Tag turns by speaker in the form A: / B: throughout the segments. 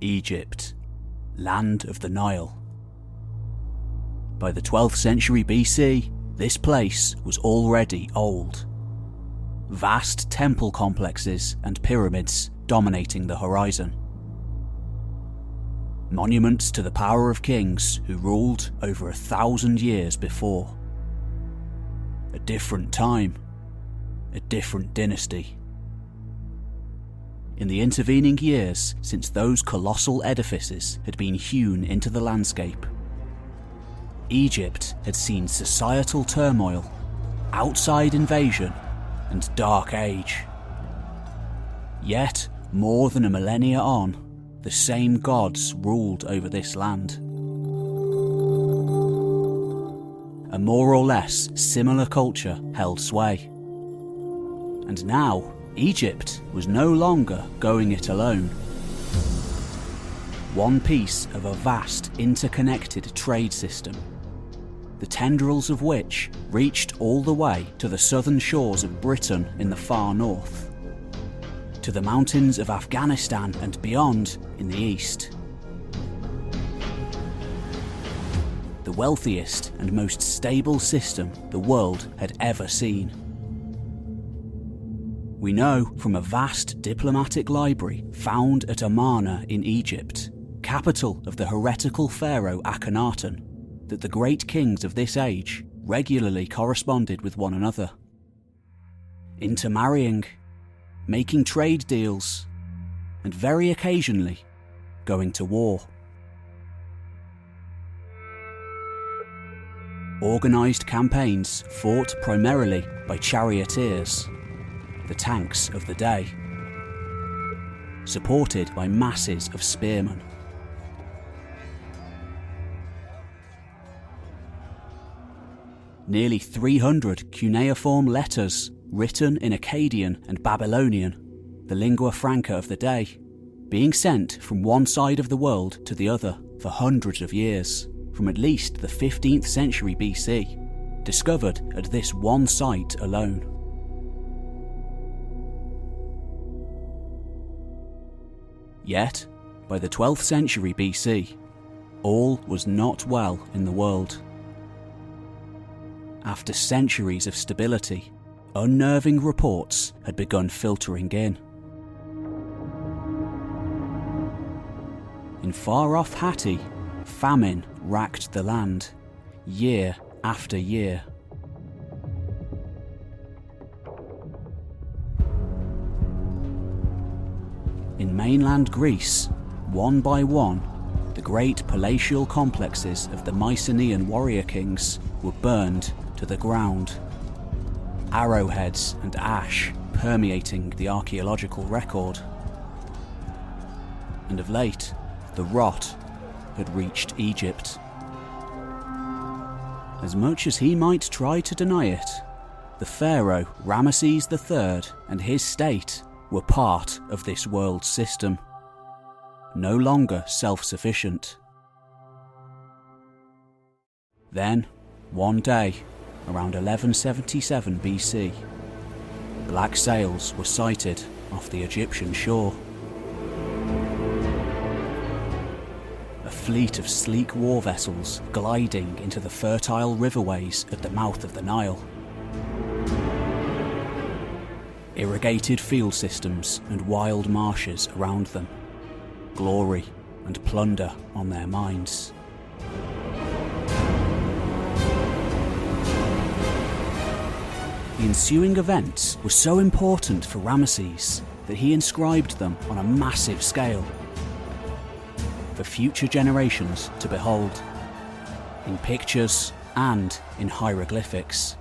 A: Egypt, land of the Nile. By the 12th century BC, this place was already old. Vast temple complexes and pyramids dominating the horizon. Monuments to the power of kings who ruled over a thousand years before. A different time, a different dynasty. In the intervening years since those colossal edifices had been hewn into the landscape, Egypt had seen societal turmoil, outside invasion, and dark age. Yet, more than a millennia on, the same gods ruled over this land. A more or less similar culture held sway. And now, Egypt was no longer going it alone. One piece of a vast interconnected trade system, the tendrils of which reached all the way to the southern shores of Britain in the far north, to the mountains of Afghanistan and beyond in the east. The wealthiest and most stable system the world had ever seen. We know from a vast diplomatic library found at Amarna in Egypt, capital of the heretical pharaoh Akhenaten, that the great kings of this age regularly corresponded with one another. Intermarrying, making trade deals, and very occasionally going to war. Organised campaigns fought primarily by charioteers the tanks of the day, supported by masses of spearmen. Nearly 300 cuneiform letters written in Akkadian and Babylonian, the lingua franca of the day, being sent from one side of the world to the other for hundreds of years, from at least the 15th century BC, discovered at this one site alone. Yet, by the 12th century BC, all was not well in the world. After centuries of stability, unnerving reports had begun filtering in. In far off Hatti, famine racked the land, year after year. In mainland Greece, one by one, the great palatial complexes of the Mycenaean warrior kings were burned to the ground. Arrowheads and ash permeating the archaeological record. And of late, the rot had reached Egypt. As much as he might try to deny it, the pharaoh Ramesses III and his state were part of this world system, no longer self sufficient. Then, one day, around 1177 BC, black sails were sighted off the Egyptian shore. A fleet of sleek war vessels gliding into the fertile riverways at the mouth of the Nile irrigated field systems and wild marshes around them, glory and plunder on their minds. The ensuing events were so important for Ramesses that he inscribed them on a massive scale for future generations to behold, in pictures and in hieroglyphics.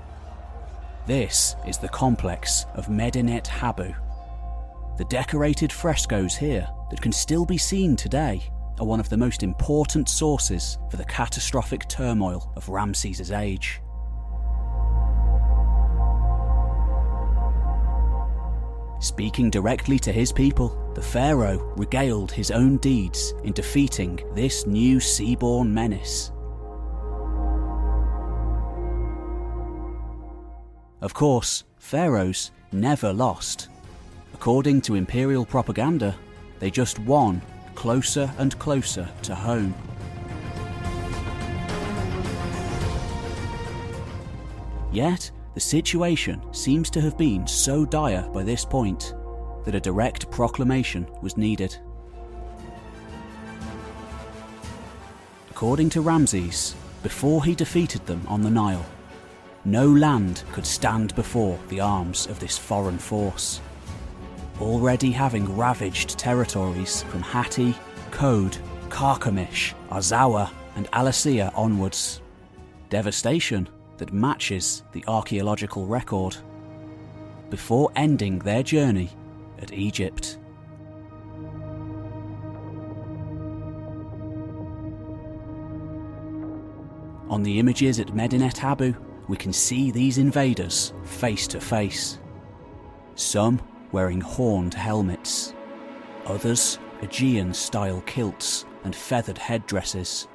A: This is the complex of Medinet Habu. The decorated frescoes here that can still be seen today are one of the most important sources for the catastrophic turmoil of Ramses' age. Speaking directly to his people, the pharaoh regaled his own deeds in defeating this new seaborne menace. Of course, pharaohs never lost. According to imperial propaganda, they just won closer and closer to home. Yet, the situation seems to have been so dire by this point that a direct proclamation was needed. According to Ramses, before he defeated them on the Nile, no land could stand before the arms of this foreign force. Already having ravaged territories from Hatti, Kode, Carchemish, Arzawa, and Alasea onwards. Devastation that matches the archaeological record. Before ending their journey at Egypt. On the images at Medinet Habu, we can see these invaders face to face. Some wearing horned helmets, others Aegean style kilts and feathered headdresses.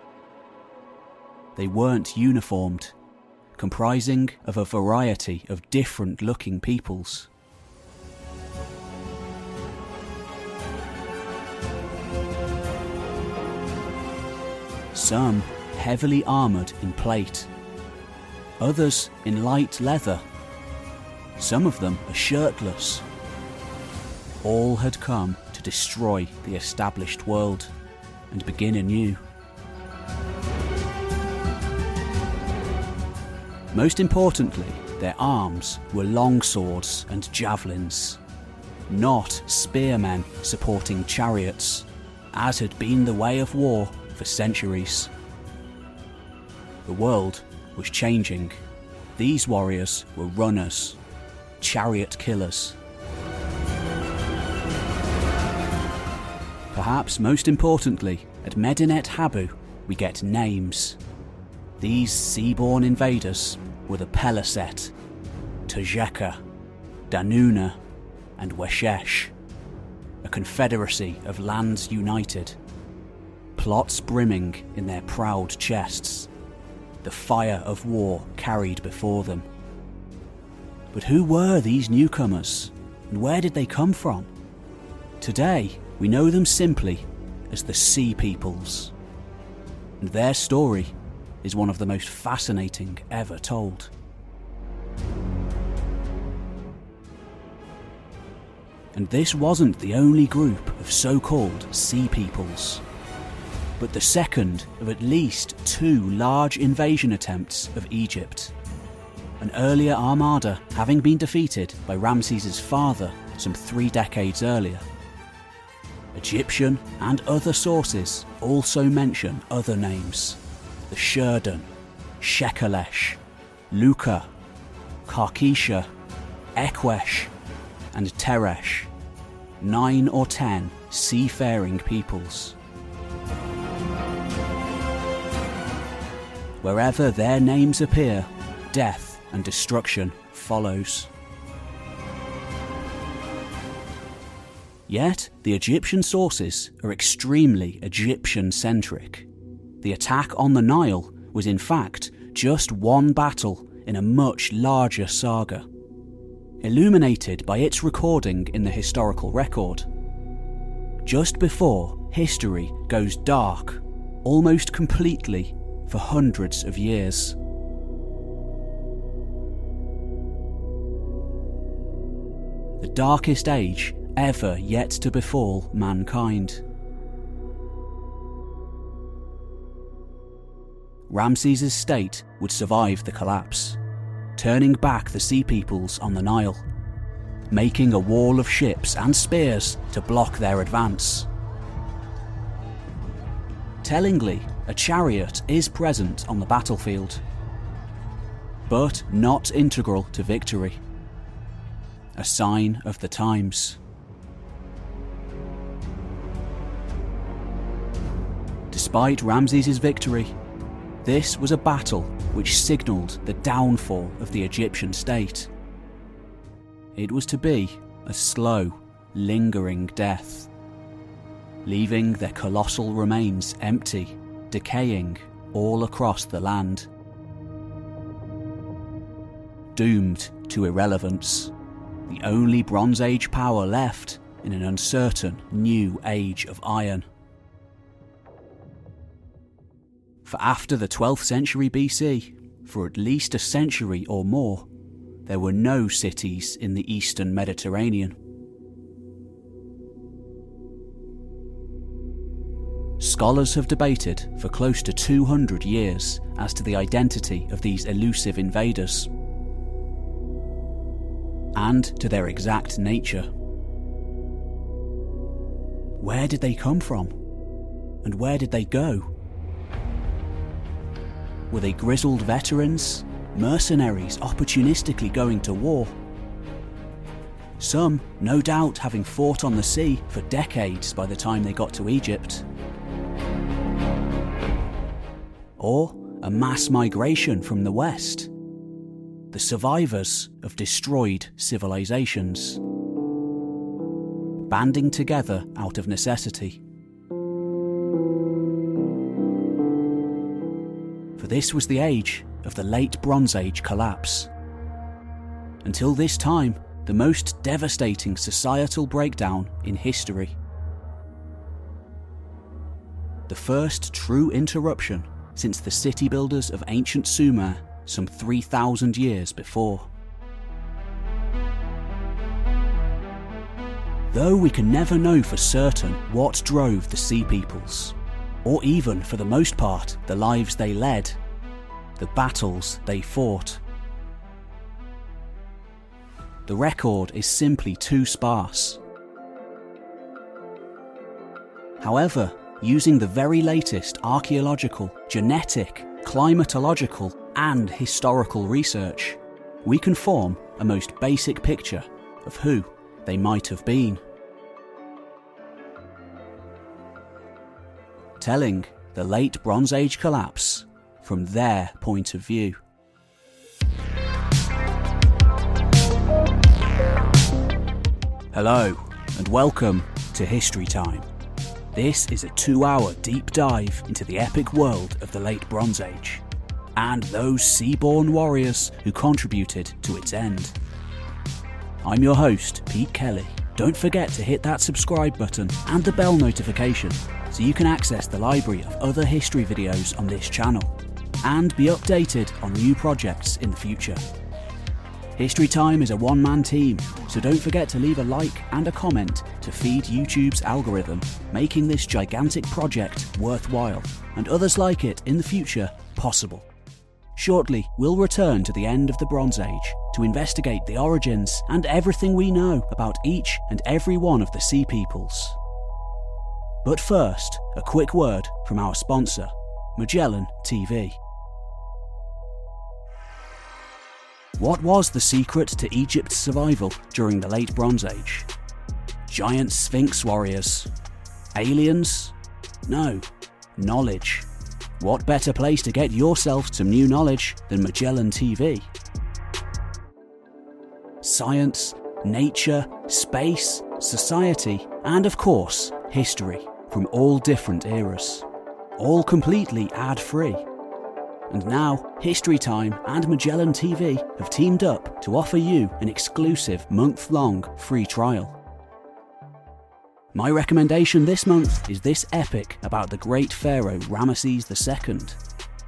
A: They weren't uniformed, comprising of a variety of different looking peoples. Some heavily armoured in plate, others in light leather. Some of them are shirtless. All had come to destroy the established world and begin anew. Most importantly, their arms were long swords and javelins, not spearmen supporting chariots, as had been the way of war for centuries. The world was changing. These warriors were runners, chariot killers. Perhaps most importantly, at Medinet Habu, we get names. These seaborne invaders were the Peliset, Tajeka, Danuna, and Weshesh, a confederacy of lands united, plots brimming in their proud chests the fire of war carried before them. But who were these newcomers, and where did they come from? Today, we know them simply as the Sea Peoples. And their story is one of the most fascinating ever told. And this wasn't the only group of so called Sea Peoples but the second of at least two large invasion attempts of Egypt. An earlier armada having been defeated by Ramses's father some three decades earlier. Egyptian and other sources also mention other names the Shurden, Shekelesh, Luka, Karkisha, Ekwesh, and Teresh, nine or ten seafaring peoples. Wherever their names appear, death and destruction follows. Yet, the Egyptian sources are extremely Egyptian centric. The attack on the Nile was, in fact, just one battle in a much larger saga, illuminated by its recording in the historical record. Just before history goes dark, almost completely for hundreds of years. The darkest age ever yet to befall mankind. Ramses' state would survive the collapse, turning back the sea peoples on the Nile, making a wall of ships and spears to block their advance. Tellingly, a chariot is present on the battlefield, but not integral to victory. A sign of the times. Despite Ramses' victory, this was a battle which signalled the downfall of the Egyptian state. It was to be a slow, lingering death, leaving their colossal remains empty decaying all across the land. Doomed to irrelevance, the only Bronze Age power left in an uncertain new age of iron. For after the 12th century BC, for at least a century or more, there were no cities in the eastern Mediterranean. Scholars have debated for close to 200 years as to the identity of these elusive invaders and to their exact nature. Where did they come from? And where did they go? Were they grizzled veterans, mercenaries opportunistically going to war? Some, no doubt, having fought on the sea for decades by the time they got to Egypt. Or a mass migration from the west. The survivors of destroyed civilizations. Banding together out of necessity. For this was the age of the Late Bronze Age collapse. Until this time, the most devastating societal breakdown in history. The first true interruption since the city builders of ancient Sumer some 3,000 years before. Though we can never know for certain what drove the Sea Peoples, or even, for the most part, the lives they led, the battles they fought. The record is simply too sparse. However, using the very latest archaeological, genetic, climatological, and historical research, we can form a most basic picture of who they might have been. Telling the late Bronze Age collapse from their point of view. Hello, and welcome to History Time. This is a two hour deep dive into the epic world of the Late Bronze Age and those seaborn warriors who contributed to its end. I'm your host, Pete Kelly. Don't forget to hit that subscribe button and the bell notification so you can access the library of other history videos on this channel and be updated on new projects in the future. History Time is a one man team, so don't forget to leave a like and a comment to feed YouTube's algorithm, making this gigantic project worthwhile and others like it in the future possible. Shortly, we'll return to the end of the Bronze Age to investigate the origins and everything we know about each and every one of the Sea Peoples. But first, a quick word from our sponsor, Magellan TV. What was the secret to Egypt's survival during the Late Bronze Age? Giant Sphinx warriors? Aliens? No, knowledge. What better place to get yourself some new knowledge than Magellan TV? Science, nature, space, society, and of course, history from all different eras. All completely ad free. And now, History Time and Magellan TV have teamed up to offer you an exclusive month long free trial. My recommendation this month is this epic about the great pharaoh Ramesses II,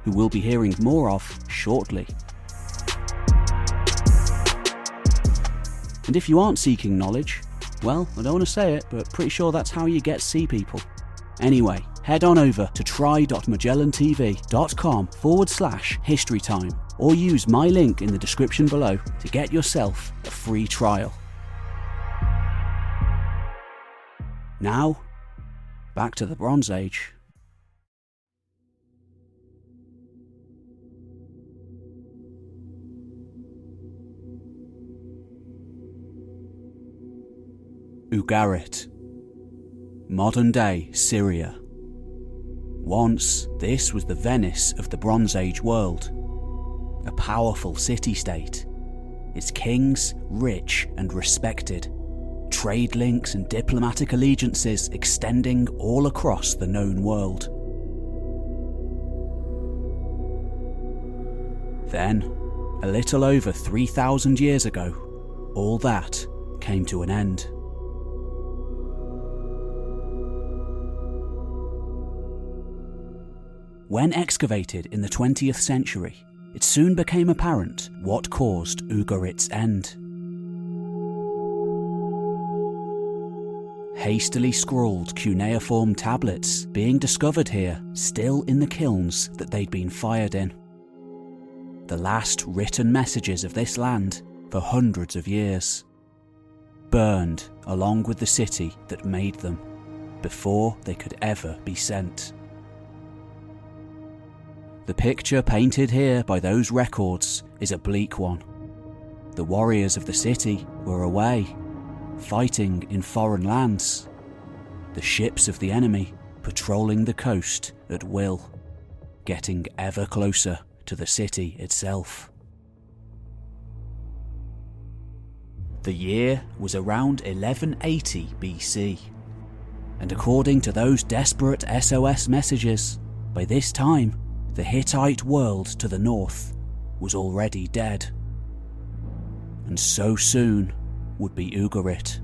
A: who we'll be hearing more of shortly. And if you aren't seeking knowledge, well, I don't want to say it, but pretty sure that's how you get sea people. Anyway, head on over to try.magellantv.com forward slash history time or use my link in the description below to get yourself a free trial. Now, back to the Bronze Age. Ugarit, modern day Syria. Once, this was the Venice of the Bronze Age world, a powerful city state, its kings rich and respected trade links and diplomatic allegiances extending all across the known world. Then, a little over 3,000 years ago, all that came to an end. When excavated in the 20th century, it soon became apparent what caused Ugarit's end. Hastily scrawled cuneiform tablets being discovered here, still in the kilns that they'd been fired in. The last written messages of this land for hundreds of years. Burned along with the city that made them before they could ever be sent. The picture painted here by those records is a bleak one. The warriors of the city were away, fighting in foreign lands. The ships of the enemy patrolling the coast at will, getting ever closer to the city itself. The year was around 1180 BC, and according to those desperate SOS messages, by this time the Hittite world to the north was already dead. And so soon would be Ugarit.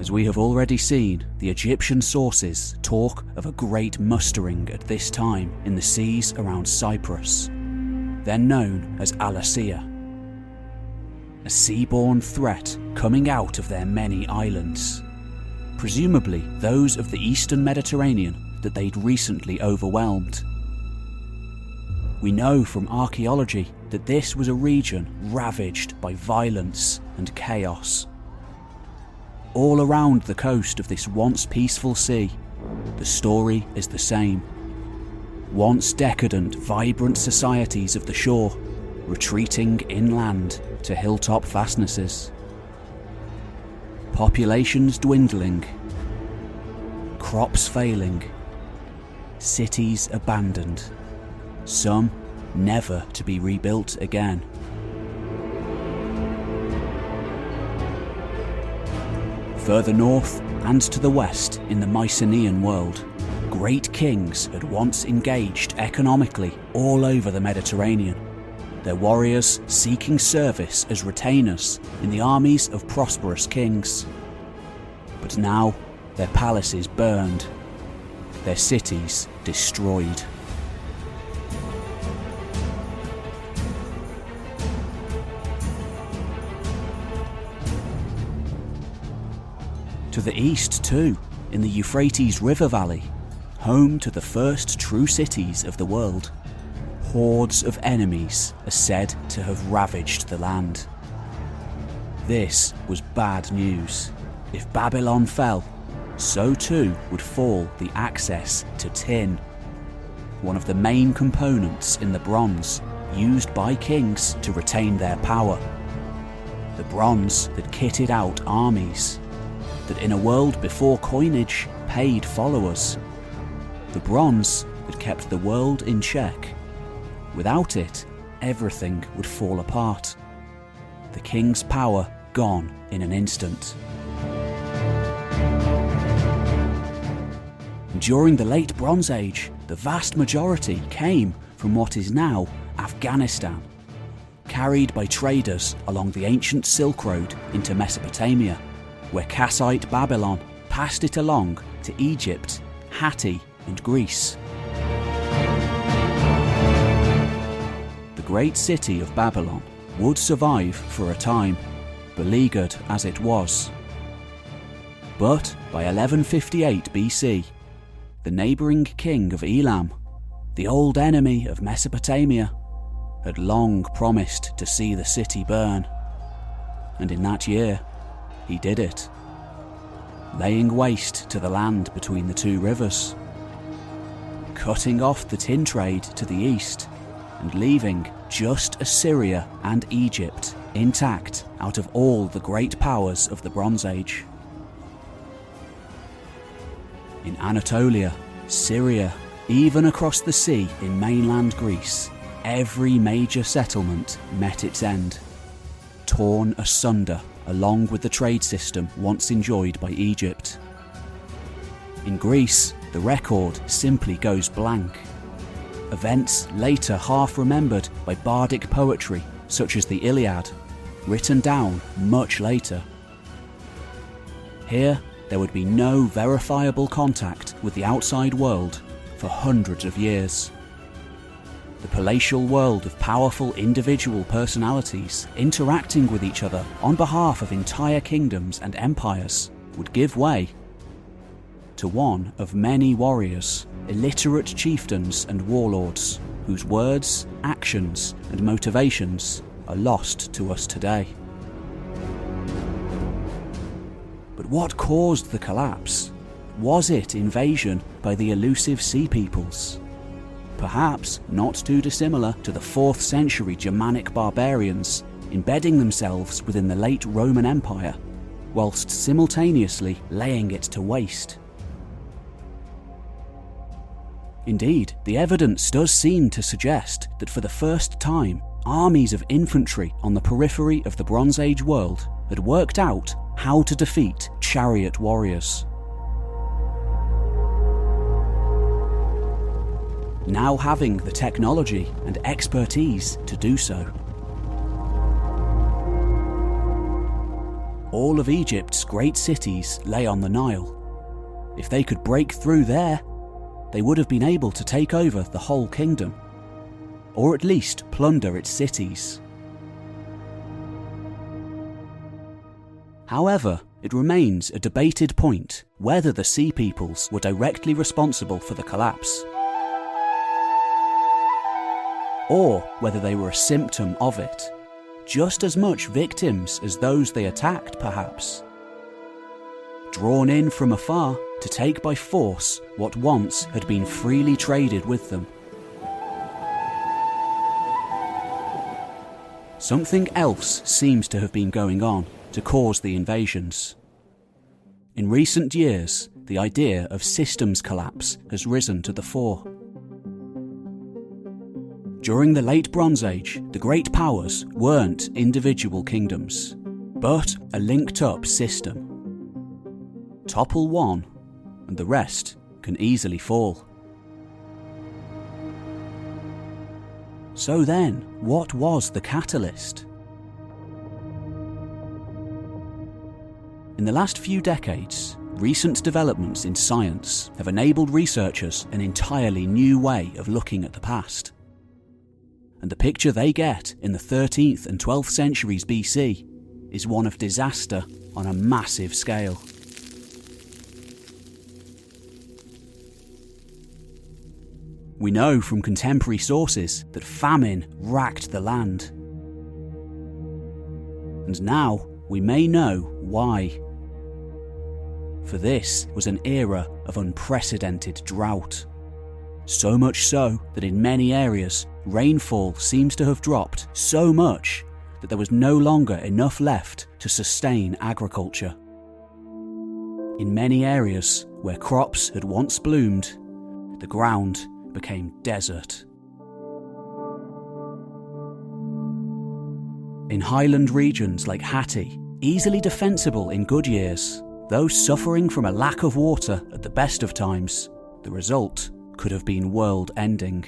A: As we have already seen, the Egyptian sources talk of a great mustering at this time in the seas around Cyprus, then known as Alasea. A seaborne threat coming out of their many islands presumably those of the eastern Mediterranean that they'd recently overwhelmed. We know from archaeology that this was a region ravaged by violence and chaos. All around the coast of this once peaceful sea, the story is the same. Once decadent, vibrant societies of the shore retreating inland to hilltop fastnesses populations dwindling, crops failing, cities abandoned, some never to be rebuilt again. Further north and to the west in the Mycenaean world, great kings had once engaged economically all over the Mediterranean their warriors seeking service as retainers in the armies of prosperous kings. But now their palaces burned, their cities destroyed. To the east, too, in the Euphrates River Valley, home to the first true cities of the world hordes of enemies are said to have ravaged the land. This was bad news. If Babylon fell, so too would fall the access to tin, one of the main components in the bronze used by kings to retain their power. The bronze that kitted out armies, that in a world before coinage paid followers. The bronze that kept the world in check Without it, everything would fall apart. The king's power gone in an instant. During the late Bronze Age, the vast majority came from what is now Afghanistan, carried by traders along the ancient Silk Road into Mesopotamia, where Kassite Babylon passed it along to Egypt, Hatti, and Greece. Great city of Babylon would survive for a time, beleaguered as it was. But by 1158 BC, the neighbouring king of Elam, the old enemy of Mesopotamia, had long promised to see the city burn. And in that year, he did it, laying waste to the land between the two rivers, cutting off the tin trade to the east and leaving just Assyria and Egypt intact out of all the great powers of the Bronze Age. In Anatolia, Syria, even across the sea in mainland Greece, every major settlement met its end, torn asunder along with the trade system once enjoyed by Egypt. In Greece, the record simply goes blank events later half remembered by bardic poetry such as the Iliad, written down much later. Here, there would be no verifiable contact with the outside world for hundreds of years. The palatial world of powerful individual personalities interacting with each other on behalf of entire kingdoms and empires would give way to one of many warriors, illiterate chieftains and warlords whose words, actions, and motivations are lost to us today. But what caused the collapse? Was it invasion by the elusive Sea Peoples? Perhaps not too dissimilar to the 4th century Germanic barbarians embedding themselves within the late Roman Empire, whilst simultaneously laying it to waste. Indeed, the evidence does seem to suggest that for the first time, armies of infantry on the periphery of the Bronze Age world had worked out how to defeat chariot warriors. Now having the technology and expertise to do so. All of Egypt's great cities lay on the Nile. If they could break through there, they would have been able to take over the whole kingdom, or at least plunder its cities. However, it remains a debated point whether the Sea Peoples were directly responsible for the collapse, or whether they were a symptom of it, just as much victims as those they attacked, perhaps. Drawn in from afar, to take by force what once had been freely traded with them. Something else seems to have been going on to cause the invasions. In recent years, the idea of systems collapse has risen to the fore. During the Late Bronze Age, the great powers weren't individual kingdoms, but a linked up system. Topple one, and the rest can easily fall. So then, what was the catalyst? In the last few decades, recent developments in science have enabled researchers an entirely new way of looking at the past. And the picture they get in the 13th and 12th centuries BC is one of disaster on a massive scale. We know from contemporary sources that famine racked the land. And now we may know why. For this was an era of unprecedented drought. So much so that in many areas, rainfall seems to have dropped so much that there was no longer enough left to sustain agriculture. In many areas where crops had once bloomed, the ground became desert. In highland regions like Hatti, easily defensible in good years, though suffering from a lack of water at the best of times, the result could have been world ending.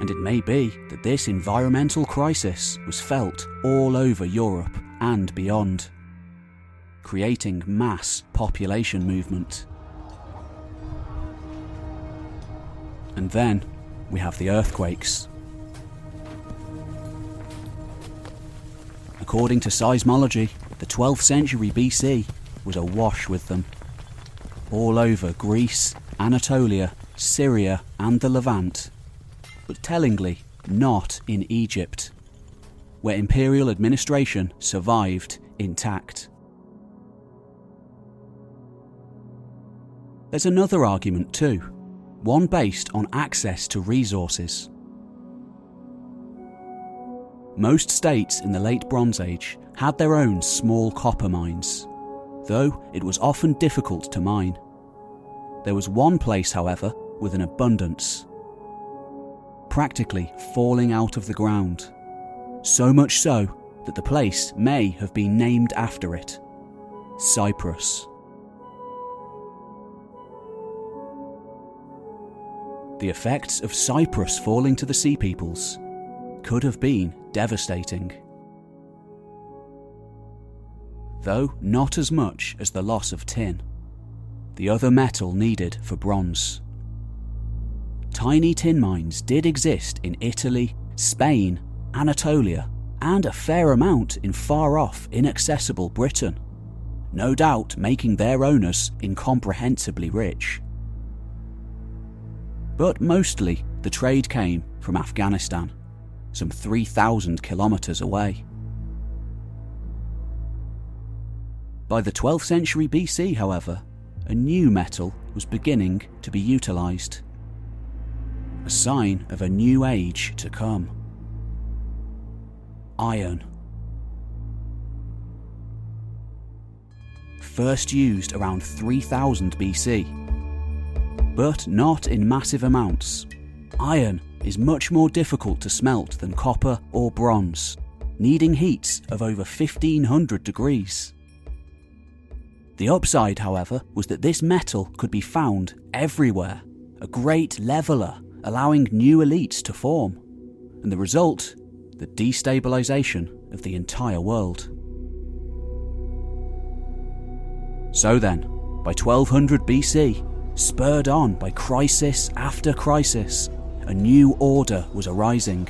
A: And it may be that this environmental crisis was felt all over Europe and beyond creating mass population movement. And then we have the earthquakes. According to seismology, the 12th century BC was awash with them. All over Greece, Anatolia, Syria, and the Levant. But tellingly, not in Egypt, where imperial administration survived intact. There's another argument too, one based on access to resources. Most states in the late Bronze Age had their own small copper mines, though it was often difficult to mine. There was one place, however, with an abundance, practically falling out of the ground. So much so that the place may have been named after it Cyprus. The effects of Cyprus falling to the Sea Peoples could have been devastating. Though not as much as the loss of tin, the other metal needed for bronze. Tiny tin mines did exist in Italy, Spain, Anatolia, and a fair amount in far off, inaccessible Britain, no doubt making their owners incomprehensibly rich. But mostly the trade came from Afghanistan, some 3,000 kilometres away. By the 12th century BC, however, a new metal was beginning to be utilised. A sign of a new age to come. Iron. First used around 3000 BC, but not in massive amounts. Iron is much more difficult to smelt than copper or bronze, needing heats of over 1500 degrees. The upside, however, was that this metal could be found everywhere, a great leveller, allowing new elites to form, and the result, the destabilisation of the entire world. So then, by 1200 BC, spurred on by crisis after crisis, a new order was arising.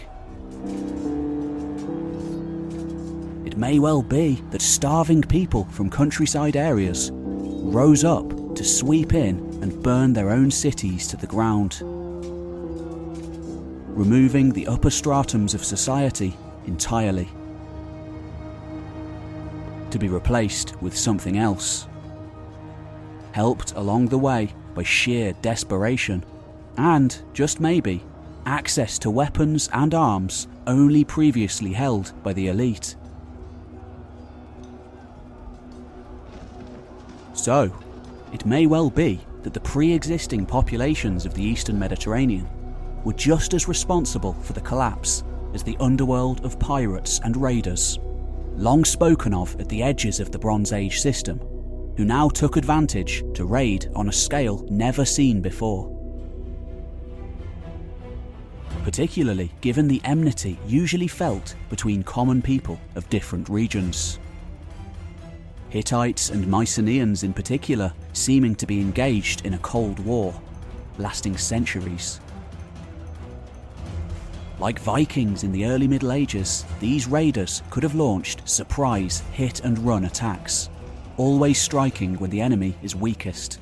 A: It may well be that starving people from countryside areas rose up to sweep in and burn their own cities to the ground, removing the upper stratums of society entirely, to be replaced with something else, helped along the way by sheer desperation, and, just maybe, access to weapons and arms only previously held by the elite. So, it may well be that the pre existing populations of the eastern Mediterranean were just as responsible for the collapse as the underworld of pirates and raiders, long spoken of at the edges of the Bronze Age system, who now took advantage to raid on a scale never seen before. Particularly given the enmity usually felt between common people of different regions. Hittites and Mycenaeans in particular seeming to be engaged in a cold war, lasting centuries. Like Vikings in the early Middle Ages, these raiders could have launched surprise hit and run attacks, always striking when the enemy is weakest.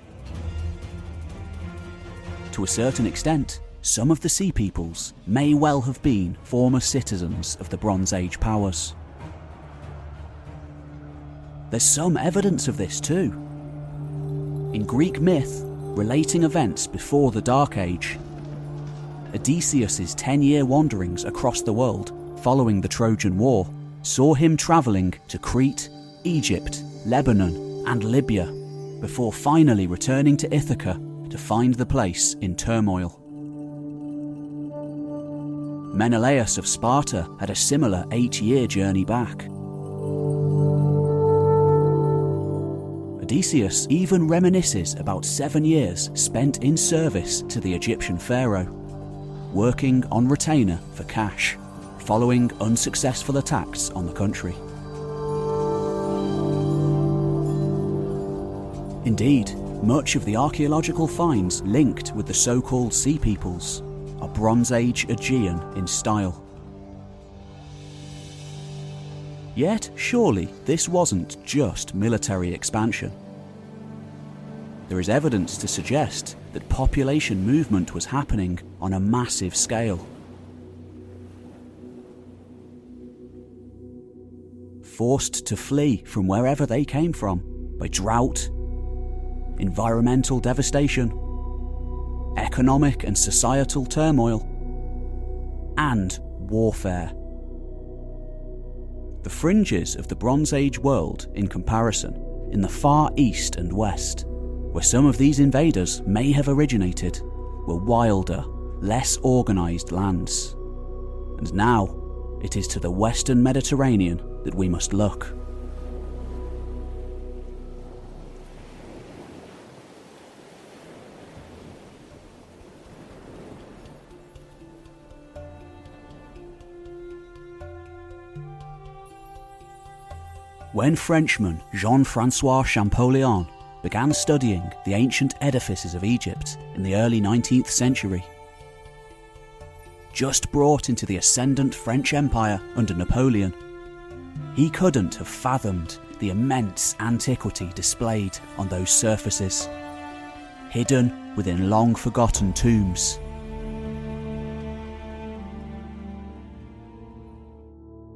A: To a certain extent, some of the Sea Peoples may well have been former citizens of the Bronze Age powers. There's some evidence of this too. In Greek myth, relating events before the Dark Age, Odysseus' 10 year wanderings across the world following the Trojan War saw him travelling to Crete, Egypt, Lebanon, and Libya before finally returning to Ithaca to find the place in turmoil. Menelaus of Sparta had a similar eight year journey back. Odysseus even reminisces about seven years spent in service to the Egyptian pharaoh, working on retainer for cash, following unsuccessful attacks on the country. Indeed, much of the archaeological finds linked with the so called Sea Peoples are Bronze Age Aegean in style. Yet, surely, this wasn't just military expansion. There is evidence to suggest that population movement was happening on a massive scale. Forced to flee from wherever they came from by drought, environmental devastation, economic and societal turmoil, and warfare. The fringes of the Bronze Age world, in comparison, in the far east and west, where some of these invaders may have originated, were wilder, less organised lands. And now, it is to the western Mediterranean that we must look. When Frenchman Jean Francois Champollion began studying the ancient edifices of Egypt in the early 19th century, just brought into the ascendant French Empire under Napoleon, he couldn't have fathomed the immense antiquity displayed on those surfaces, hidden within long forgotten tombs.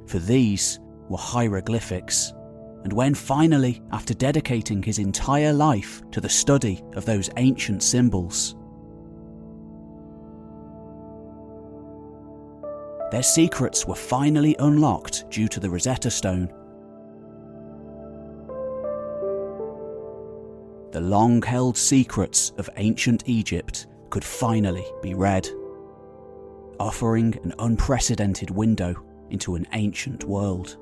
A: For these were hieroglyphics and when finally, after dedicating his entire life to the study of those ancient symbols, their secrets were finally unlocked due to the Rosetta Stone. The long held secrets of ancient Egypt could finally be read, offering an unprecedented window into an ancient world.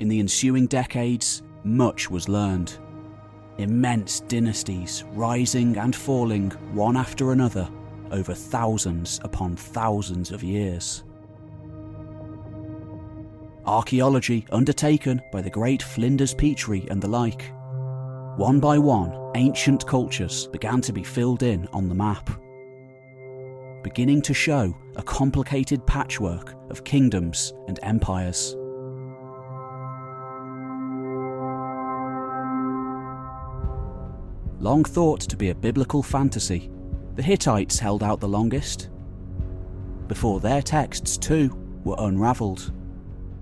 A: In the ensuing decades, much was learned. Immense dynasties rising and falling one after another over thousands upon thousands of years. Archaeology undertaken by the great Flinders Petrie and the like. One by one, ancient cultures began to be filled in on the map, beginning to show a complicated patchwork of kingdoms and empires. Long thought to be a biblical fantasy, the Hittites held out the longest. Before their texts, too, were unravelled,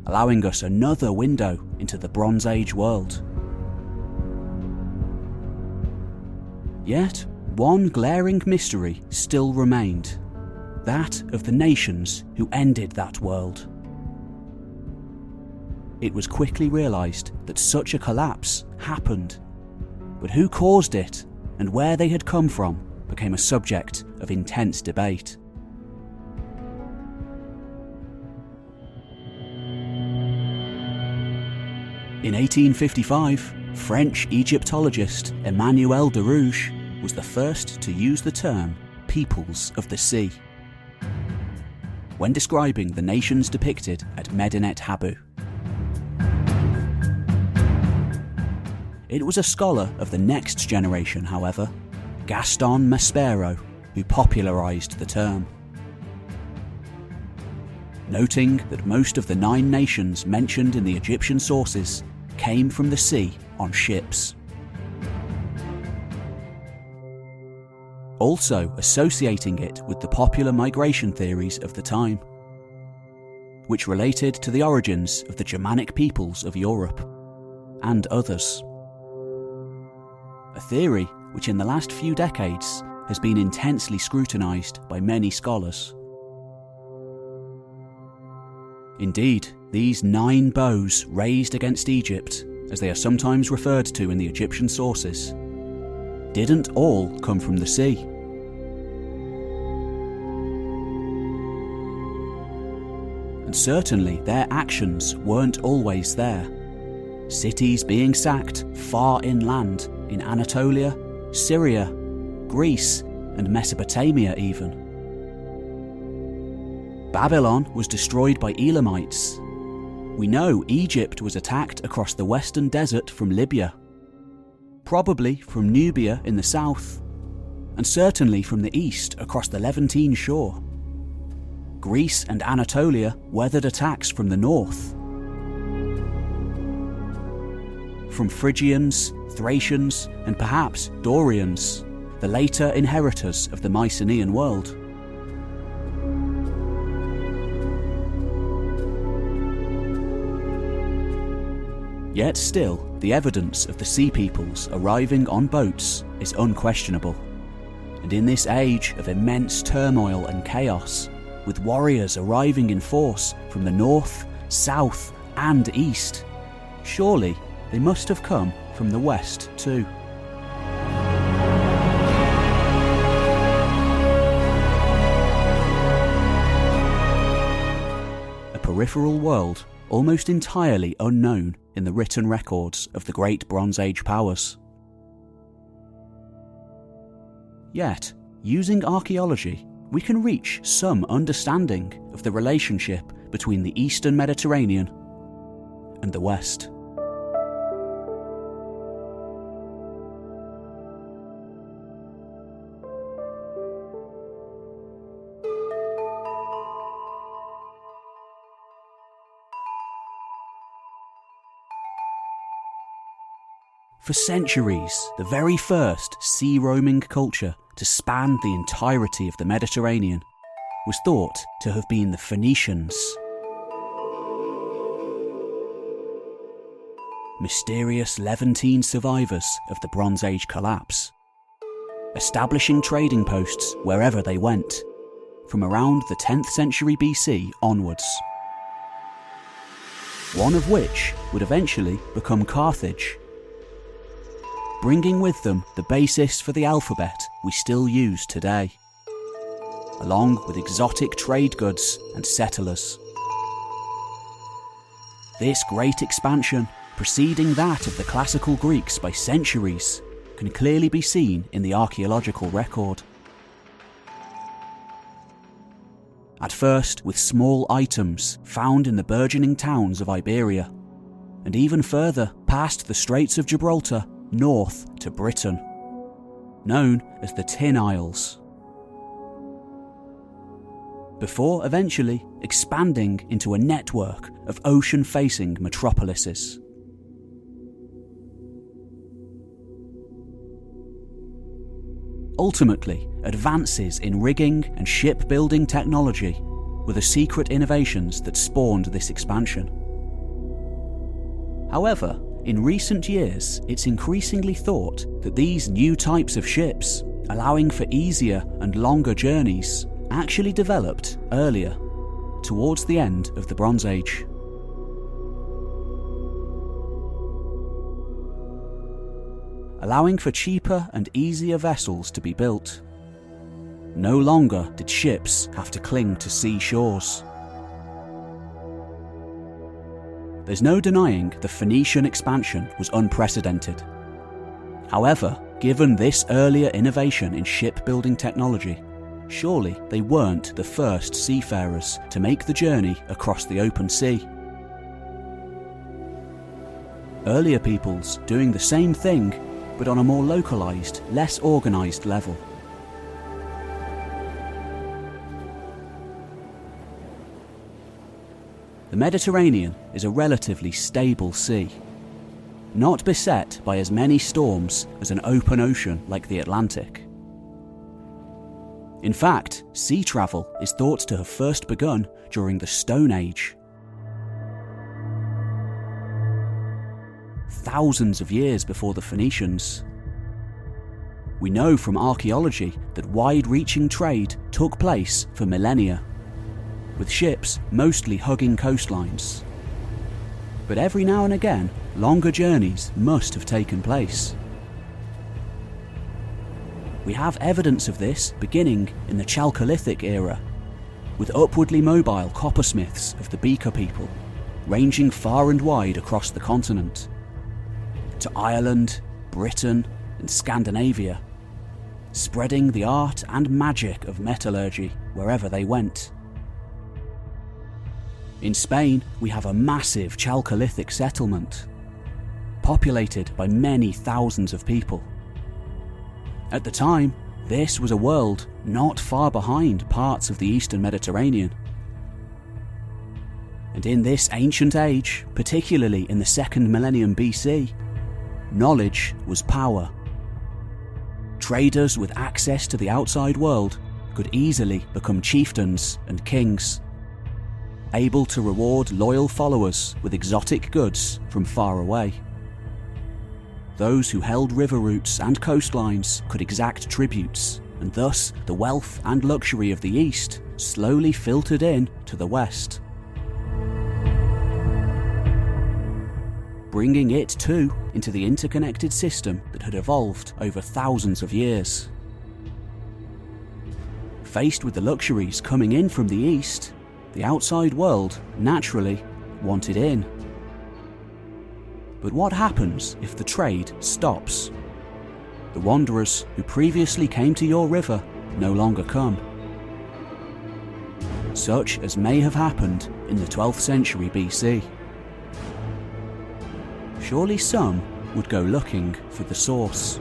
A: allowing us another window into the Bronze Age world. Yet, one glaring mystery still remained that of the nations who ended that world. It was quickly realised that such a collapse happened but who caused it and where they had come from became a subject of intense debate. In 1855, French Egyptologist Emmanuel de Rouge was the first to use the term peoples of the sea when describing the nations depicted at Medinet Habu. It was a scholar of the next generation, however, Gaston Maspero, who popularised the term. Noting that most of the nine nations mentioned in the Egyptian sources came from the sea on ships. Also associating it with the popular migration theories of the time, which related to the origins of the Germanic peoples of Europe and others a theory which in the last few decades has been intensely scrutinised by many scholars. Indeed, these nine bows raised against Egypt, as they are sometimes referred to in the Egyptian sources, didn't all come from the sea. And certainly their actions weren't always there. Cities being sacked far inland in Anatolia, Syria, Greece, and Mesopotamia, even. Babylon was destroyed by Elamites. We know Egypt was attacked across the western desert from Libya, probably from Nubia in the south, and certainly from the east across the Levantine shore. Greece and Anatolia weathered attacks from the north. From Phrygians, Thracians, and perhaps Dorians, the later inheritors of the Mycenaean world. Yet still, the evidence of the sea peoples arriving on boats is unquestionable. And in this age of immense turmoil and chaos, with warriors arriving in force from the north, south, and east, surely they must have come from the west too. A peripheral world almost entirely unknown in the written records of the great Bronze Age powers. Yet, using archaeology, we can reach some understanding of the relationship between the eastern Mediterranean and the west. For centuries, the very first sea roaming culture to span the entirety of the Mediterranean was thought to have been the Phoenicians. Mysterious Levantine survivors of the Bronze Age collapse, establishing trading posts wherever they went, from around the 10th century BC onwards. One of which would eventually become Carthage bringing with them the basis for the alphabet we still use today, along with exotic trade goods and settlers. This great expansion, preceding that of the classical Greeks by centuries, can clearly be seen in the archaeological record. At first, with small items found in the burgeoning towns of Iberia, and even further past the Straits of Gibraltar north to Britain, known as the Tin Isles, before eventually expanding into a network of ocean facing metropolises. Ultimately, advances in rigging and shipbuilding technology were the secret innovations that spawned this expansion. However, in recent years, it's increasingly thought that these new types of ships, allowing for easier and longer journeys, actually developed earlier, towards the end of the Bronze Age. Allowing for cheaper and easier vessels to be built. No longer did ships have to cling to sea shores. There's no denying the Phoenician expansion was unprecedented. However, given this earlier innovation in shipbuilding technology, surely they weren't the first seafarers to make the journey across the open sea. Earlier peoples doing the same thing, but on a more localised, less organised level. The Mediterranean is a relatively stable sea, not beset by as many storms as an open ocean like the Atlantic. In fact, sea travel is thought to have first begun during the Stone Age. Thousands of years before the Phoenicians. We know from archaeology that wide reaching trade took place for millennia with ships mostly hugging coastlines. But every now and again, longer journeys must have taken place. We have evidence of this beginning in the Chalcolithic era, with upwardly mobile coppersmiths of the Beaker people, ranging far and wide across the continent. To Ireland, Britain, and Scandinavia, spreading the art and magic of metallurgy wherever they went. In Spain, we have a massive Chalcolithic settlement, populated by many thousands of people. At the time, this was a world not far behind parts of the eastern Mediterranean. And in this ancient age, particularly in the second millennium BC, knowledge was power. Traders with access to the outside world could easily become chieftains and kings able to reward loyal followers with exotic goods from far away. Those who held river routes and coastlines could exact tributes, and thus the wealth and luxury of the East slowly filtered in to the West. Bringing it too into the interconnected system that had evolved over thousands of years. Faced with the luxuries coming in from the East, the outside world naturally wanted in. But what happens if the trade stops? The wanderers who previously came to your river no longer come. such as may have happened in the 12th century BC. Surely some would go looking for the source.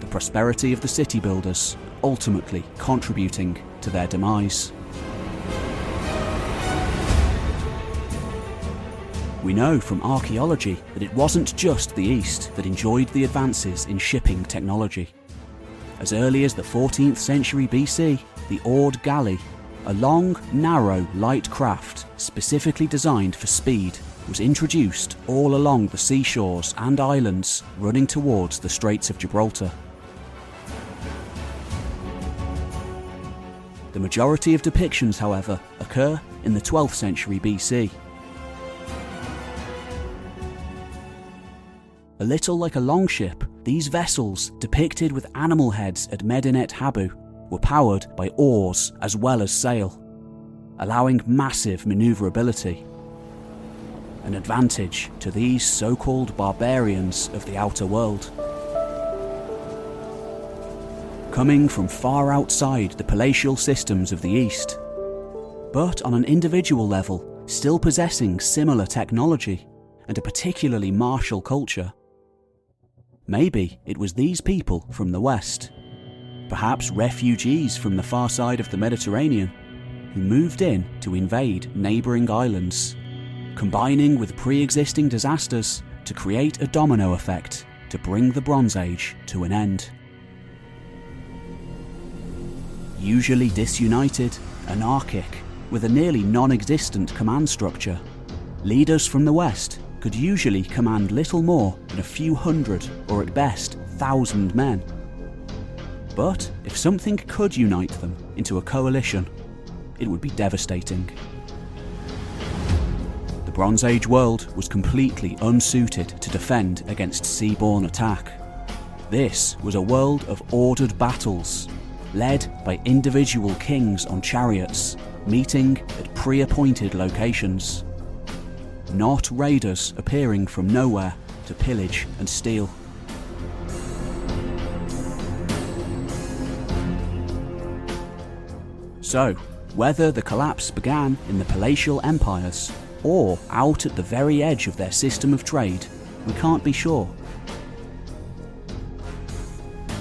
A: The prosperity of the city builders ultimately contributing to their demise. We know from archaeology that it wasn't just the East that enjoyed the advances in shipping technology. As early as the 14th century BC, the oared galley, a long, narrow, light craft specifically designed for speed, was introduced all along the seashores and islands running towards the Straits of Gibraltar. The majority of depictions, however, occur in the 12th century BC. A little like a longship, these vessels, depicted with animal heads at Medinet Habu, were powered by oars as well as sail, allowing massive manoeuvrability. An advantage to these so called barbarians of the outer world. Coming from far outside the palatial systems of the East, but on an individual level, still possessing similar technology and a particularly martial culture. Maybe it was these people from the West, perhaps refugees from the far side of the Mediterranean, who moved in to invade neighbouring islands, combining with pre existing disasters to create a domino effect to bring the Bronze Age to an end. Usually disunited, anarchic, with a nearly non existent command structure, leaders from the West could usually command little more than a few hundred, or at best, thousand men. But if something could unite them into a coalition, it would be devastating. The Bronze Age world was completely unsuited to defend against seaborne attack. This was a world of ordered battles, led by individual kings on chariots, meeting at pre appointed locations not raiders appearing from nowhere to pillage and steal. So, whether the collapse began in the palatial empires or out at the very edge of their system of trade, we can't be sure.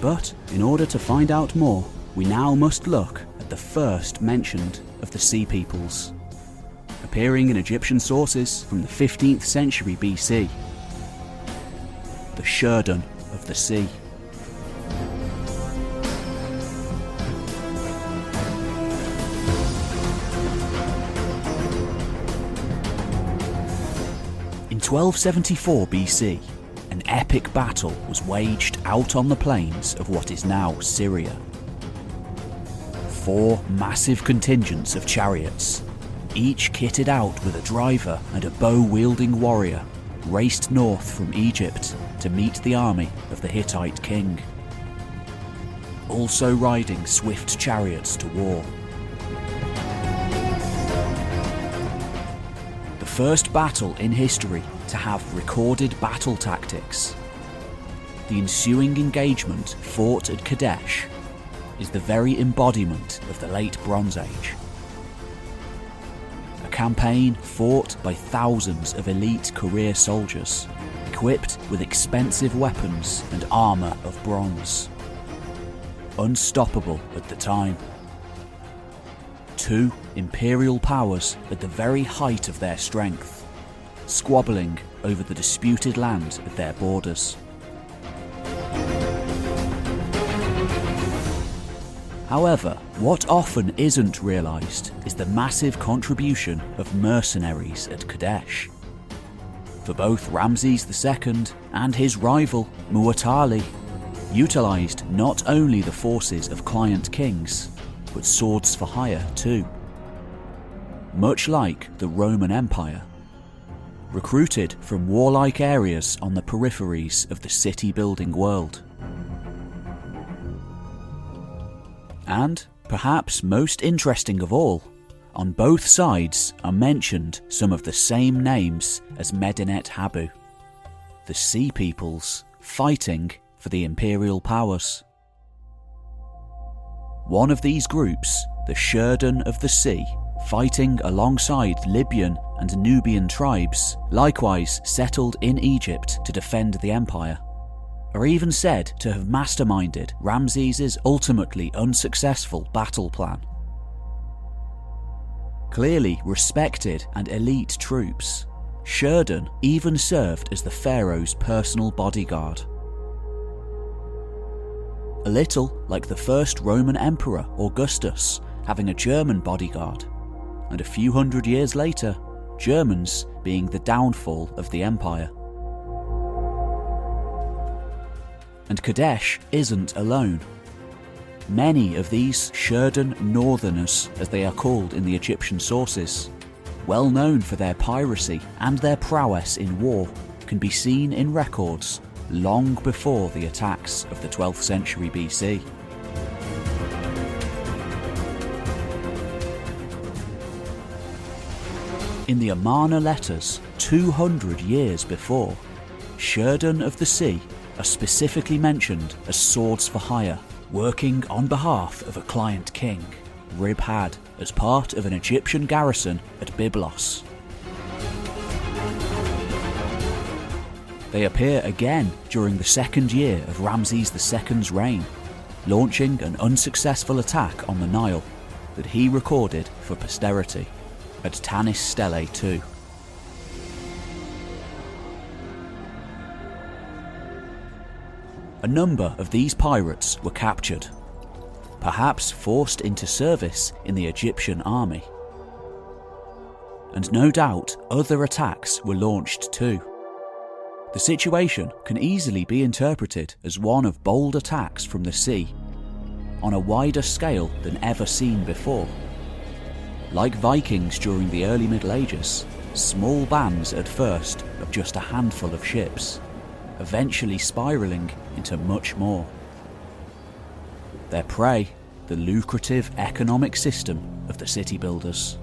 A: But in order to find out more, we now must look at the first mentioned of the Sea Peoples appearing in Egyptian sources from the 15th century BC. The Sherdun of the Sea. In 1274 BC, an epic battle was waged out on the plains of what is now Syria. Four massive contingents of chariots each kitted out with a driver and a bow wielding warrior, raced north from Egypt to meet the army of the Hittite king. Also riding swift chariots to war. The first battle in history to have recorded battle tactics. The ensuing engagement fought at Kadesh is the very embodiment of the late Bronze Age campaign fought by thousands of elite career soldiers, equipped with expensive weapons and armour of bronze. Unstoppable at the time. Two imperial powers at the very height of their strength, squabbling over the disputed land at their borders. However, what often isn't realised is the massive contribution of mercenaries at Kadesh. For both Ramses II and his rival, Muwatalli, utilised not only the forces of client kings, but swords for hire too. Much like the Roman Empire, recruited from warlike areas on the peripheries of the city building world. And, perhaps most interesting of all, on both sides are mentioned some of the same names as Medinet Habu, the Sea Peoples fighting for the imperial powers. One of these groups the Sherdun of the Sea, fighting alongside Libyan and Nubian tribes, likewise settled in Egypt to defend the empire, are even said to have masterminded Ramses' ultimately unsuccessful battle plan. Clearly respected and elite troops, Sherdun even served as the pharaoh's personal bodyguard. A little like the first Roman emperor Augustus having a German bodyguard, and a few hundred years later, Germans being the downfall of the empire. And Kadesh isn't alone. Many of these Sherdun Northerners, as they are called in the Egyptian sources, well known for their piracy and their prowess in war, can be seen in records long before the attacks of the 12th century BC. In the Amarna letters, 200 years before, Sherdun of the Sea are specifically mentioned as swords for hire, working on behalf of a client king, Ribhad, as part of an Egyptian garrison at Byblos. They appear again during the second year of Ramses II's reign, launching an unsuccessful attack on the Nile that he recorded for posterity at Tanis Stele 2. A number of these pirates were captured, perhaps forced into service in the Egyptian army. And no doubt other attacks were launched too. The situation can easily be interpreted as one of bold attacks from the sea, on a wider scale than ever seen before. Like Vikings during the early Middle Ages, small bands at first of just a handful of ships, eventually spiralling into much more. Their prey, the lucrative economic system of the city builders.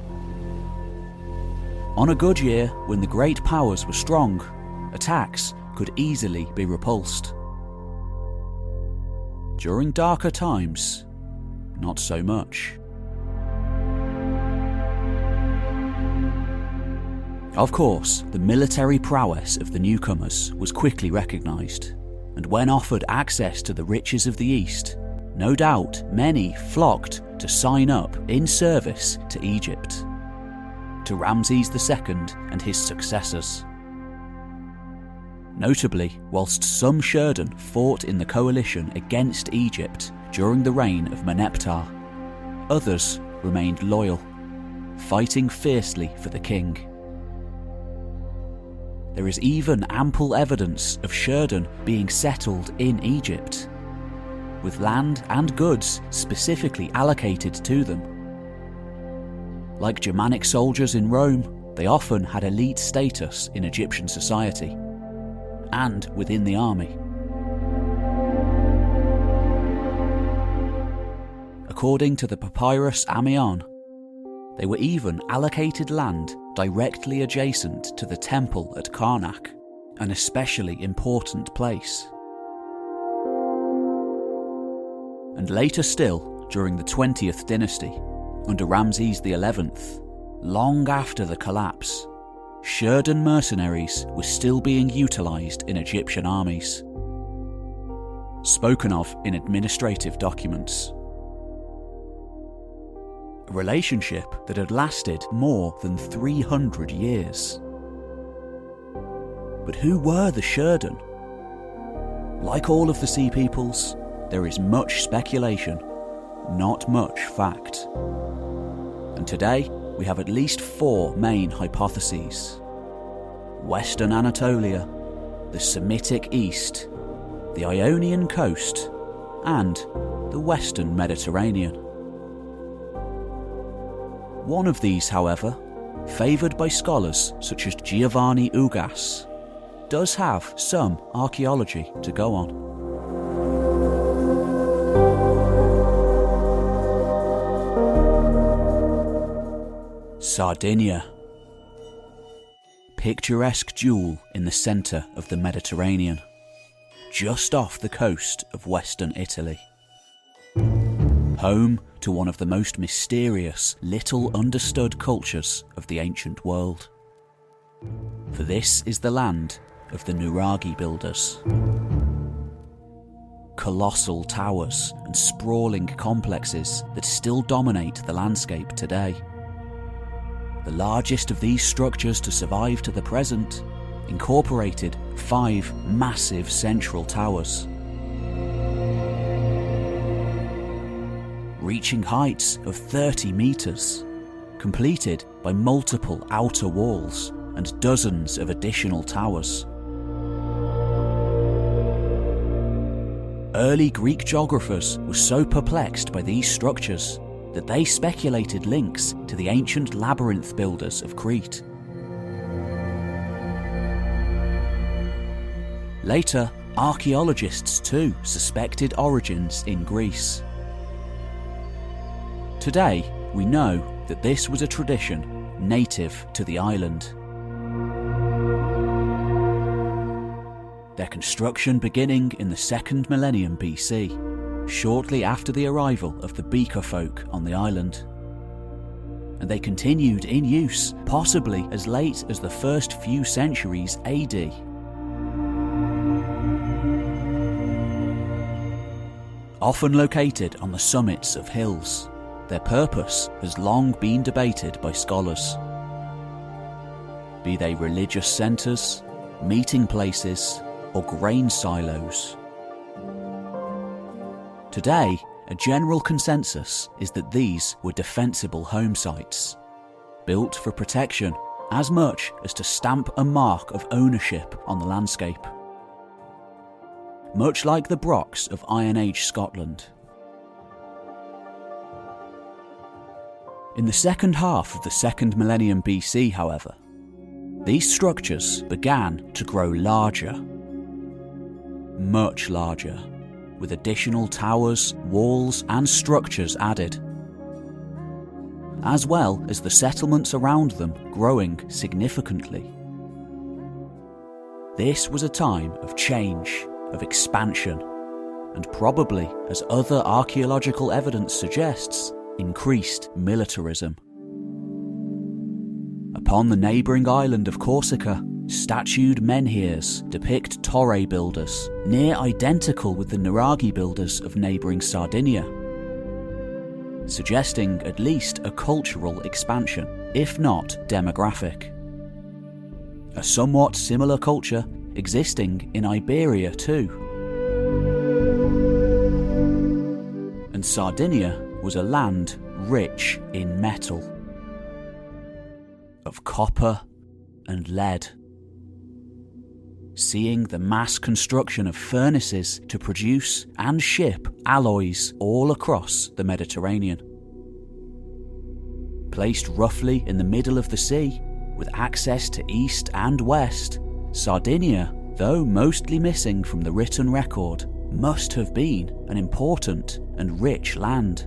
A: On a good year, when the great powers were strong, attacks could easily be repulsed. During darker times, not so much. Of course, the military prowess of the newcomers was quickly recognised, and when offered access to the riches of the East, no doubt many flocked to sign up in service to Egypt, to Ramses II and his successors. Notably, whilst some Sherdun fought in the coalition against Egypt during the reign of Merneptah, others remained loyal, fighting fiercely for the king. There is even ample evidence of Sherdun being settled in Egypt, with land and goods specifically allocated to them. Like Germanic soldiers in Rome, they often had elite status in Egyptian society and within the army. According to the papyrus Amiens, they were even allocated land directly adjacent to the temple at Karnak, an especially important place. And later still, during the 20th dynasty, under Ramses XI, long after the collapse, Sherdun mercenaries were still being utilised in Egyptian armies. Spoken of in administrative documents a relationship that had lasted more than 300 years. But who were the Sherdun? Like all of the Sea Peoples, there is much speculation, not much fact. And today, we have at least four main hypotheses Western Anatolia, the Semitic East, the Ionian coast, and the Western Mediterranean. One of these, however, favoured by scholars such as Giovanni Ugas, does have some archaeology to go on. Sardinia. Picturesque jewel in the centre of the Mediterranean, just off the coast of western Italy home to one of the most mysterious, little understood cultures of the ancient world. For this is the land of the Nuraghe builders. Colossal towers and sprawling complexes that still dominate the landscape today. The largest of these structures to survive to the present incorporated five massive central towers. Reaching heights of 30 metres, completed by multiple outer walls and dozens of additional towers. Early Greek geographers were so perplexed by these structures that they speculated links to the ancient labyrinth builders of Crete. Later, archaeologists too suspected origins in Greece. Today, we know that this was a tradition native to the island. Their construction beginning in the second millennium BC, shortly after the arrival of the Beaker folk on the island. And they continued in use, possibly as late as the first few centuries AD. Often located on the summits of hills, their purpose has long been debated by scholars. Be they religious centres, meeting places, or grain silos. Today, a general consensus is that these were defensible home sites, built for protection as much as to stamp a mark of ownership on the landscape much like the Brochs of Iron Age Scotland. In the second half of the second millennium BC, however, these structures began to grow larger. Much larger, with additional towers, walls, and structures added, as well as the settlements around them growing significantly. This was a time of change of expansion, and probably, as other archaeological evidence suggests, increased militarism. Upon the neighbouring island of Corsica, statued menhirs depict torre builders, near identical with the Nuraghe builders of neighbouring Sardinia, suggesting at least a cultural expansion, if not demographic. A somewhat similar culture existing in Iberia too. And Sardinia was a land rich in metal, of copper and lead. Seeing the mass construction of furnaces to produce and ship alloys all across the Mediterranean. Placed roughly in the middle of the sea, with access to east and west, Sardinia, though mostly missing from the written record, must have been an important and rich land.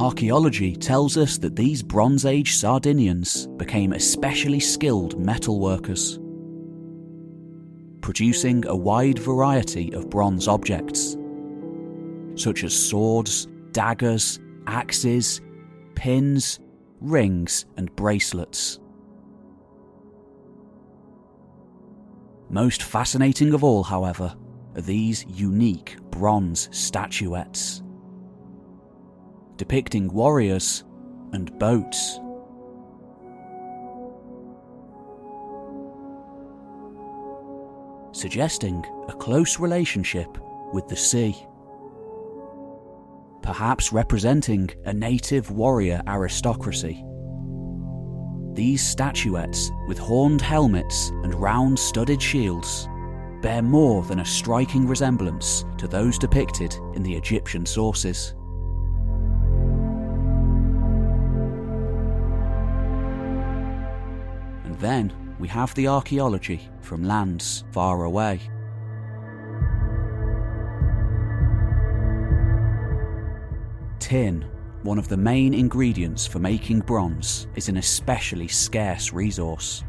A: Archaeology tells us that these Bronze Age Sardinians became especially skilled metal workers, producing a wide variety of bronze objects, such as swords, daggers, axes, pins, rings, and bracelets. Most fascinating of all, however, are these unique bronze statuettes depicting warriors and boats. Suggesting a close relationship with the sea perhaps representing a native warrior aristocracy. These statuettes, with horned helmets and round studded shields, bear more than a striking resemblance to those depicted in the Egyptian sources. Then we have the archaeology from lands far away. Tin, one of the main ingredients for making bronze, is an especially scarce resource.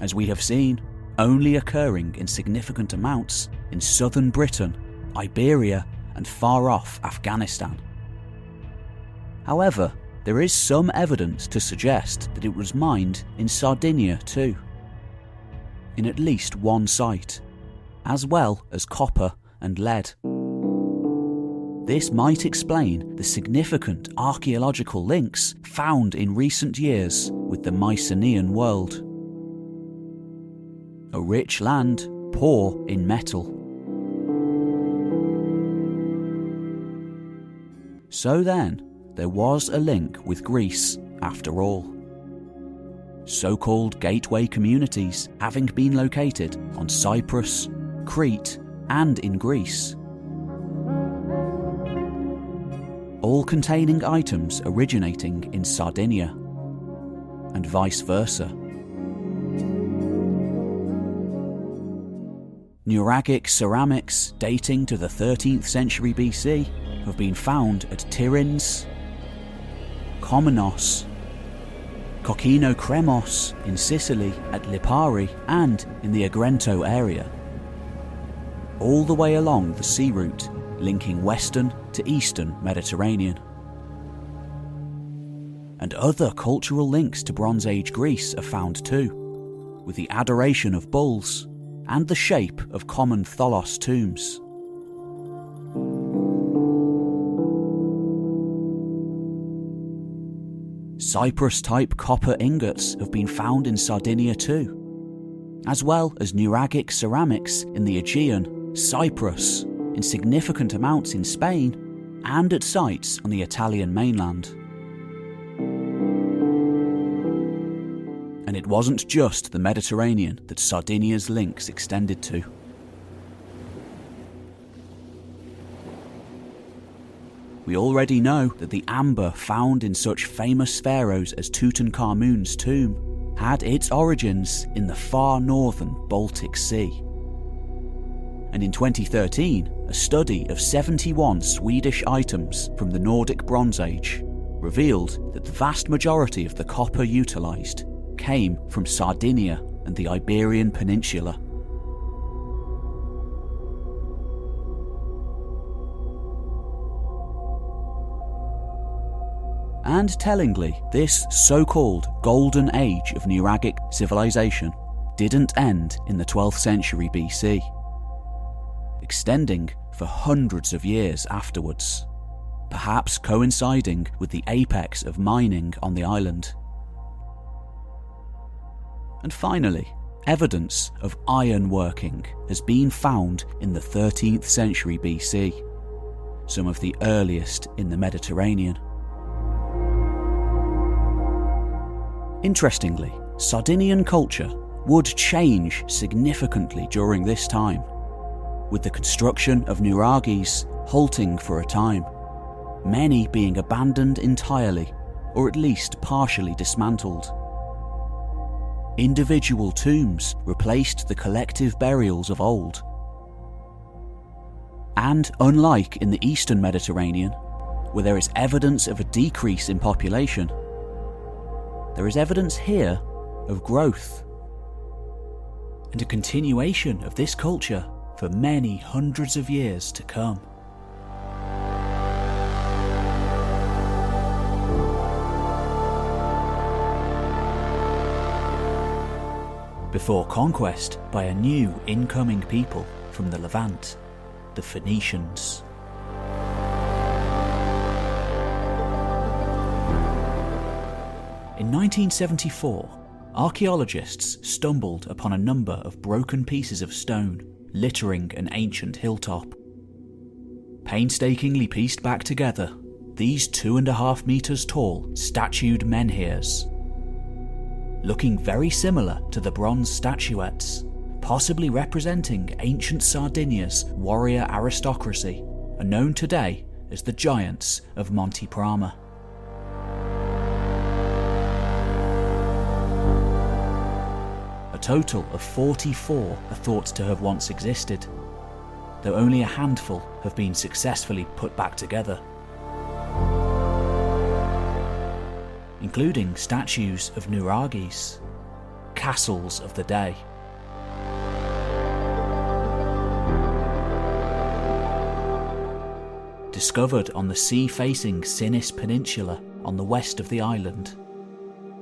A: As we have seen, only occurring in significant amounts in southern Britain, Iberia, and far off Afghanistan. However, there is some evidence to suggest that it was mined in Sardinia too, in at least one site, as well as copper and lead. This might explain the significant archaeological links found in recent years with the Mycenaean world. A rich land, poor in metal. So then, there was a link with Greece after all. So called gateway communities having been located on Cyprus, Crete, and in Greece. All containing items originating in Sardinia, and vice versa. Nuragic ceramics dating to the 13th century BC have been found at Tiryns, Kommos, Kokino Kremos in Sicily at Lipari and in the Agrigento area. All the way along the sea route linking western to eastern Mediterranean. And other cultural links to Bronze Age Greece are found too, with the adoration of bulls and the shape of common tholos tombs. Cyprus type copper ingots have been found in Sardinia too, as well as Nuragic ceramics in the Aegean, Cyprus, in significant amounts in Spain, and at sites on the Italian mainland. And it wasn't just the Mediterranean that Sardinia's links extended to. We already know that the amber found in such famous pharaohs as Tutankhamun's tomb had its origins in the far northern Baltic Sea. And in 2013, a study of 71 Swedish items from the Nordic Bronze Age revealed that the vast majority of the copper utilised came from Sardinia and the Iberian Peninsula. And tellingly, this so called golden age of Nuragic civilization didn't end in the 12th century BC, extending for hundreds of years afterwards, perhaps coinciding with the apex of mining on the island. And finally, evidence of iron working has been found in the 13th century BC, some of the earliest in the Mediterranean. Interestingly, Sardinian culture would change significantly during this time, with the construction of nuraghes halting for a time, many being abandoned entirely or at least partially dismantled. Individual tombs replaced the collective burials of old. And unlike in the eastern Mediterranean, where there is evidence of a decrease in population, there is evidence here of growth and a continuation of this culture for many hundreds of years to come. Before conquest by a new incoming people from the Levant, the Phoenicians. In 1974, archaeologists stumbled upon a number of broken pieces of stone littering an ancient hilltop. Painstakingly pieced back together, these two and a half metres tall statued menhirs. Looking very similar to the bronze statuettes, possibly representing ancient Sardinia's warrior aristocracy, are known today as the Giants of Monte Prama. total of 44 are thought to have once existed, though only a handful have been successfully put back together. Including statues of Nuraghes, castles of the day. Discovered on the sea facing Sinis Peninsula on the west of the island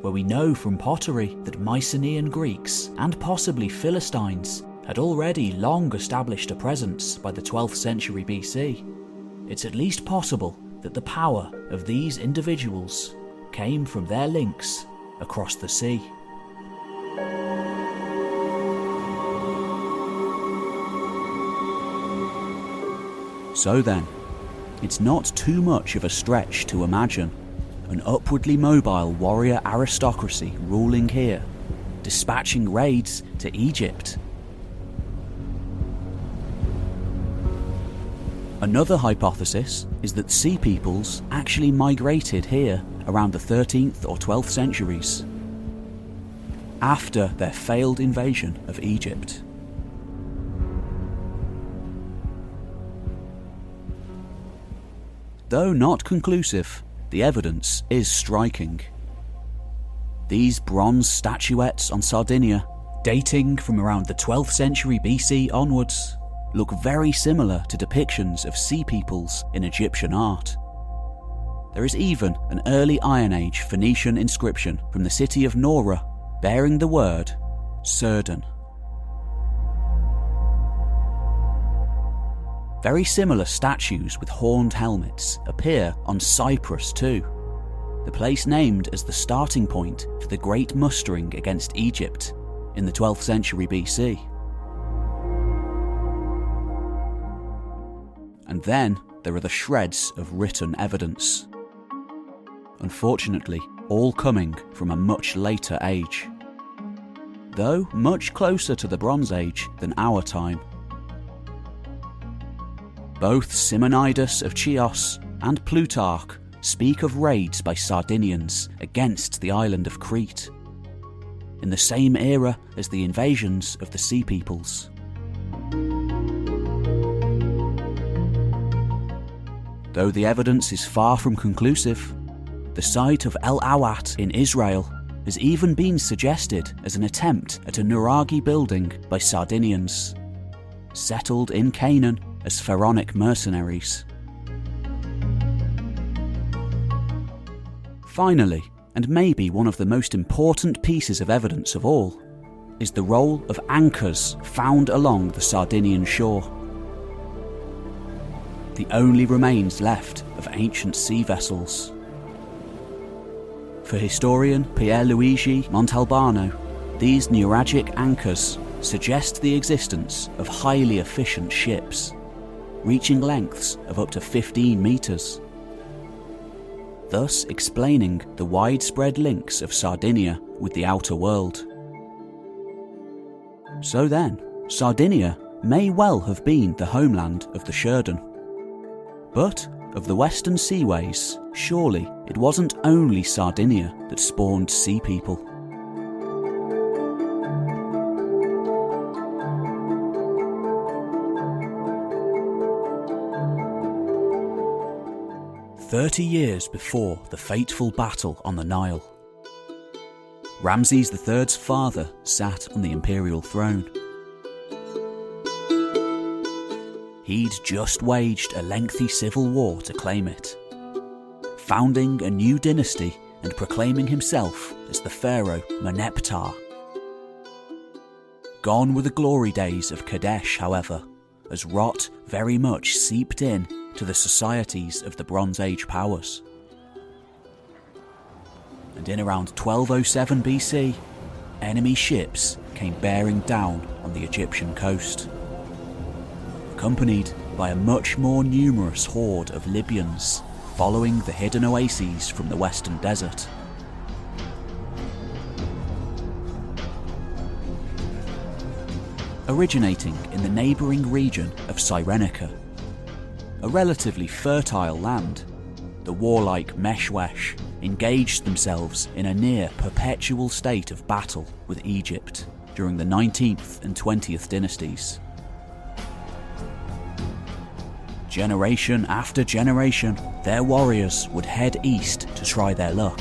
A: where we know from pottery that Mycenaean Greeks and possibly Philistines had already long established a presence by the 12th century BC. It's at least possible that the power of these individuals came from their links across the sea. So then, it's not too much of a stretch to imagine an upwardly mobile warrior aristocracy ruling here, dispatching raids to Egypt. Another hypothesis is that sea peoples actually migrated here around the 13th or 12th centuries, after their failed invasion of Egypt. Though not conclusive, the evidence is striking. These bronze statuettes on Sardinia, dating from around the 12th century BC onwards, look very similar to depictions of sea peoples in Egyptian art. There is even an early Iron Age Phoenician inscription from the city of Nora bearing the word Surdun. Very similar statues with horned helmets appear on Cyprus too, the place named as the starting point for the Great Mustering against Egypt in the 12th century BC. And then there are the shreds of written evidence. Unfortunately, all coming from a much later age. Though much closer to the Bronze Age than our time. Both Simonides of Chios and Plutarch speak of raids by Sardinians against the island of Crete, in the same era as the invasions of the Sea Peoples. Though the evidence is far from conclusive, the site of El Awat in Israel has even been suggested as an attempt at a Nuraghi building by Sardinians, settled in Canaan as Pharaonic mercenaries. Finally, and maybe one of the most important pieces of evidence of all, is the role of anchors found along the Sardinian shore. The only remains left of ancient sea vessels. For historian Pierluigi Montalbano, these Nuragic anchors suggest the existence of highly efficient ships reaching lengths of up to 15 metres. Thus explaining the widespread links of Sardinia with the outer world. So then, Sardinia may well have been the homeland of the Sherden. But of the western seaways, surely it wasn't only Sardinia that spawned sea people. Thirty years before the fateful battle on the Nile, Ramses III's father sat on the imperial throne. He'd just waged a lengthy civil war to claim it, founding a new dynasty and proclaiming himself as the pharaoh Merneptah. Gone were the glory days of Kadesh, however, as rot very much seeped in to the societies of the Bronze Age powers. And in around 1207 BC, enemy ships came bearing down on the Egyptian coast, accompanied by a much more numerous horde of Libyans following the hidden oases from the western desert. Originating in the neighbouring region of Cyrenaica, a relatively fertile land, the warlike Meshwesh engaged themselves in a near perpetual state of battle with Egypt during the 19th and 20th dynasties. Generation after generation, their warriors would head east to try their luck.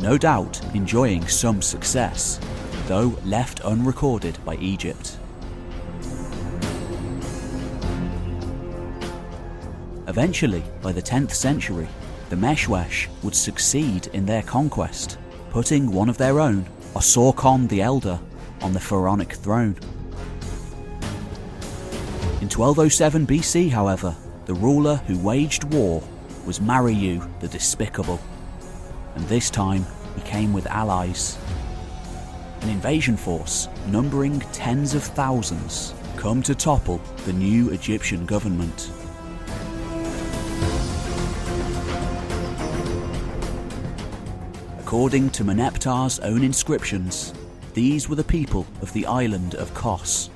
A: No doubt enjoying some success, though left unrecorded by Egypt. Eventually, by the 10th century, the Meshwesh would succeed in their conquest, putting one of their own, Osorkon the Elder, on the pharaonic throne. In 1207 BC, however, the ruler who waged war was Mariu the Despicable, and this time he came with allies. An invasion force numbering tens of thousands come to topple the new Egyptian government. According to Merneptah's own inscriptions, these were the people of the island of Kos,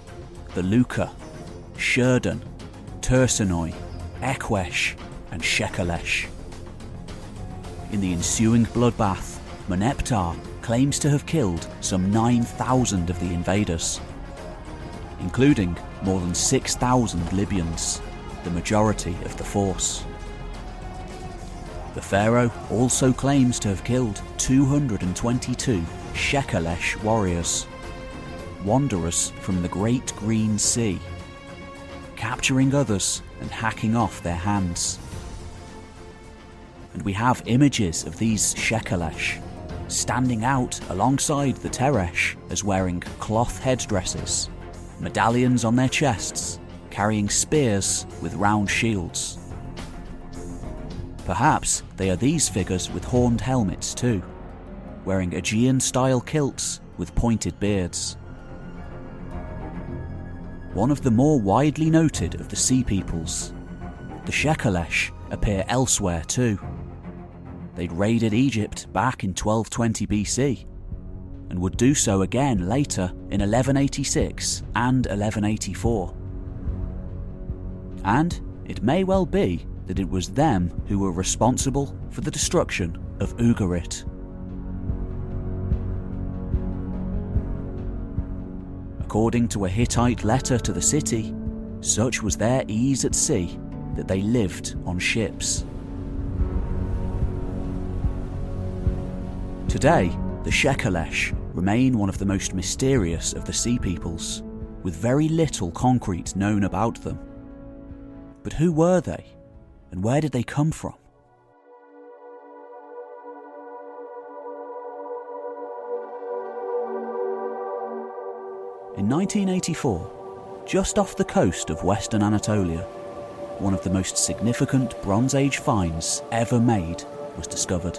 A: the Lukka, Sherden, Tursinoi, Ekwesh, and Shekelesh. In the ensuing bloodbath, Meneptar claims to have killed some 9,000 of the invaders, including more than 6,000 Libyans, the majority of the force. The pharaoh also claims to have killed 222 Shekelesh warriors, wanderers from the Great Green Sea, capturing others and hacking off their hands. And we have images of these Shekelesh standing out alongside the Teresh as wearing cloth headdresses, medallions on their chests, carrying spears with round shields. Perhaps they are these figures with horned helmets too, wearing Aegean style kilts with pointed beards. One of the more widely noted of the Sea Peoples, the Shekelesh appear elsewhere too. They'd raided Egypt back in 1220 BC and would do so again later in 1186 and 1184. And it may well be that it was them who were responsible for the destruction of Ugarit. According to a Hittite letter to the city, such was their ease at sea that they lived on ships. Today, the Shekelesh remain one of the most mysterious of the sea peoples, with very little concrete known about them. But who were they, and where did they come from? In 1984, just off the coast of western Anatolia, one of the most significant Bronze Age finds ever made was discovered.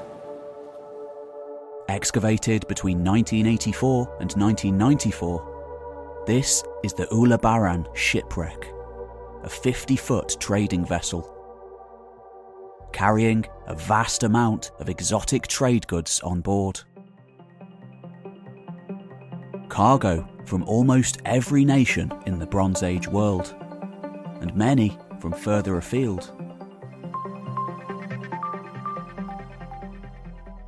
A: Excavated between 1984 and 1994, this is the Uluburun shipwreck, a 50 foot trading vessel. Carrying a vast amount of exotic trade goods on board. Cargo from almost every nation in the Bronze Age world, and many from further afield.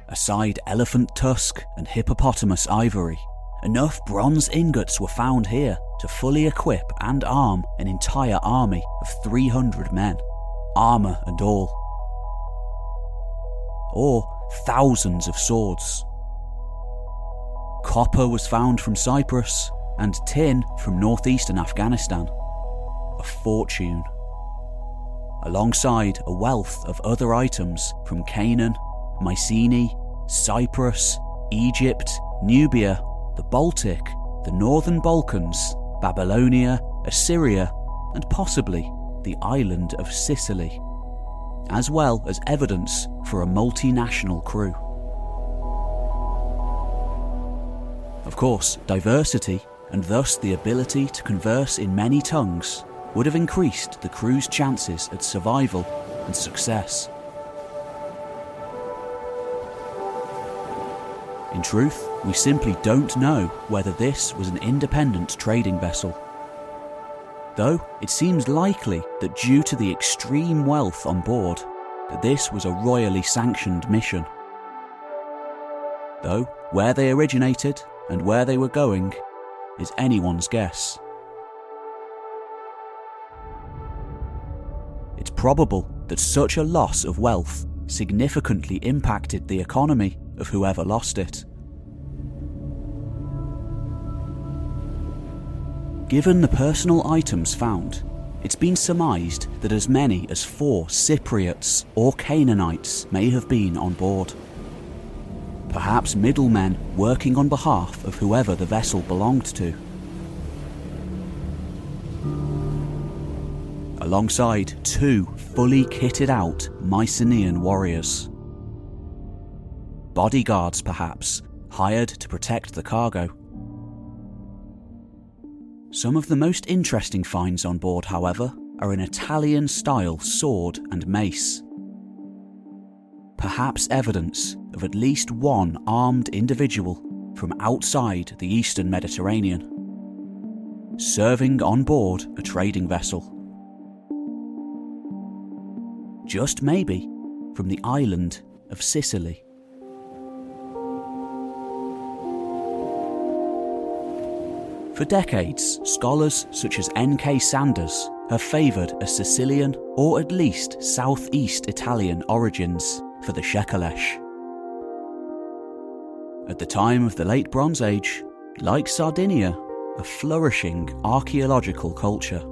A: Aside elephant tusk and hippopotamus ivory, enough bronze ingots were found here to fully equip and arm an entire army of 300 men, armour and all. Or thousands of swords. Copper was found from Cyprus and tin from northeastern Afghanistan. A fortune. Alongside a wealth of other items from Canaan, Mycenae, Cyprus, Egypt, Nubia, the Baltic, the Northern Balkans, Babylonia, Assyria, and possibly the island of Sicily, as well as evidence for a multinational crew. Of course, diversity, and thus the ability to converse in many tongues, would have increased the crew's chances at survival and success. In truth, we simply don't know whether this was an independent trading vessel. Though it seems likely that due to the extreme wealth on board, that this was a royally sanctioned mission. Though where they originated and where they were going is anyone's guess. It's probable that such a loss of wealth significantly impacted the economy of whoever lost it. Given the personal items found, it's been surmised that as many as four Cypriots or Canaanites may have been on board. Perhaps middlemen working on behalf of whoever the vessel belonged to. Alongside two fully kitted out Mycenaean warriors. Bodyguards, perhaps, hired to protect the cargo. Some of the most interesting finds on board, however, are an Italian style sword and mace. Perhaps evidence of at least one armed individual from outside the eastern Mediterranean, serving on board a trading vessel. Just maybe from the island of Sicily. For decades, scholars such as N.K. Sandars have favoured a Sicilian or at least southeast Italian origins for the Shekelesh. At the time of the Late Bronze Age, like Sardinia, a flourishing archaeological culture.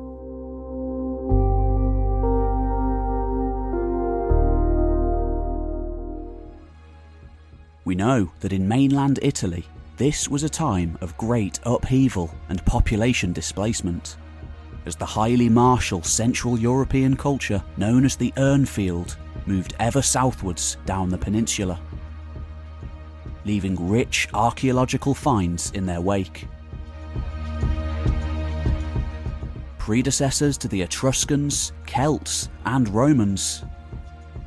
A: We know that in mainland Italy, this was a time of great upheaval and population displacement, as the highly martial Central European culture known as the Urnfield moved ever southwards down the peninsula, leaving rich archaeological finds in their wake. Predecessors to the Etruscans, Celts, and Romans,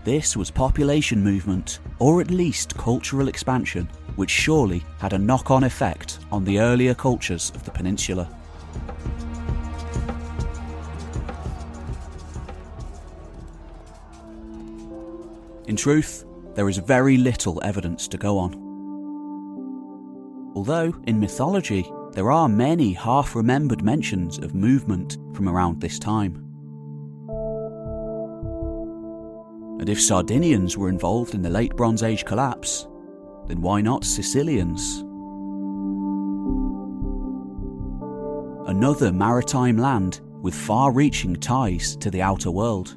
A: this was population movement, or at least cultural expansion, which surely had a knock on effect on the earlier cultures of the peninsula. In truth, there is very little evidence to go on. Although, in mythology, there are many half remembered mentions of movement from around this time. And if Sardinians were involved in the late Bronze Age collapse, then why not Sicilians? Another maritime land with far reaching ties to the outer world.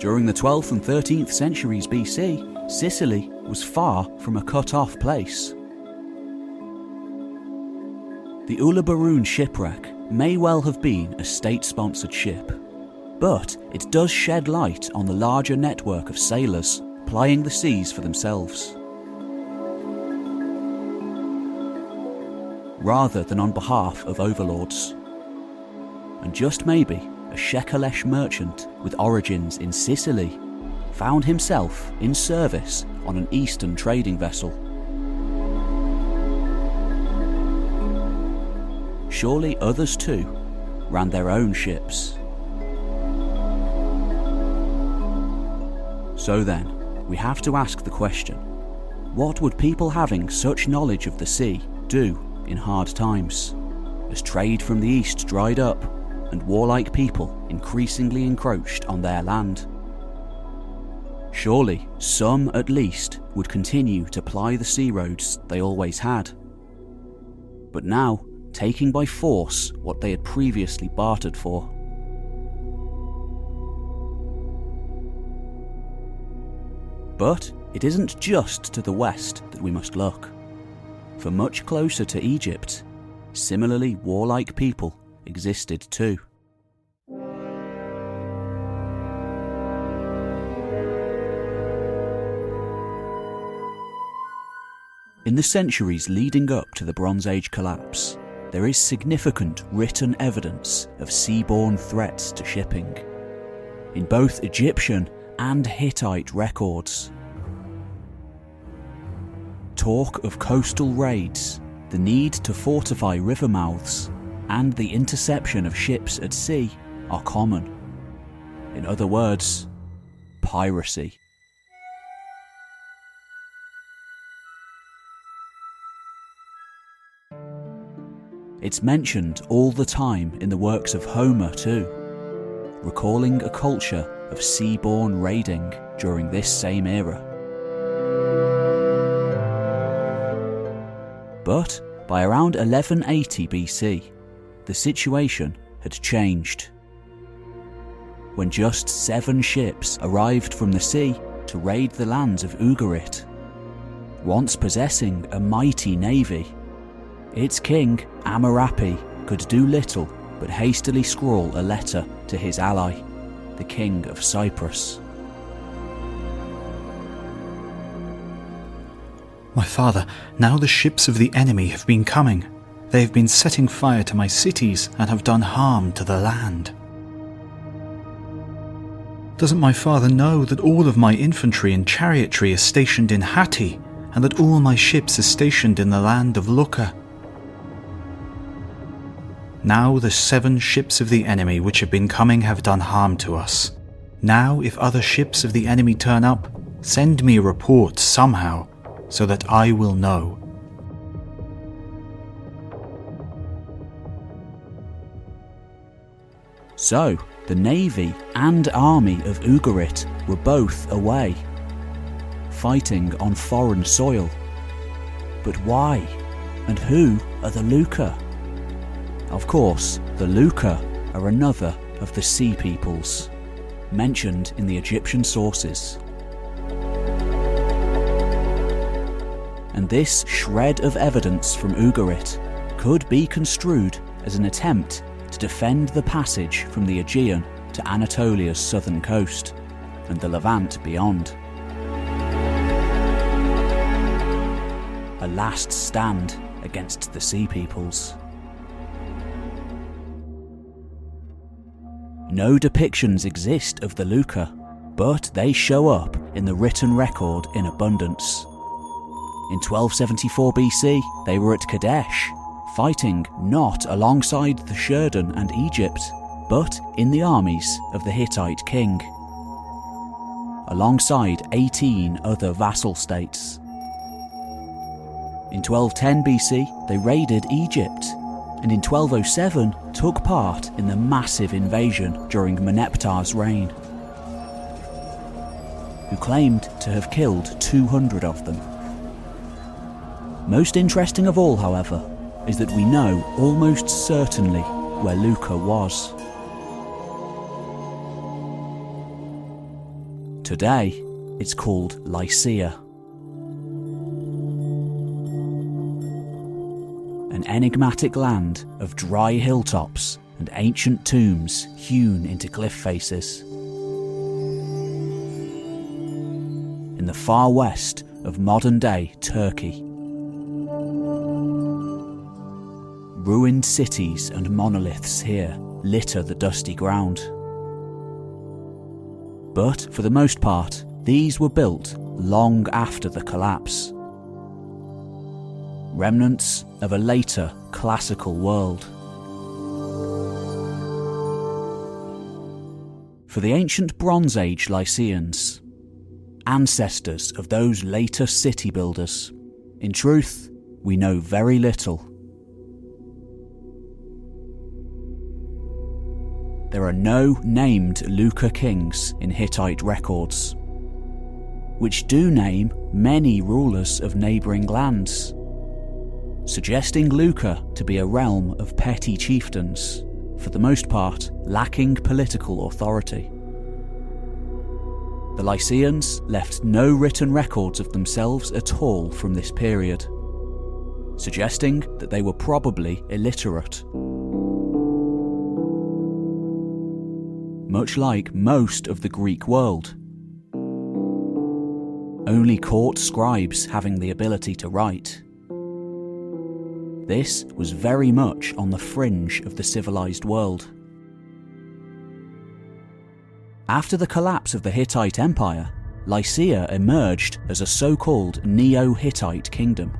A: During the 12th and 13th centuries BC, Sicily was far from a cut off place. The Uluburun shipwreck may well have been a state sponsored ship but it does shed light on the larger network of sailors plying the seas for themselves. Rather than on behalf of overlords. And just maybe a Shekelesh merchant with origins in Sicily found himself in service on an eastern trading vessel. Surely others too ran their own ships. So then, we have to ask the question what would people having such knowledge of the sea do in hard times, as trade from the east dried up and warlike people increasingly encroached on their land? Surely, some at least would continue to ply the sea roads they always had. But now, taking by force what they had previously bartered for. But it isn't just to the west that we must look. For much closer to Egypt, similarly warlike people existed too. In the centuries leading up to the Bronze Age collapse, there is significant written evidence of seaborne threats to shipping. In both Egyptian and Hittite records. Talk of coastal raids, the need to fortify river mouths, and the interception of ships at sea are common. In other words, piracy. It's mentioned all the time in the works of Homer, too, recalling a culture of seaborne raiding during this same era. But by around 1180 BC, the situation had changed. When just seven ships arrived from the sea to raid the lands of Ugarit, once possessing a mighty navy, its king, Ammurapi, could do little but hastily scrawl a letter to his ally, the King of Cyprus.
B: My father, now the ships of the enemy have been coming. They have been setting fire to my cities and have done harm to the land. Doesn't my father know that all of my infantry and chariotry is stationed in Hatti, and that all my ships are stationed in the land of Lukka? Now the seven ships of the enemy which have been coming have done harm to us. Now, if other ships of the enemy turn up, send me a report somehow, so that I will know.
A: So, the navy and army of Ugarit were both away, fighting on foreign soil. But why? And who are the Lukka? Of course, the Lukka are another of the sea peoples, mentioned in the Egyptian sources. And this shred of evidence from Ugarit could be construed as an attempt to defend the passage from the Aegean to Anatolia's southern coast and the Levant beyond. A last stand against the Sea Peoples. No depictions exist of the Lukka, but they show up in the written record in abundance. In 1274 BC, they were at Kadesh, fighting not alongside the Sherden and Egypt, but in the armies of the Hittite king, alongside 18 other vassal states. In 1210 BC, they raided Egypt, and in 1207 took part in the massive invasion during Merneptah's reign, who claimed to have killed 200 of them. Most interesting of all, however, is that we know almost certainly where Lukka was. Today, it's called Lycia. An enigmatic land of dry hilltops and ancient tombs hewn into cliff faces. In the far west of modern day Turkey. Ruined cities and monoliths here litter the dusty ground. But for the most part, these were built long after the collapse. Remnants of a later classical world. For the ancient Bronze Age Lycians, ancestors of those later city builders, in truth, we know very little. there are no named Lukka kings in Hittite records, which do name many rulers of neighbouring lands, suggesting Lukka to be a realm of petty chieftains, for the most part lacking political authority. The Lycians left no written records of themselves at all from this period, suggesting that they were probably illiterate much like most of the Greek world. Only court scribes having the ability to write. This was very much on the fringe of the civilized world. After the collapse of the Hittite Empire, Lycia emerged as a so called Neo Hittite kingdom.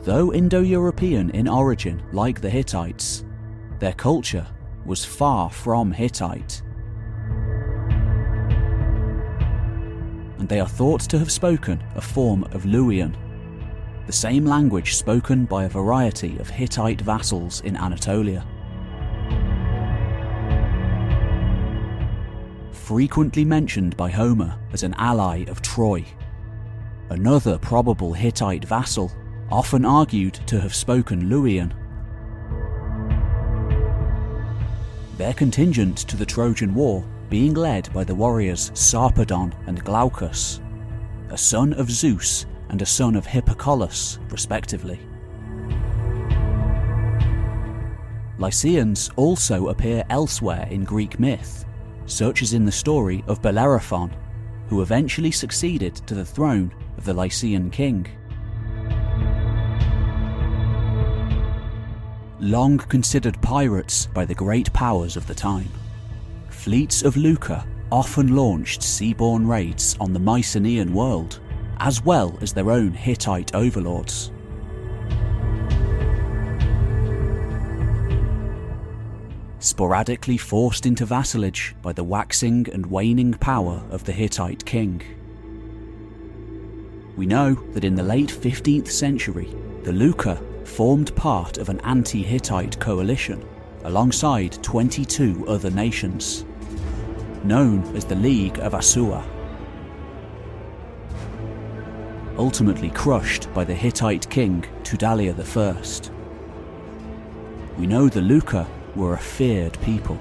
A: Though Indo European in origin, like the Hittites, their culture was far from Hittite. And they are thought to have spoken a form of Luwian, the same language spoken by a variety of Hittite vassals in Anatolia. Frequently mentioned by Homer as an ally of Troy. Another probable Hittite vassal, often argued to have spoken Luwian. Their contingent to the Trojan War being led by the warriors Sarpedon and Glaucus, a son of Zeus and a son of Hippolochus, respectively. Lycians also appear elsewhere in Greek myth, such as in the story of Bellerophon, who eventually succeeded to the throne of the Lycian king. Long considered pirates by the great powers of the time, fleets of Lukka often launched seaborne raids on the Mycenaean world, as well as their own Hittite overlords. sporadically forced into vassalage by the waxing and waning power of the Hittite king. We know that in the late 15th century, the Lukka formed part of an anti Hittite coalition alongside 22 other nations, known as the League of Assuwa. Ultimately crushed by the Hittite king Tudhaliya I. We know the Lukka were a feared people.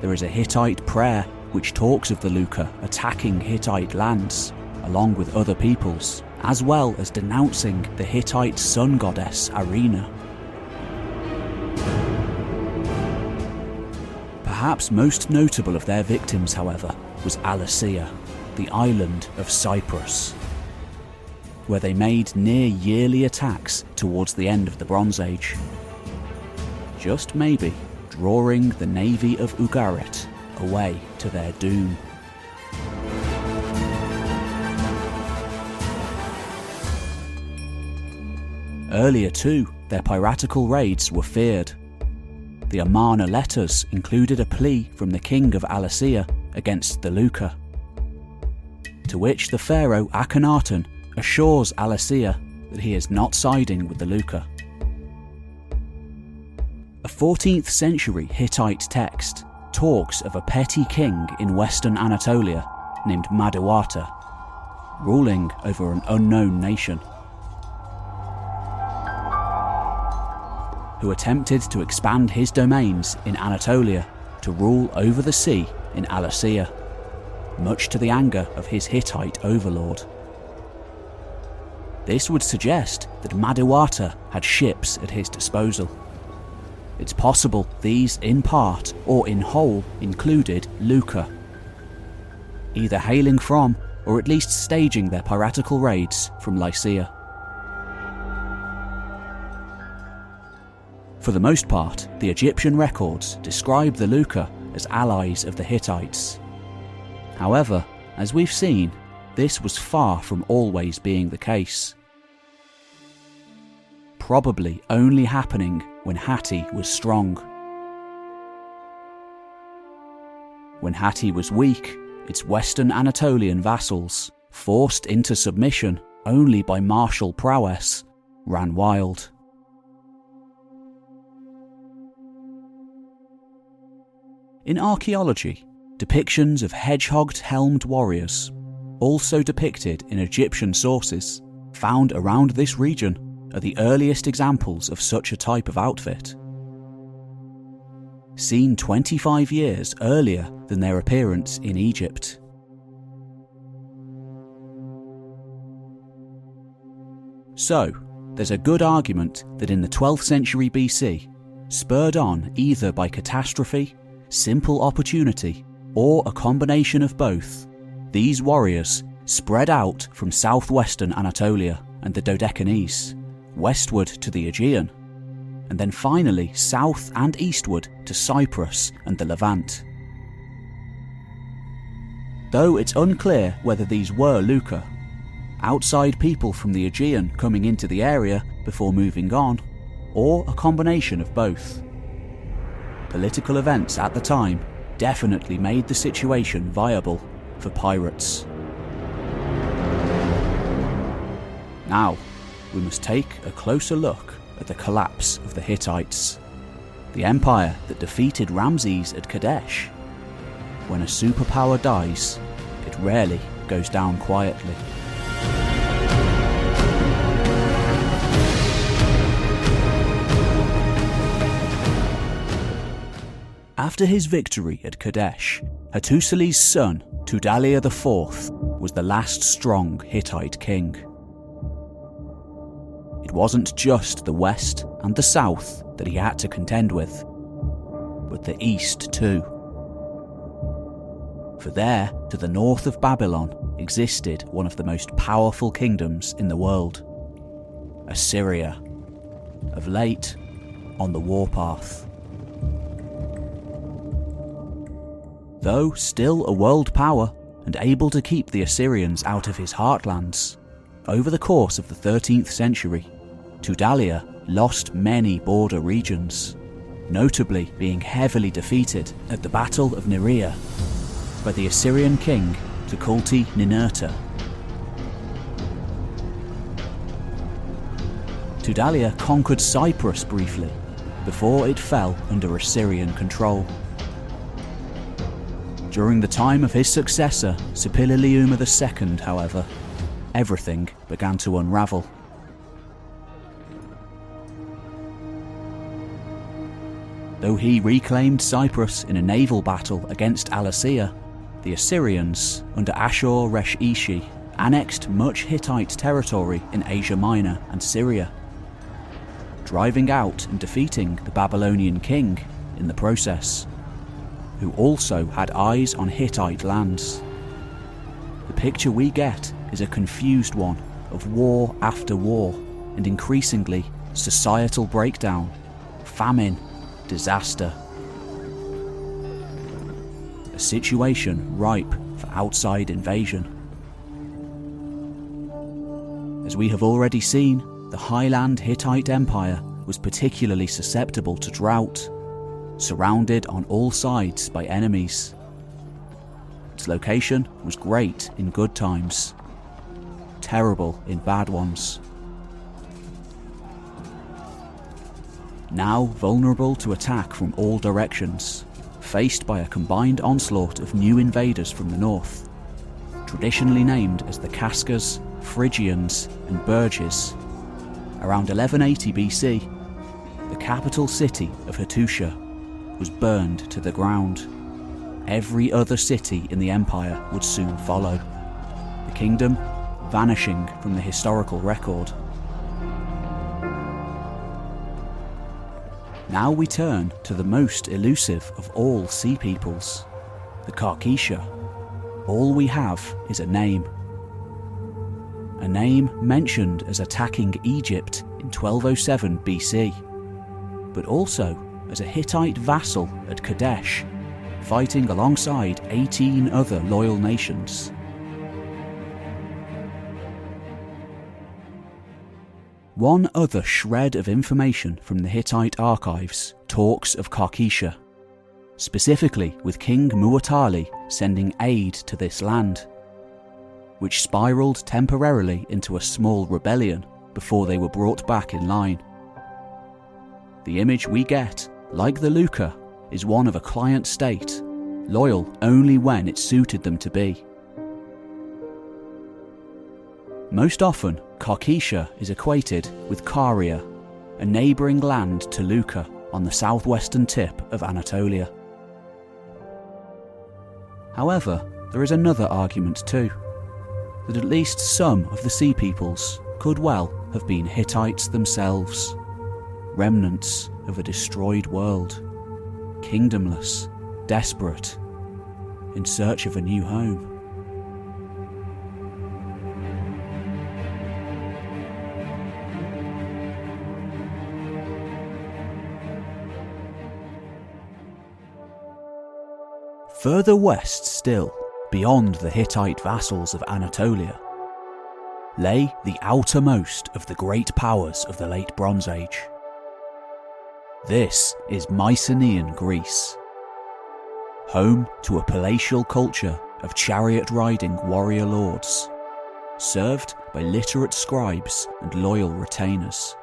A: There is a Hittite prayer which talks of the Lukka attacking Hittite lands, along with other peoples, as well as denouncing the Hittite sun goddess Arinna. Perhaps most notable of their victims, however, was Alashiya, the island of Cyprus, where they made near yearly attacks towards the end of the Bronze Age. Just maybe drawing the navy of Ugarit away to their doom. Earlier, too, their piratical raids were feared. The Amarna letters included a plea from the king of Alashiya against the Lukka, to which the pharaoh Akhenaten assures Alashiya that he is not siding with the Lukka. A 14th century Hittite text talks of a petty king in western Anatolia named Madduwatta, ruling over an unknown nation. Who attempted to expand his domains in Anatolia to rule over the sea in Alashiya, much to the anger of his Hittite overlord. This would suggest that Madduwatta had ships at his disposal. It's possible these, in part or in whole, included Lukka, either hailing from or at least staging their piratical raids from Lycia. For the most part, the Egyptian records describe the Lukka as allies of the Hittites. However, as we've seen, this was far from always being the case. Probably only happening when Hatti was strong. When Hatti was weak, its western Anatolian vassals, forced into submission only by martial prowess, ran wild. In archaeology, depictions of hedgehog helmed warriors, also depicted in Egyptian sources, found around this region, are the earliest examples of such a type of outfit. Seen 25 years earlier than their appearance in Egypt. So, there's a good argument that in the 12th century BC, spurred on either by catastrophe, simple opportunity, or a combination of both, these warriors spread out from southwestern Anatolia and the Dodecanese westward to the Aegean, and then finally south and eastward to Cyprus and the Levant. Though it's unclear whether these were Lukka, outside people from the Aegean coming into the area before moving on, or a combination of both. Political events at the time definitely made the situation viable for pirates. Now, we must take a closer look at the collapse of the Hittites, the empire that defeated Ramses at Kadesh. When a superpower dies, it rarely goes down quietly. After his victory at Kadesh, Hattusili's son, Tudhaliya IV, was the last strong Hittite king. Wasn't just the west and the south that he had to contend with, but the east too. For there, to the north of Babylon, existed one of the most powerful kingdoms in the world Assyria, of late on the warpath. Though still a world power and able to keep the Assyrians out of his heartlands, over the course of the 13th century, Tudhaliya lost many border regions, notably being heavily defeated at the Battle of Nihriya by the Assyrian king Tukulti Ninurta. Tudhaliya conquered Cyprus briefly before it fell under Assyrian control. During the time of his successor, Suppiluliuma II, however, everything began to unravel. Though he reclaimed Cyprus in a naval battle against Alashiya, the Assyrians, under Ashur resh Ishi, annexed much Hittite territory in Asia Minor and Syria, driving out and defeating the Babylonian king in the process, who also had eyes on Hittite lands. The picture we get is a confused one of war after war and increasingly societal breakdown, famine, disaster. A situation ripe for outside invasion. As we have already seen, the highland Hittite Empire was particularly susceptible to drought, surrounded on all sides by enemies. Its location was great in good times, terrible in bad ones. Now vulnerable to attack from all directions, faced by a combined onslaught of new invaders from the north, traditionally named as the Kaskas, Phrygians, and Bryges. Around 1180 BC, the capital city of Hattusha was burned to the ground. Every other city in the empire would soon follow, the kingdom vanishing from the historical record. Now we turn to the most elusive of all sea peoples, the Karkisha. All we have is a name. A name mentioned as attacking Egypt in 1207 BC, but also as a Hittite vassal at Kadesh, fighting alongside 18 other loyal nations. One other shred of information from the Hittite archives talks of Karkisha, specifically with King Muwatalli sending aid to this land, which spiralled temporarily into a small rebellion before they were brought back in line. The image we get, like the Lukka, is one of a client state, loyal only when it suited them to be. Most often, Karkisha is equated with Caria, a neighbouring land to Lukka on the southwestern tip of Anatolia. However, there is another argument too that at least some of the sea peoples could well have been Hittites themselves, remnants of a destroyed world, kingdomless, desperate, in search of a new home. Further west still, beyond the Hittite vassals of Anatolia, lay the outermost of the great powers of the Late Bronze Age. This is Mycenaean Greece, home to a palatial culture of chariot riding warrior lords, served by literate scribes and loyal retainers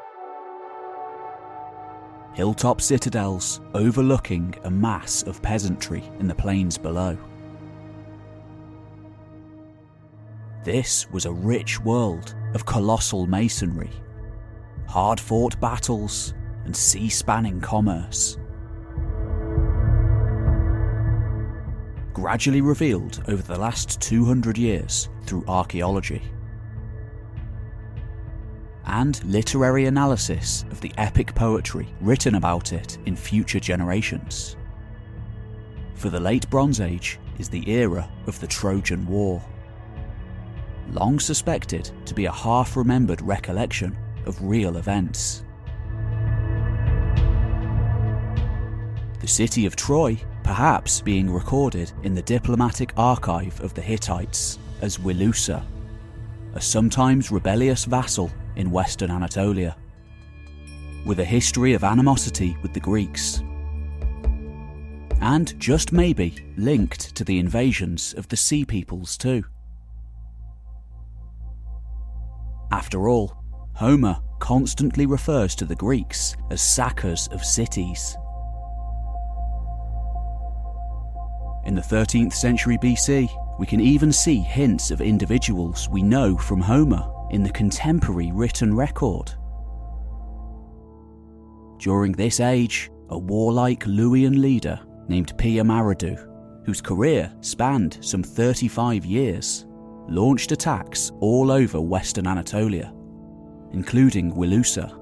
A: hilltop citadels overlooking a mass of peasantry in the plains below. This was a rich world of colossal masonry, hard fought battles, and sea spanning commerce. gradually revealed over the last 200 years through archaeology. And literary analysis of the epic poetry written about it in future generations. For the Late Bronze Age is the era of the Trojan War. Long suspected to be a half remembered recollection of real events. The city of Troy perhaps being recorded in the diplomatic archive of the Hittites as Wilusa, a sometimes rebellious vassal in western Anatolia, with a history of animosity with the Greeks, and just maybe linked to the invasions of the Sea Peoples too. After all, Homer constantly refers to the Greeks as sackers of cities. In the 13th century BC, we can even see hints of individuals we know from Homer in the contemporary written record. During this age, a warlike Luwian leader named Piyamaradu, whose career spanned some 35 years, launched attacks all over western Anatolia, including Wilusa.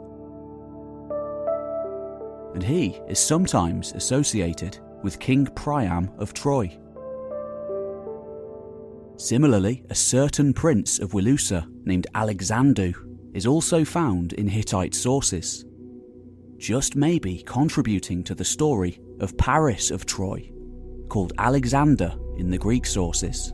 A: And he is sometimes associated with King Priam of Troy. Similarly, a certain prince of Wilusa named Alaksandu is also found in Hittite sources, just maybe contributing to the story of Paris of Troy, called Alexander in the Greek sources.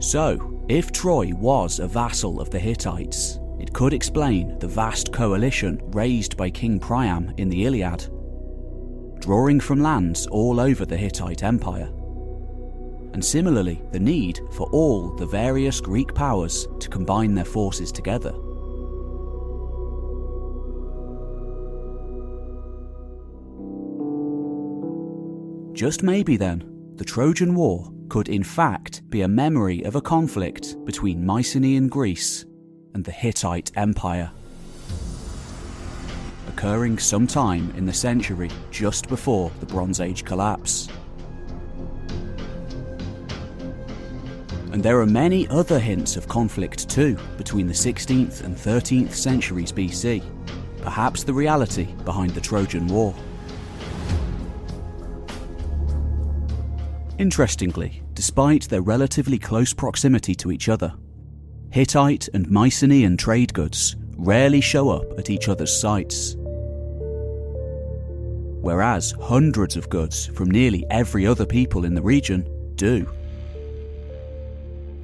A: So, if Troy was a vassal of the Hittites, it could explain the vast coalition raised by King Priam in the Iliad, drawing from lands all over the Hittite Empire. And similarly, the need for all the various Greek powers to combine their forces together. Just maybe then, the Trojan War could in fact be a memory of a conflict between Mycenaean Greece and the Hittite Empire. Occurring sometime in the century just before the Bronze Age collapse. And there are many other hints of conflict too between the 16th and 13th centuries BC, perhaps the reality behind the Trojan War. Interestingly, despite their relatively close proximity to each other, Hittite and Mycenaean trade goods rarely show up at each other's sites. Whereas hundreds of goods from nearly every other people in the region do.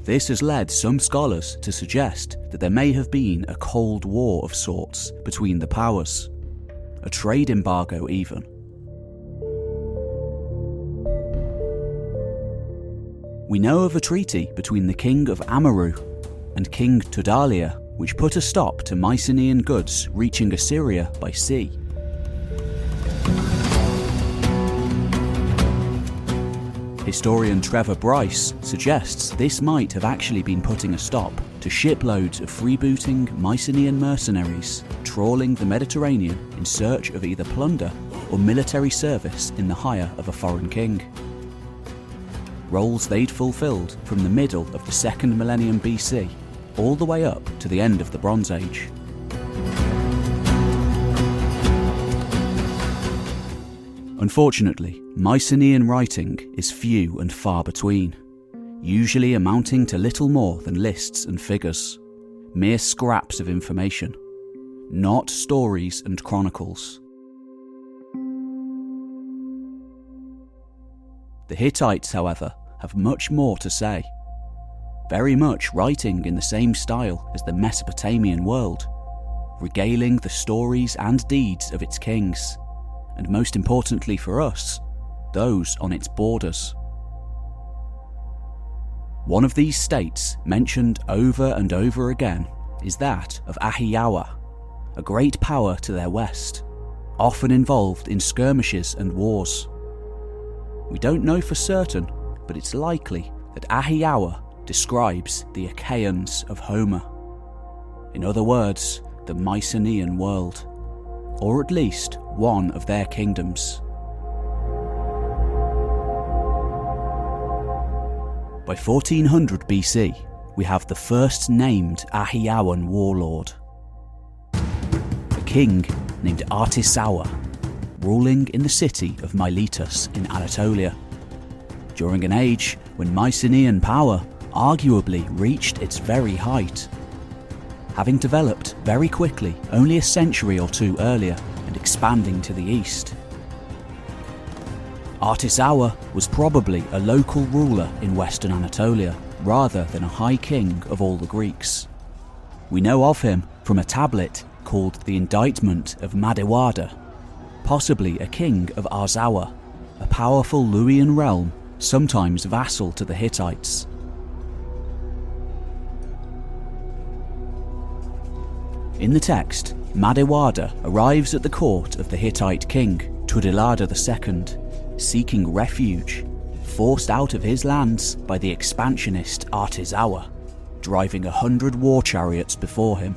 A: This has led some scholars to suggest that there may have been a Cold War of sorts between the powers, a trade embargo even. We know of a treaty between the king of Amurru and King Tudhaliya, which put a stop to Mycenaean goods reaching Assyria by sea. Historian Trevor Bryce suggests this might have actually been putting a stop to shiploads of freebooting Mycenaean mercenaries trawling the Mediterranean in search of either plunder or military service in the hire of a foreign king. Roles they'd fulfilled from the middle of the second millennium BC all the way up to the end of the Bronze Age. Unfortunately, Mycenaean writing is few and far between, usually amounting to little more than lists and figures, mere scraps of information, not stories and chronicles. The Hittites, however, have much more to say very much writing in the same style as the Mesopotamian world, regaling the stories and deeds of its kings, and most importantly for us, those on its borders. One of these states, mentioned over and over again, is that of Ahiyawa, a great power to their west, often involved in skirmishes and wars. We don't know for certain, but it's likely that Ahiyawa describes the Achaeans of Homer. In other words, the Mycenaean world, or at least one of their kingdoms. By 1400 BC, we have the first named Ahiyawan warlord, a king named Artisawa, ruling in the city of Miletus in Anatolia. During an age when Mycenaean power arguably reached its very height Having developed very quickly only a century or two earlier and expanding to the east. Artisawa was probably a local ruler in western Anatolia rather than a high king of all the Greeks. We know of him from a tablet called the Indictment of Madduwatta, possibly a king of Arzawa, a powerful Luwian realm sometimes vassal to the Hittites. In the text, Madduwatta arrives at the court of the Hittite king, Tudhaliya II, seeking refuge, forced out of his lands by the expansionist Artisawa, driving a hundred war chariots before him.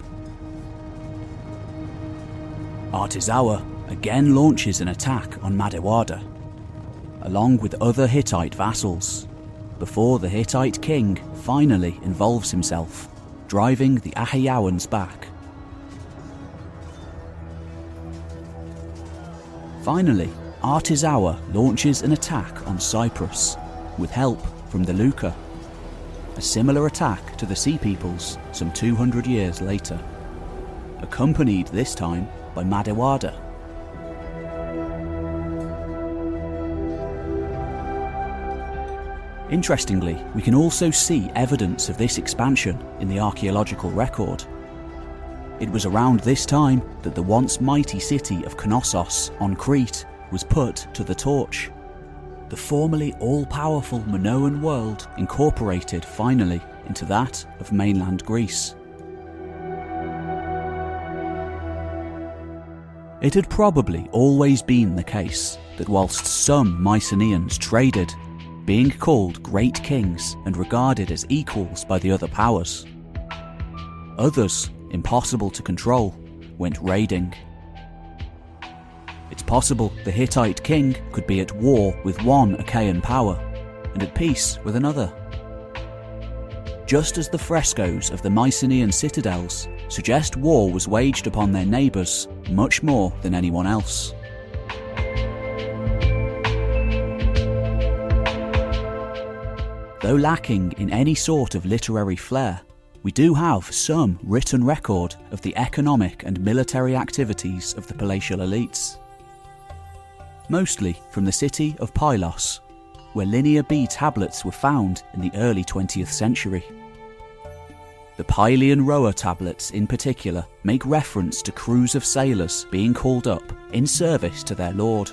A: Artisawa again launches an attack on Madduwatta, along with other Hittite vassals, before the Hittite king finally involves himself, driving the Ahiyawans back. Finally, Artisawa launches an attack on Cyprus, with help from the Lukka. A similar attack to the Sea Peoples some 200 years later, accompanied this time by Madduwatta. Interestingly, we can also see evidence of this expansion in the archaeological record. It was around this time that the once mighty city of Knossos on Crete was put to the torch. The formerly all powerful Minoan world incorporated finally into that of mainland Greece. It had probably always been the case that whilst some Mycenaeans traded, being called great kings and regarded as equals by the other powers, others, impossible to control, went raiding. It's possible the Hittite king could be at war with one Achaean power and at peace with another. Just as the frescoes of the Mycenaean citadels suggest war was waged upon their neighbours much more than anyone else. Though lacking in any sort of literary flair, we do have some written record of the economic and military activities of the palatial elites. Mostly from the city of Pylos, where Linear B tablets were found in the early 20th century. The Pylian rower tablets, in particular, make reference to crews of sailors being called up in service to their lord.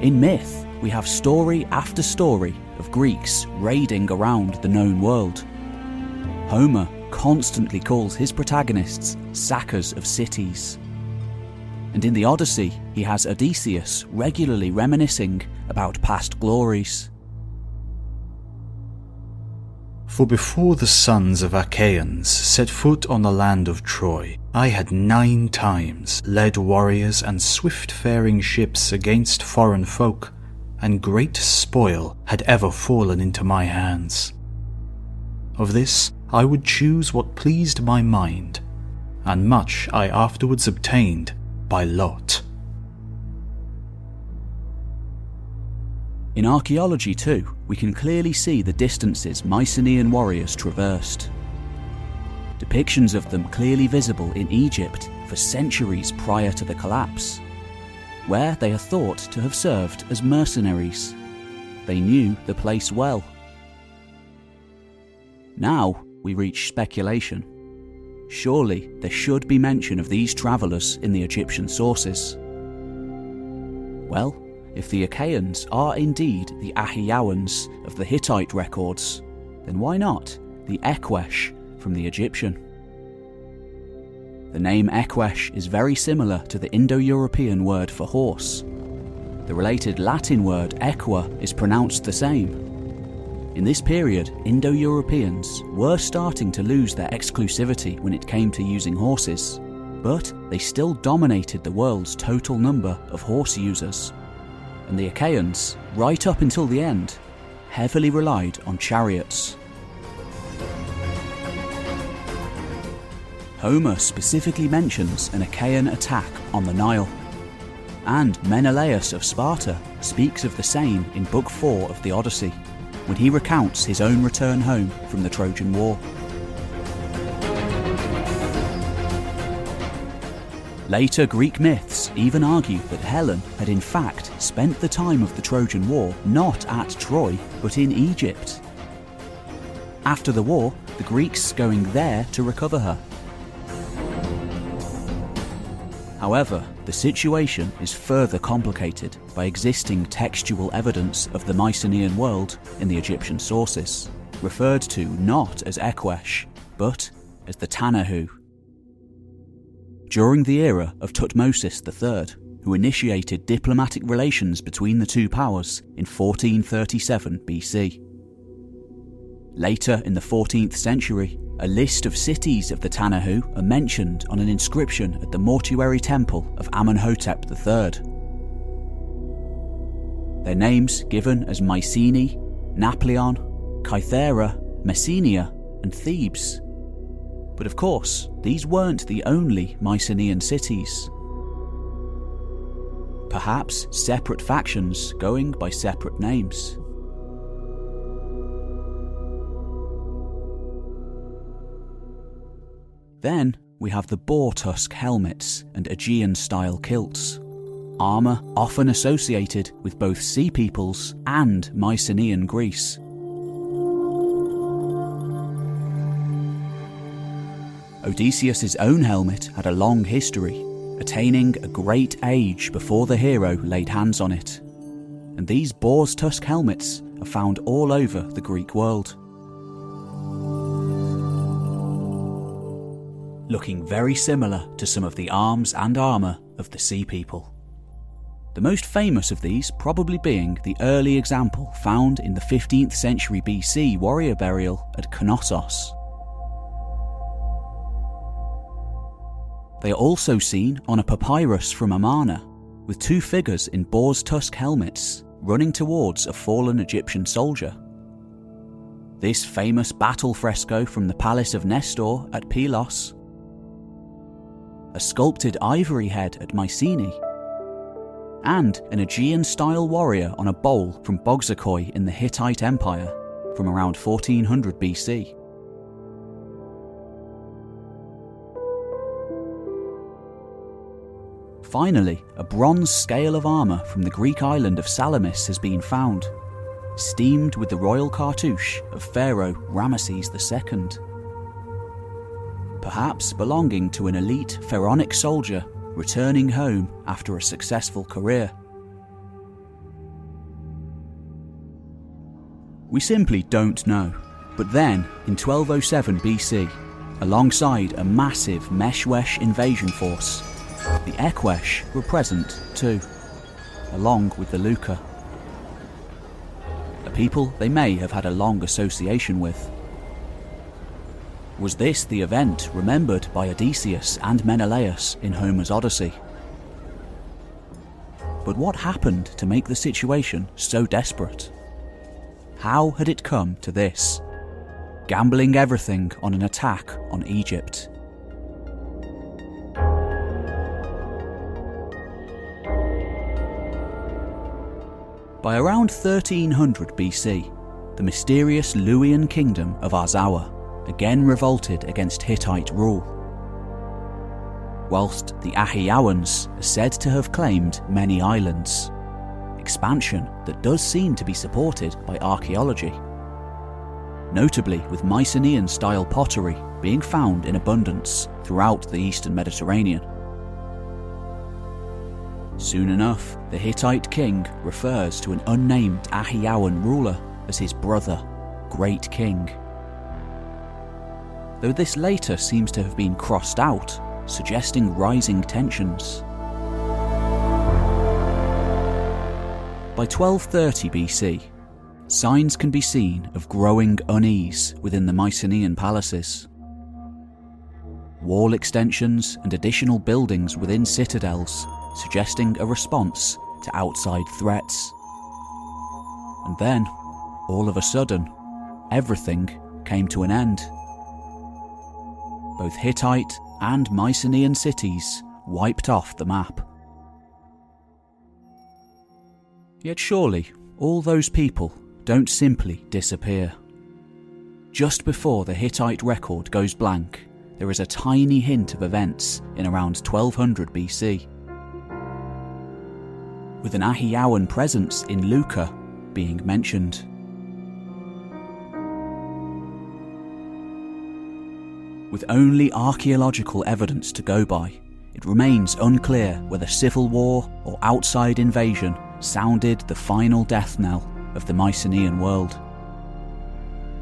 A: In myth, we have story after story of Greeks raiding around the known world. Homer constantly calls his protagonists sackers of cities. And in the Odyssey, he has Odysseus regularly reminiscing about past glories.
B: For before the sons of Achaeans set foot on the land of Troy, I had nine times led warriors and swift faring ships against foreign folk, and great spoil had ever fallen into my hands. Of this I would choose what pleased my mind, and much I afterwards obtained by lot.
A: In archaeology, too, we can clearly see the distances Mycenaean warriors traversed. Depictions of them clearly visible in Egypt for centuries prior to the collapse, where they are thought to have served as mercenaries. They knew the place well. Now we reach speculation. Surely there should be mention of these travellers in the Egyptian sources. Well, if the Achaeans are indeed the Ahiyawans of the Hittite records, then why not the Eqesh from the Egyptian? The name Eqesh is very similar to the Indo European word for horse. The related Latin word equa is pronounced the same. In this period, Indo Europeans were starting to lose their exclusivity when it came to using horses, but they still dominated the world's total number of horse users. And the Achaeans, right up until the end, heavily relied on chariots. Homer specifically mentions an Achaean attack on the Nile. And Menelaus of Sparta speaks of the same in Book 4 of the Odyssey, when he recounts his own return home from the Trojan War. Later Greek myths even argue that Helen had in fact spent the time of the Trojan War not at Troy, but in Egypt. After the war, the Greeks going there to recover her. However, the situation is further complicated by existing textual evidence of the Mycenaean world in the Egyptian sources, referred to not as Eqesh, but as the Tanahu. During the era of Tuthmosis III, who initiated diplomatic relations between the two powers in 1437 BC. Later in the 14th century, a list of cities of the Tanahu are mentioned on an inscription at the mortuary temple of Amenhotep III. Their names given as Mycenae, Nauplion, Kythera, Messenia, and Thebes. But of course, these weren't the only Mycenaean cities. Perhaps separate factions going by separate names. Then we have the boar tusk helmets and Aegean style kilts. Armour often associated with both sea peoples and Mycenaean Greece. Odysseus' own helmet had a long history, attaining a great age before the hero laid hands on it. And these boar's tusk helmets are found all over the Greek world. looking very similar to some of the arms and armour of the Sea People. The most famous of these probably being the early example found in the 15th century BC warrior burial at Knossos. They are also seen on a papyrus from Amarna, with two figures in boar's tusk helmets running towards a fallen Egyptian soldier. This famous battle fresco from the palace of Nestor at Pylos a sculpted ivory head at Mycenae, and an Aegean style warrior on a bowl from Boğazköy in the Hittite Empire from around 1400 BC. Finally, a bronze scale of armour from the Greek island of Salamis has been found, steamed with the royal cartouche of Pharaoh Ramesses II perhaps belonging to an elite pharaonic soldier returning home after a successful career. We simply don't know, but then, in 1207 BC, alongside a massive Meshwesh invasion force, the Eqesh were present too, along with the Lukka. A people they may have had a long association with. Was this the event remembered by Odysseus and Menelaus in Homer's Odyssey? But what happened to make the situation so desperate? How had it come to this? Gambling everything on an attack on Egypt. By around 1300 BC, the mysterious Luwian kingdom of Arzawa again revolted against Hittite rule. Whilst the Ahiyawans are said to have claimed many islands, expansion that does seem to be supported by archaeology. Notably, with Mycenaean style pottery being found in abundance throughout the eastern Mediterranean. Soon enough, the Hittite king refers to an unnamed Ahiyawan ruler as his brother, Great King though this later seems to have been crossed out, suggesting rising tensions. By 1230 BC, signs can be seen of growing unease within the Mycenaean palaces. wall extensions, and additional buildings within citadels, suggesting a response to outside threats. And then, all of a sudden, everything came to an end. Both Hittite and Mycenaean cities wiped off the map. Yet surely, all those people don't simply disappear. Just before the Hittite record goes blank, there is a tiny hint of events in around 1200 BC. With an Ahiyawan presence in Lukka being mentioned. With only archaeological evidence to go by, it remains unclear whether civil war or outside invasion sounded the final death knell of the Mycenaean world.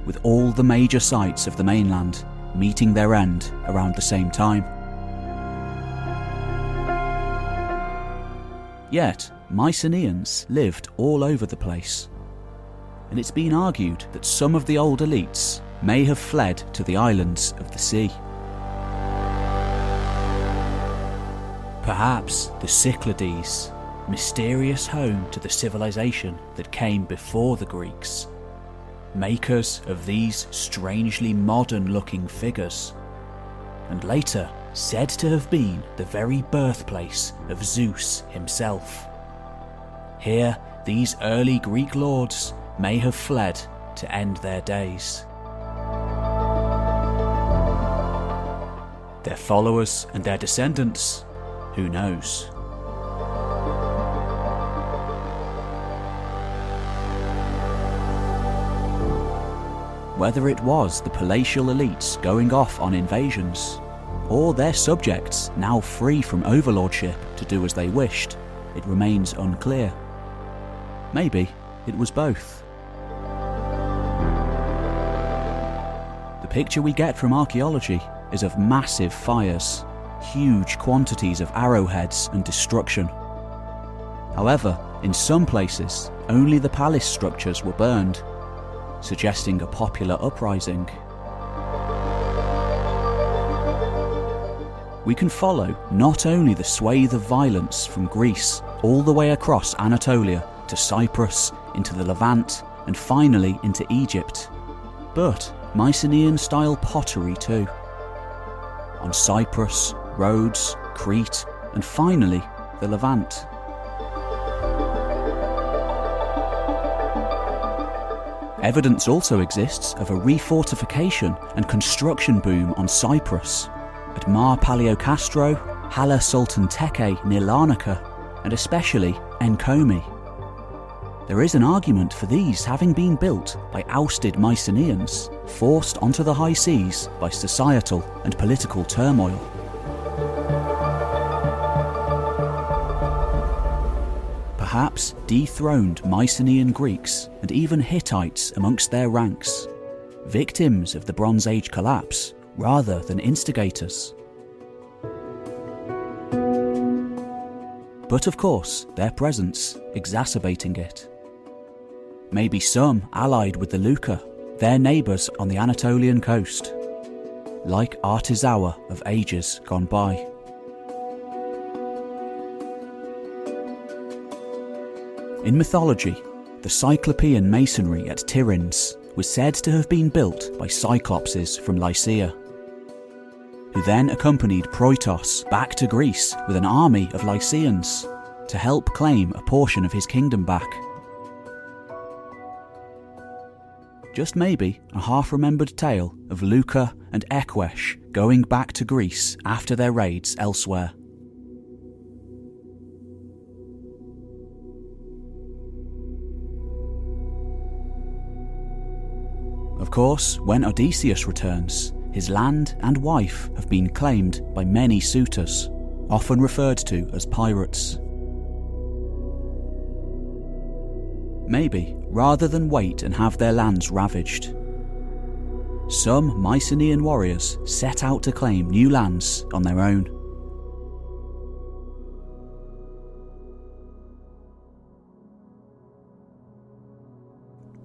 A: With all the major sites of the mainland meeting their end around the same time. Yet, Mycenaeans lived all over the place. And it's been argued that some of the old elites may have fled to the islands of the sea. Perhaps the Cyclades, mysterious home to the civilization that came before the Greeks, makers of these strangely modern looking figures, and later said to have been the very birthplace of Zeus himself. Here, these early Greek lords may have fled to end their days. Their followers and their descendants, who knows? Whether it was the palatial elites going off on invasions, or their subjects now free from overlordship to do as they wished, it remains unclear. Maybe it was both. The picture we get from archaeology is of massive fires, huge quantities of arrowheads and destruction. However, in some places, only the palace structures were burned, suggesting a popular uprising. We can follow not only the swathe of violence from Greece all the way across Anatolia to Cyprus, into the Levant, and finally into Egypt, but Mycenaean style pottery too. On Cyprus, Rhodes, Crete, and finally the Levant. Evidence also exists of a refortification and construction boom on Cyprus, at Mar Paleocastro, Hala Sultan Tekke near Larnaca, and especially Enkomi. There is an argument for these having been built by ousted Mycenaeans, forced onto the high seas by societal and political turmoil. Perhaps dethroned Mycenaean Greeks and even Hittites amongst their ranks, victims of the Bronze Age collapse rather than instigators. But of course, their presence exacerbating it. Maybe some allied with the Lukka, their neighbours on the Anatolian coast, like Artizawa of ages gone by. In mythology, the Cyclopean masonry at Tiryns was said to have been built by Cyclopses from Lycia, who then accompanied Proitos back to Greece with an army of Lycians to help claim a portion of his kingdom back. Just maybe a half remembered tale of Lukka and Equesh going back to Greece after their raids elsewhere. Of course, when Odysseus returns, his land and wife have been claimed by many suitors, often referred to as pirates. Maybe, rather than wait and have their lands ravaged, some Mycenaean warriors set out to claim new lands on their own.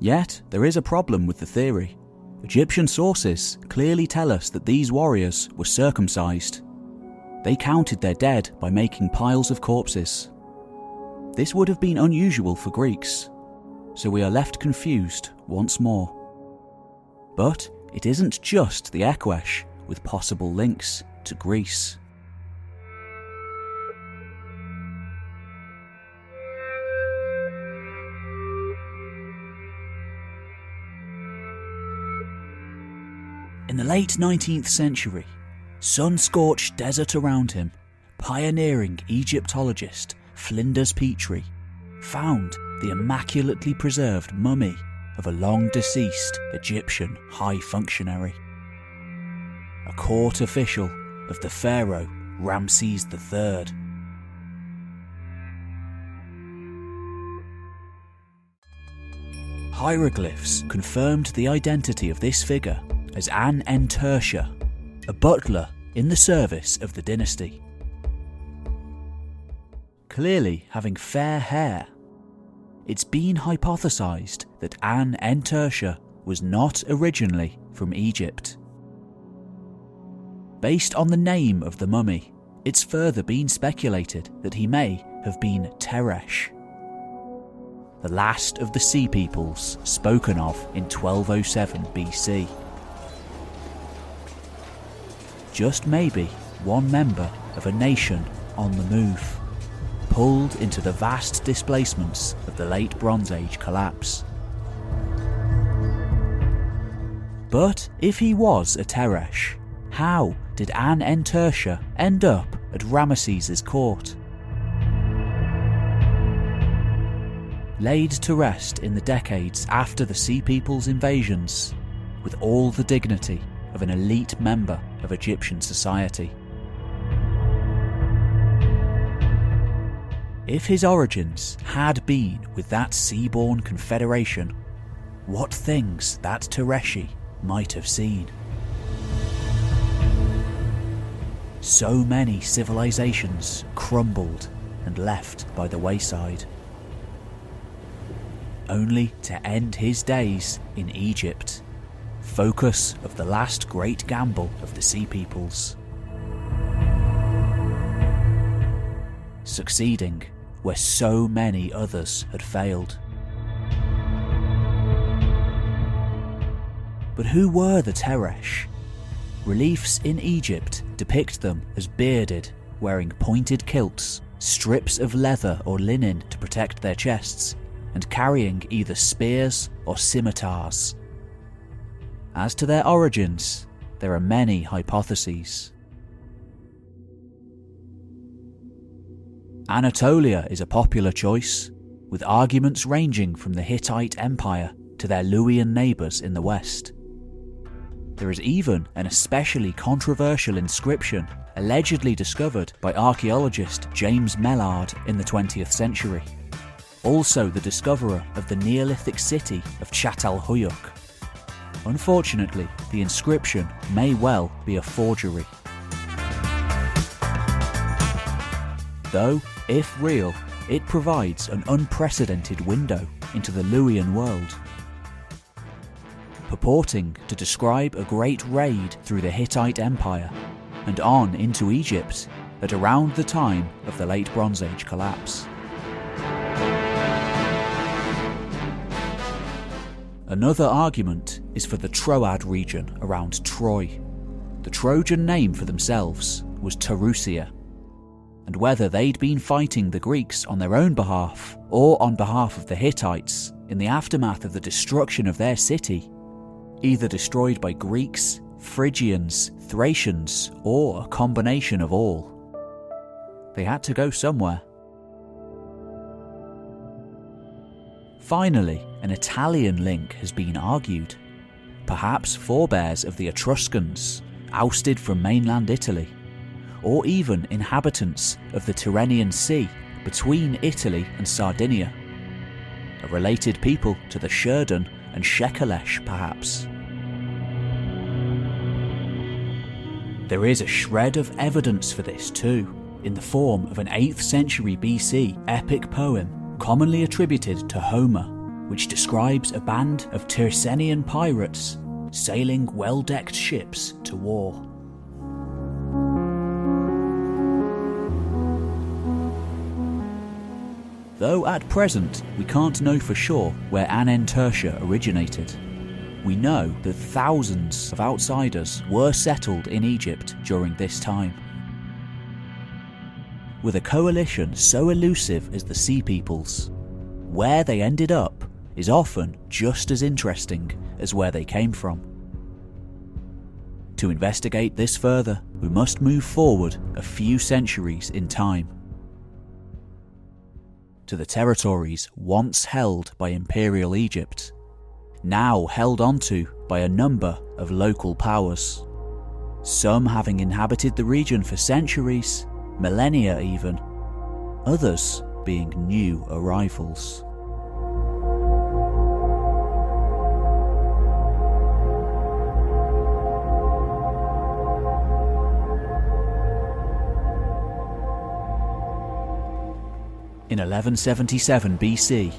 A: Yet, there is a problem with the theory. Egyptian sources clearly tell us that these warriors were circumcised. They counted their dead by making piles of corpses. This would have been unusual for Greeks, so we are left confused once more. But it isn't just the Ekwesh with possible links to Greece. In the late 19th century, sun scorched desert around him, pioneering Egyptologist Flinders Petrie found the immaculately preserved mummy of a long deceased Egyptian high functionary. A court official of the pharaoh Ramses III. Hieroglyphs confirmed the identity of this figure as An-Entersha, a butler in the service of the dynasty. Clearly having fair hair, it's been hypothesized that An-Entersha was not originally from Egypt. Based on the name of the mummy, it's further been speculated that he may have been Teresh, the last of the sea peoples spoken of in 1207 BC. Just maybe one member of a nation on the move, pulled into the vast displacements of the late Bronze Age collapse. But if he was a Teresh, how did An-Entersha end up at Ramesses' court? Laid to rest in the decades after the Sea People's invasions, with all the dignity of an elite member of Egyptian society. If his origins had been with that sea-born confederation, what things that Tereshi might have seen. So many civilizations crumbled and left by the wayside. Only to end his days in Egypt, focus of the last great gamble of the Sea Peoples. Succeeding where so many others had failed. But who were the Teresh? Reliefs in Egypt depict them as bearded, wearing pointed kilts, strips of leather or linen to protect their chests, and carrying either spears or scimitars. As to their origins, there are many hypotheses. Anatolia is a popular choice, with arguments ranging from the Hittite Empire to their Luwian neighbours in the west. There is even an especially controversial inscription allegedly discovered by archaeologist James Mellaart in the 20th century. Also, the discoverer of the Neolithic city of Çatalhöyük. Unfortunately, the inscription may well be a forgery. Though, if real, it provides an unprecedented window into the Luwian world. Purporting to describe a great raid through the Hittite Empire and on into Egypt at around the time of the Late Bronze Age collapse. Another argument is for the Troad region around Troy. The Trojan name for themselves was Tarusia, and whether they'd been fighting the Greeks on their own behalf or on behalf of the Hittites in the aftermath of the destruction of their city, either destroyed by Greeks, Phrygians, Thracians, or a combination of all. They had to go somewhere. Finally, an Italian link has been argued. Perhaps forebears of the Etruscans, ousted from mainland Italy, or even inhabitants of the Tyrrhenian Sea between Italy and Sardinia. A related people to the Sherden and Shekelesh, perhaps. There is a shred of evidence for this too, in the form of an 8th century BC epic poem commonly attributed to Homer, which describes a band of Tyrrhenian pirates sailing well decked ships to war. Though at present we can't know for sure where An-Entersha originated, we know that thousands of outsiders were settled in Egypt during this time. With a coalition so elusive as the Sea Peoples, where they ended up is often just as interesting as where they came from. To investigate this further, we must move forward a few centuries in time. To the territories once held by Imperial Egypt now held onto by a number of local powers. Some having inhabited the region for centuries, millennia even, others being new arrivals. In 1177 BC,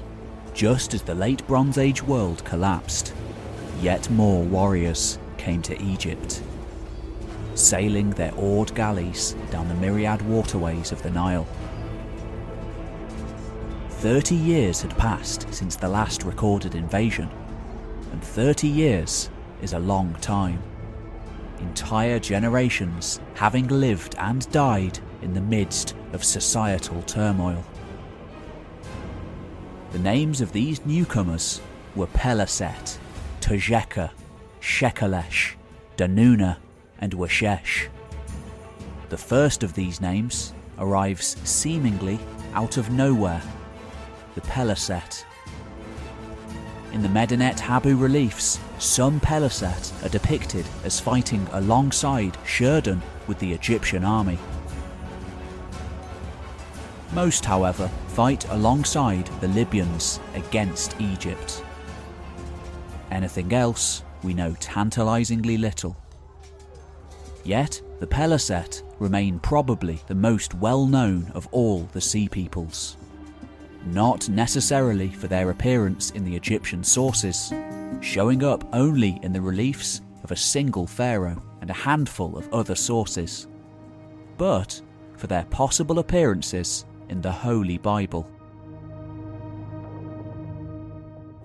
A: just as the late Bronze Age world collapsed, yet more warriors came to Egypt, sailing their oared galleys down the myriad waterways of the Nile. Thirty years had passed since the last recorded invasion, and 30 years is a long time. Entire generations having lived and died in the midst of societal turmoil. The names of these newcomers were Pelaset, Tjeker, Shekelesh, Danuna, and Weshesh. The first of these names arrives seemingly out of nowhere the Pelaset. In the Medinet Habu reliefs, some Pelaset are depicted as fighting alongside Sherden with the Egyptian army. Most, however, fight alongside the Libyans against Egypt. Anything else, we know tantalisingly little. Yet, the Peliset remain probably the most well known of all the Sea Peoples. Not necessarily for their appearance in the Egyptian sources, showing up only in the reliefs of a single pharaoh and a handful of other sources, but for their possible appearances in the Holy Bible.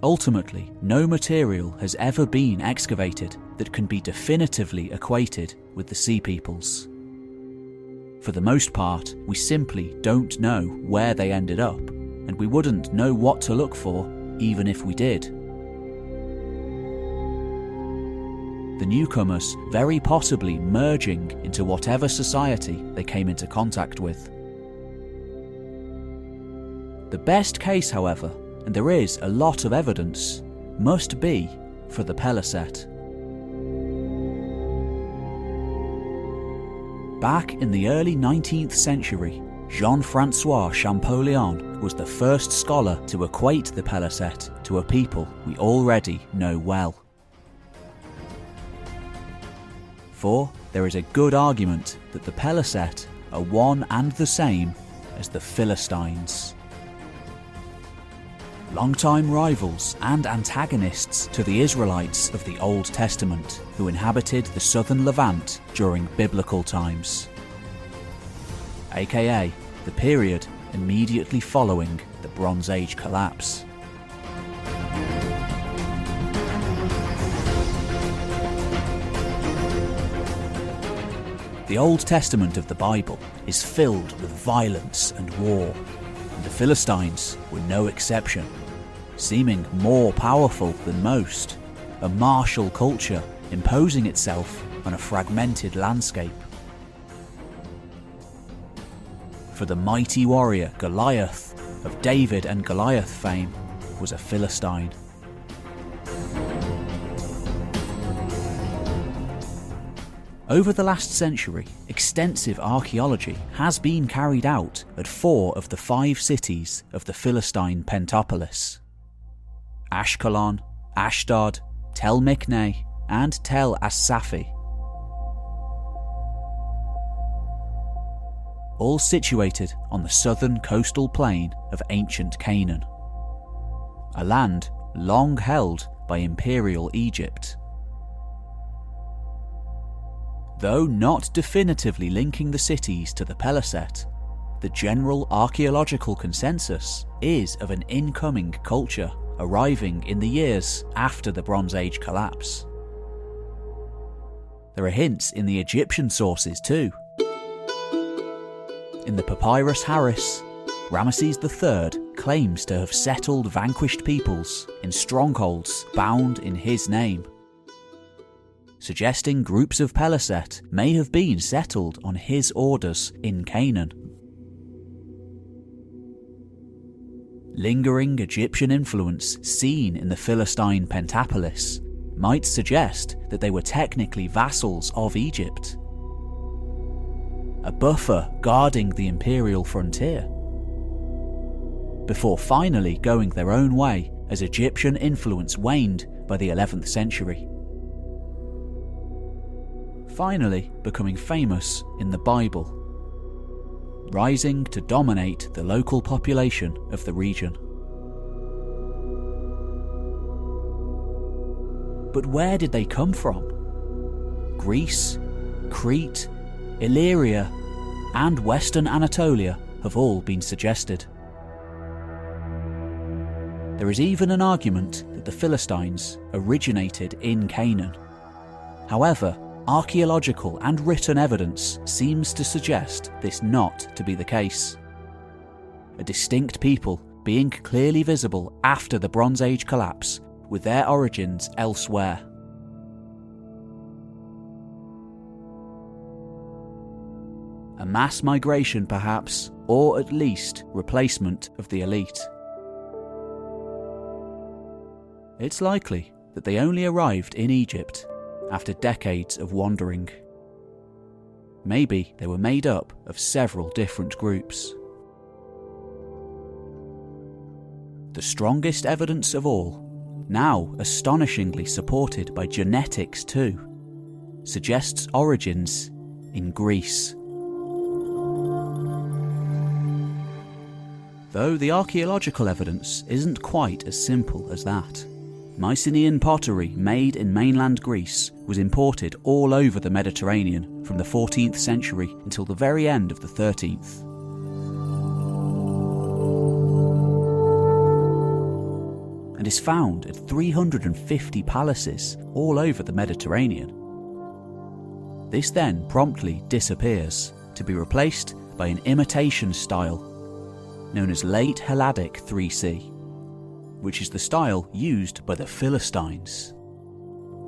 A: Ultimately, no material has ever been excavated that can be definitively equated with the Sea Peoples. For the most part, we simply don't know where they ended up, and we wouldn't know what to look for even if we did. The newcomers very possibly merging into whatever society they came into contact with. The best case, however, and there is a lot of evidence, must be for the Peliset. Back in the early 19th century, Jean Francois Champollion was the first scholar to equate the Peliset to a people we already know well. For there is a good argument that the Peliset are one and the same as the Philistines longtime rivals and antagonists to the Israelites of the Old Testament who inhabited the southern Levant during biblical times, aka the period immediately following the Bronze Age collapse. The Old Testament of the Bible is filled with violence and war, and the Philistines were no exception seeming more powerful than most, a martial culture imposing itself on a fragmented landscape. For the mighty warrior Goliath of David and Goliath fame was a Philistine. Over the last century, extensive archaeology has been carried out at four of the five cities of the Philistine Pentapolis. Ashkelon, Ashdod, Tel Miqne, and Tell es-Safi. All situated on the southern coastal plain of ancient Canaan, a land long held by Imperial Egypt. Though not definitively linking the cities to the Peliset, the general archaeological consensus is of an incoming culture arriving in the years after the Bronze Age collapse. There are hints in the Egyptian sources too. In the Papyrus Harris, Ramesses III claims to have settled vanquished peoples in strongholds bound in his name, suggesting groups of Peliset may have been settled on his orders in Canaan. Lingering Egyptian influence seen in the Philistine Pentapolis might suggest that they were technically vassals of Egypt. A buffer guarding the imperial frontier. Before finally going their own way as Egyptian influence waned by the 11th century. Finally becoming famous in the Bible rising to dominate the local population of the region. But where did they come from? Greece, Crete, Illyria, and Western Anatolia have all been suggested. There is even an argument that the Philistines originated in Canaan. However, archaeological and written evidence seems to suggest this not to be the case. A distinct people being clearly visible after the Bronze Age collapse with their origins elsewhere. A mass migration, perhaps, or at least replacement of the elite. It's likely that they only arrived in Egypt after decades of wandering. Maybe they were made up of several different groups. The strongest evidence of all, now astonishingly supported by genetics too, suggests origins in Greece. Though the archaeological evidence isn't quite as simple as that. Mycenaean pottery made in mainland Greece was imported all over the Mediterranean from the 14th century until the very end of the 13th. And is found at 350 palaces all over the Mediterranean. This then promptly disappears to be replaced by an imitation style known as Late Helladic 3C which is the style used by the Philistines.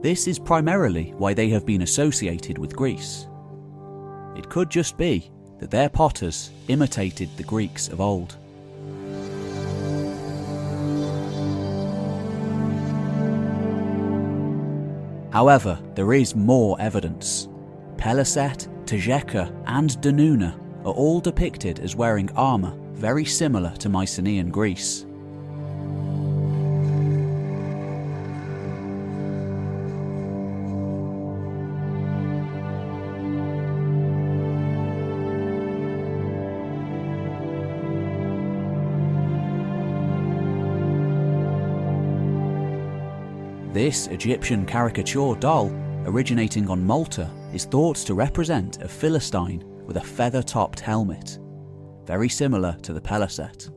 A: This is primarily why they have been associated with Greece. It could just be that their potters imitated the Greeks of old. However, there is more evidence. Peliset, Tjeker, and Danuna are all depicted as wearing armour very similar to Mycenaean Greece. This Egyptian caricature doll, originating on Malta, is thought to represent a Philistine with a feather topped helmet, very similar to the Peliset.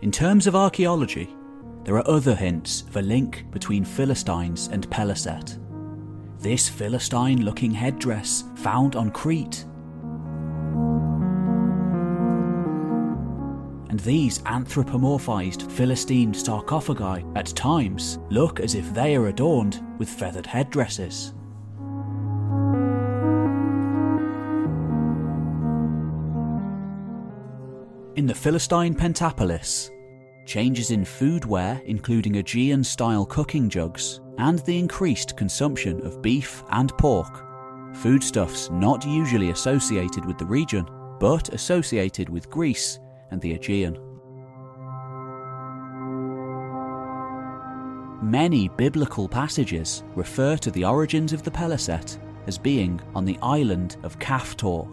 A: In terms of archaeology, there are other hints of a link between Philistines and Peliset. This Philistine looking headdress found on Crete and these anthropomorphized Philistine sarcophagi at times look as if they are adorned with feathered headdresses. In the Philistine Pentapolis, changes in foodware, including Aegean style cooking jugs, and the increased consumption of beef and pork, foodstuffs not usually associated with the region, but associated with Greece and the Aegean. Many biblical passages refer to the origins of the Peliset as being on the island of Caphtor,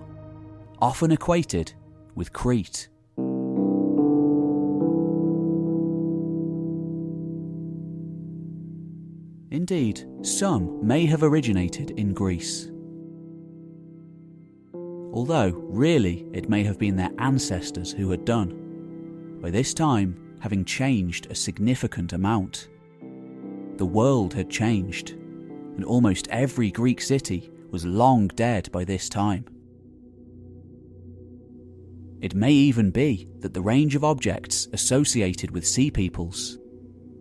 A: often equated with Crete. Indeed, some may have originated in Greece. Although, really, it may have been their ancestors who had done. By this time, having changed a significant amount. The world had changed, and almost every Greek city was long dead by this time. It may even be that the range of objects associated with sea peoples,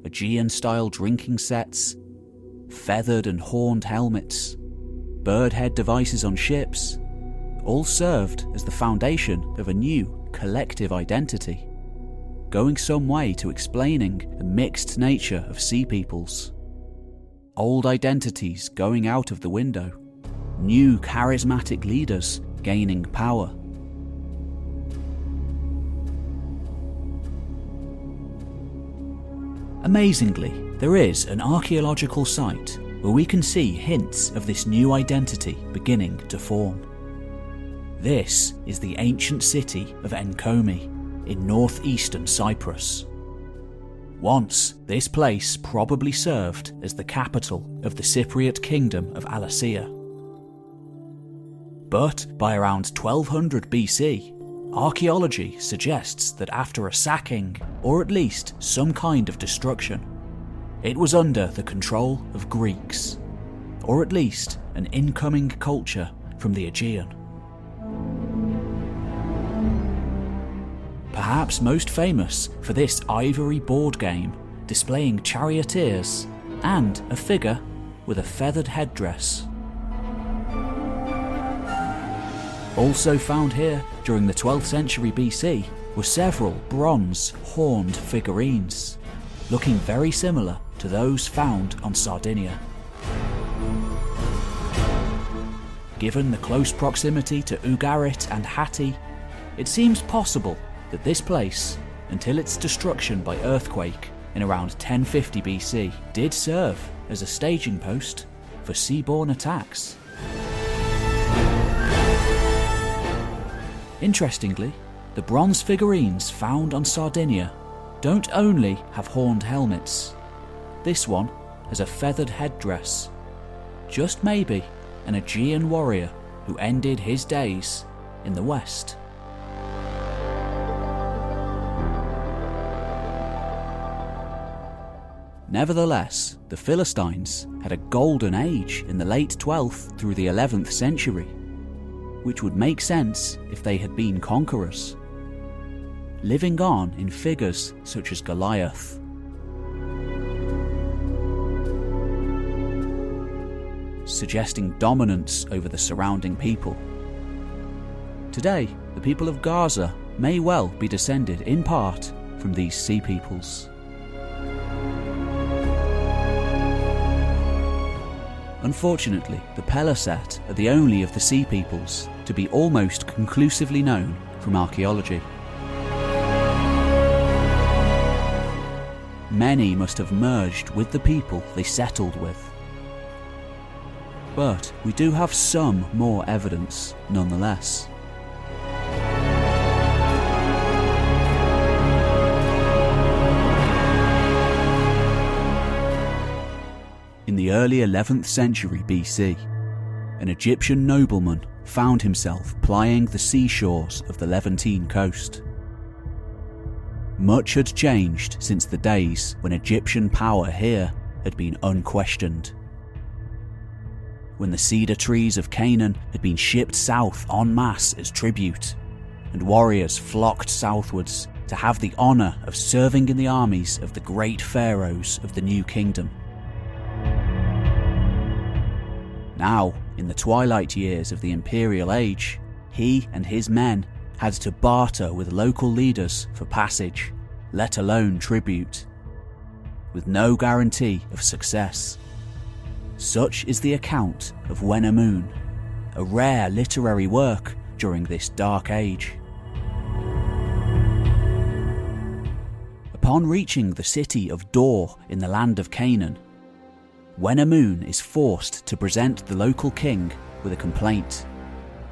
A: Aegean style drinking sets, feathered and horned helmets, bird head devices on ships, all served as the foundation of a new collective identity going some way to explaining the mixed nature of sea peoples. Old identities going out of the window, new charismatic leaders gaining power. Amazingly, there is an archaeological site where we can see hints of this new identity beginning to form. This is the ancient city of Enkomi, in northeastern Cyprus. Once, this place probably served as the capital of the Cypriot kingdom of Alashiya. But by around 1200 BC, archaeology suggests that after a sacking, or at least some kind of destruction, it was under the control of Greeks, or at least an incoming culture from the Aegean. Perhaps most famous for this ivory board game displaying charioteers and a figure with a feathered headdress. Also found here during the 12th century BC were several bronze horned figurines, looking very similar to those found on Sardinia. Given the close proximity to Ugarit and Hatti, it seems possible that this place, until its destruction by earthquake in around 1050 BC, did serve as a staging post for seaborne attacks. Interestingly, the bronze figurines found on Sardinia don't only have horned helmets. This one has a feathered headdress. Just maybe an Aegean warrior who ended his days in the West. Nevertheless, the Philistines had a golden age in the late 12th through the 11th century, which would make sense if they had been conquerors. Living on in figures such as Goliath. Suggesting dominance over the surrounding people. Today, the people of Gaza may well be descended in part from these sea peoples. Unfortunately, the Peliset are the only of the sea peoples to be almost conclusively known from archaeology. Many must have merged with the people they settled with. But we do have some more evidence nonetheless. The early 11th century BC, an Egyptian nobleman found himself plying the seashores of the Levantine coast. Much had changed since the days when Egyptian power here had been unquestioned. When the cedar trees of Canaan had been shipped south en masse as tribute, and warriors flocked southwards to have the honour of serving in the armies of the great pharaohs of the new kingdom. Now, in the twilight years of the Imperial Age, he and his men had to barter with local leaders for passage, let alone tribute, with no guarantee of success. Such is the account of Wenamun, a rare literary work during this dark age. Upon reaching the city of Dor in the land of Canaan, Wenamun is forced to present the local king with a complaint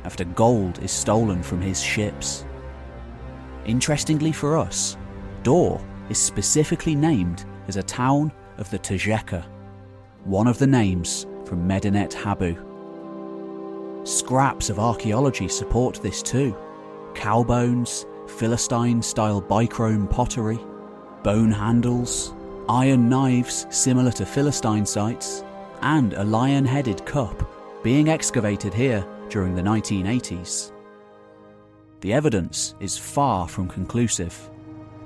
A: after gold is stolen from his ships. Interestingly for us, Dor is specifically named as a town of the Tjeker, one of the names from Medinet Habu. Scraps of archaeology support this too cow bones, Philistine style bichrome pottery, bone handles, iron knives similar to Philistine sites, and a lion headed cup being excavated here during the 1980s. The evidence is far from conclusive,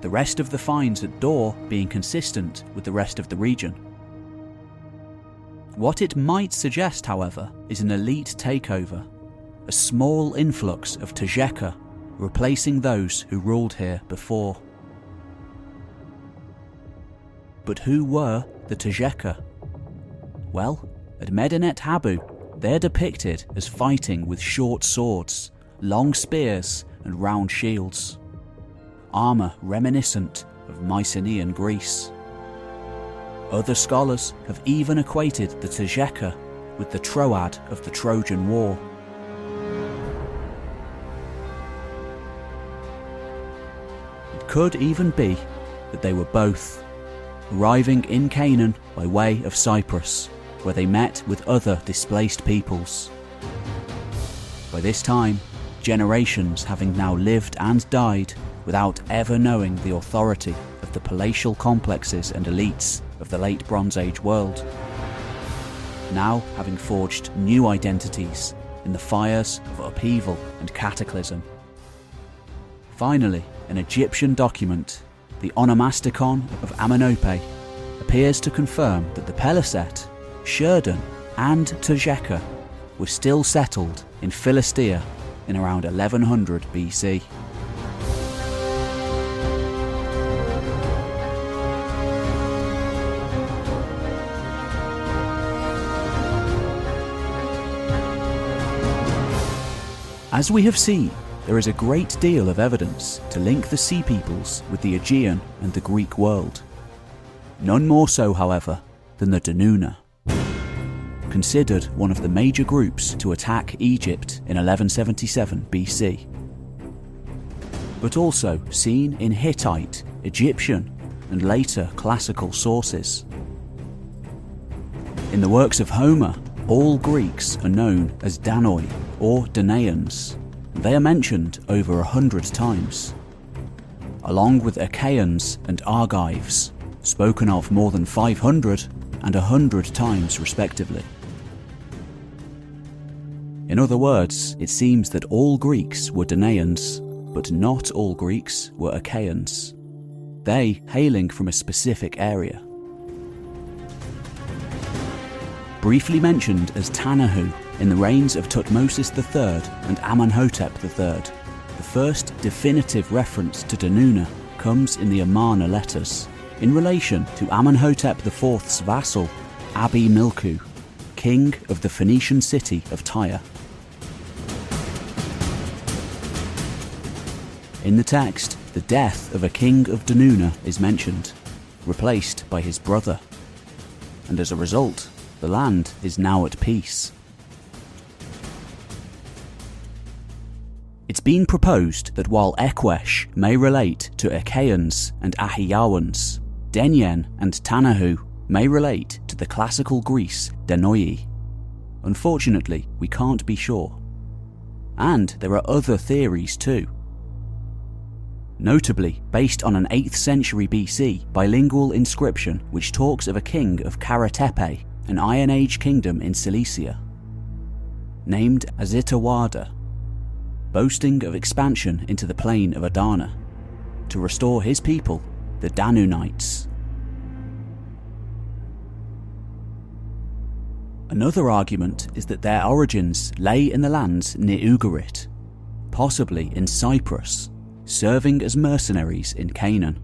A: the rest of the finds at Dor being consistent with the rest of the region. What it might suggest, however, is an elite takeover, a small influx of Tjeker replacing those who ruled here before. But who were the Tjeker? Well, at Medinet Habu, they're depicted as fighting with short swords, long spears, and round shields. Armour reminiscent of Mycenaean Greece. Other scholars have even equated the Tjeker with the Troad of the Trojan War. It could even be that they were both, arriving in Canaan by way of Cyprus, where they met with other displaced peoples. By this time, generations having now lived and died without ever knowing the authority of the palatial complexes and elites of the late Bronze Age world. Now having forged new identities in the fires of upheaval and cataclysm. Finally, an Egyptian document, the Onomasticon of Amenope, appears to confirm that the Peliset, Sherden, and Tjeker were still settled in Philistia in around 1100 BC. As we have seen, there is a great deal of evidence to link the Sea Peoples with the Aegean and the Greek world. None more so, however, than the Danuna. Considered one of the major groups to attack Egypt in 1177 BC. But also seen in Hittite, Egyptian, and later classical sources. In the works of Homer, all Greeks are known as Danoi or Danaans. They are mentioned over a hundred times, along with Achaeans and Argives, spoken of more than 500 and 100 times respectively. In other words, it seems that all Greeks were Danaans, but not all Greeks were Achaeans, they hailing from a specific area. Briefly mentioned as Tanahu in the reigns of Tuthmosis III and Amenhotep III, the first definitive reference to Danuna comes in the Amarna letters, in relation to Amenhotep IV's vassal, Abi Milku, king of the Phoenician city of Tyre. In the text, the death of a king of Danuna is mentioned, replaced by his brother. And as a result, the land is now at peace. It's been proposed that while Eqesh may relate to Achaeans and Ahiyawans, Denyen and Tanahu may relate to the classical Greece Danoi. Unfortunately, we can't be sure. And there are other theories too. Notably, based on an 8th century BC bilingual inscription which talks of a king of Karatepe, an Iron Age kingdom in Cilicia, named Azitawada boasting of expansion into the plain of Adana, to restore his people, the Danunites. Another argument is that their origins lay in the lands near Ugarit, possibly in Cyprus, serving as mercenaries in Canaan.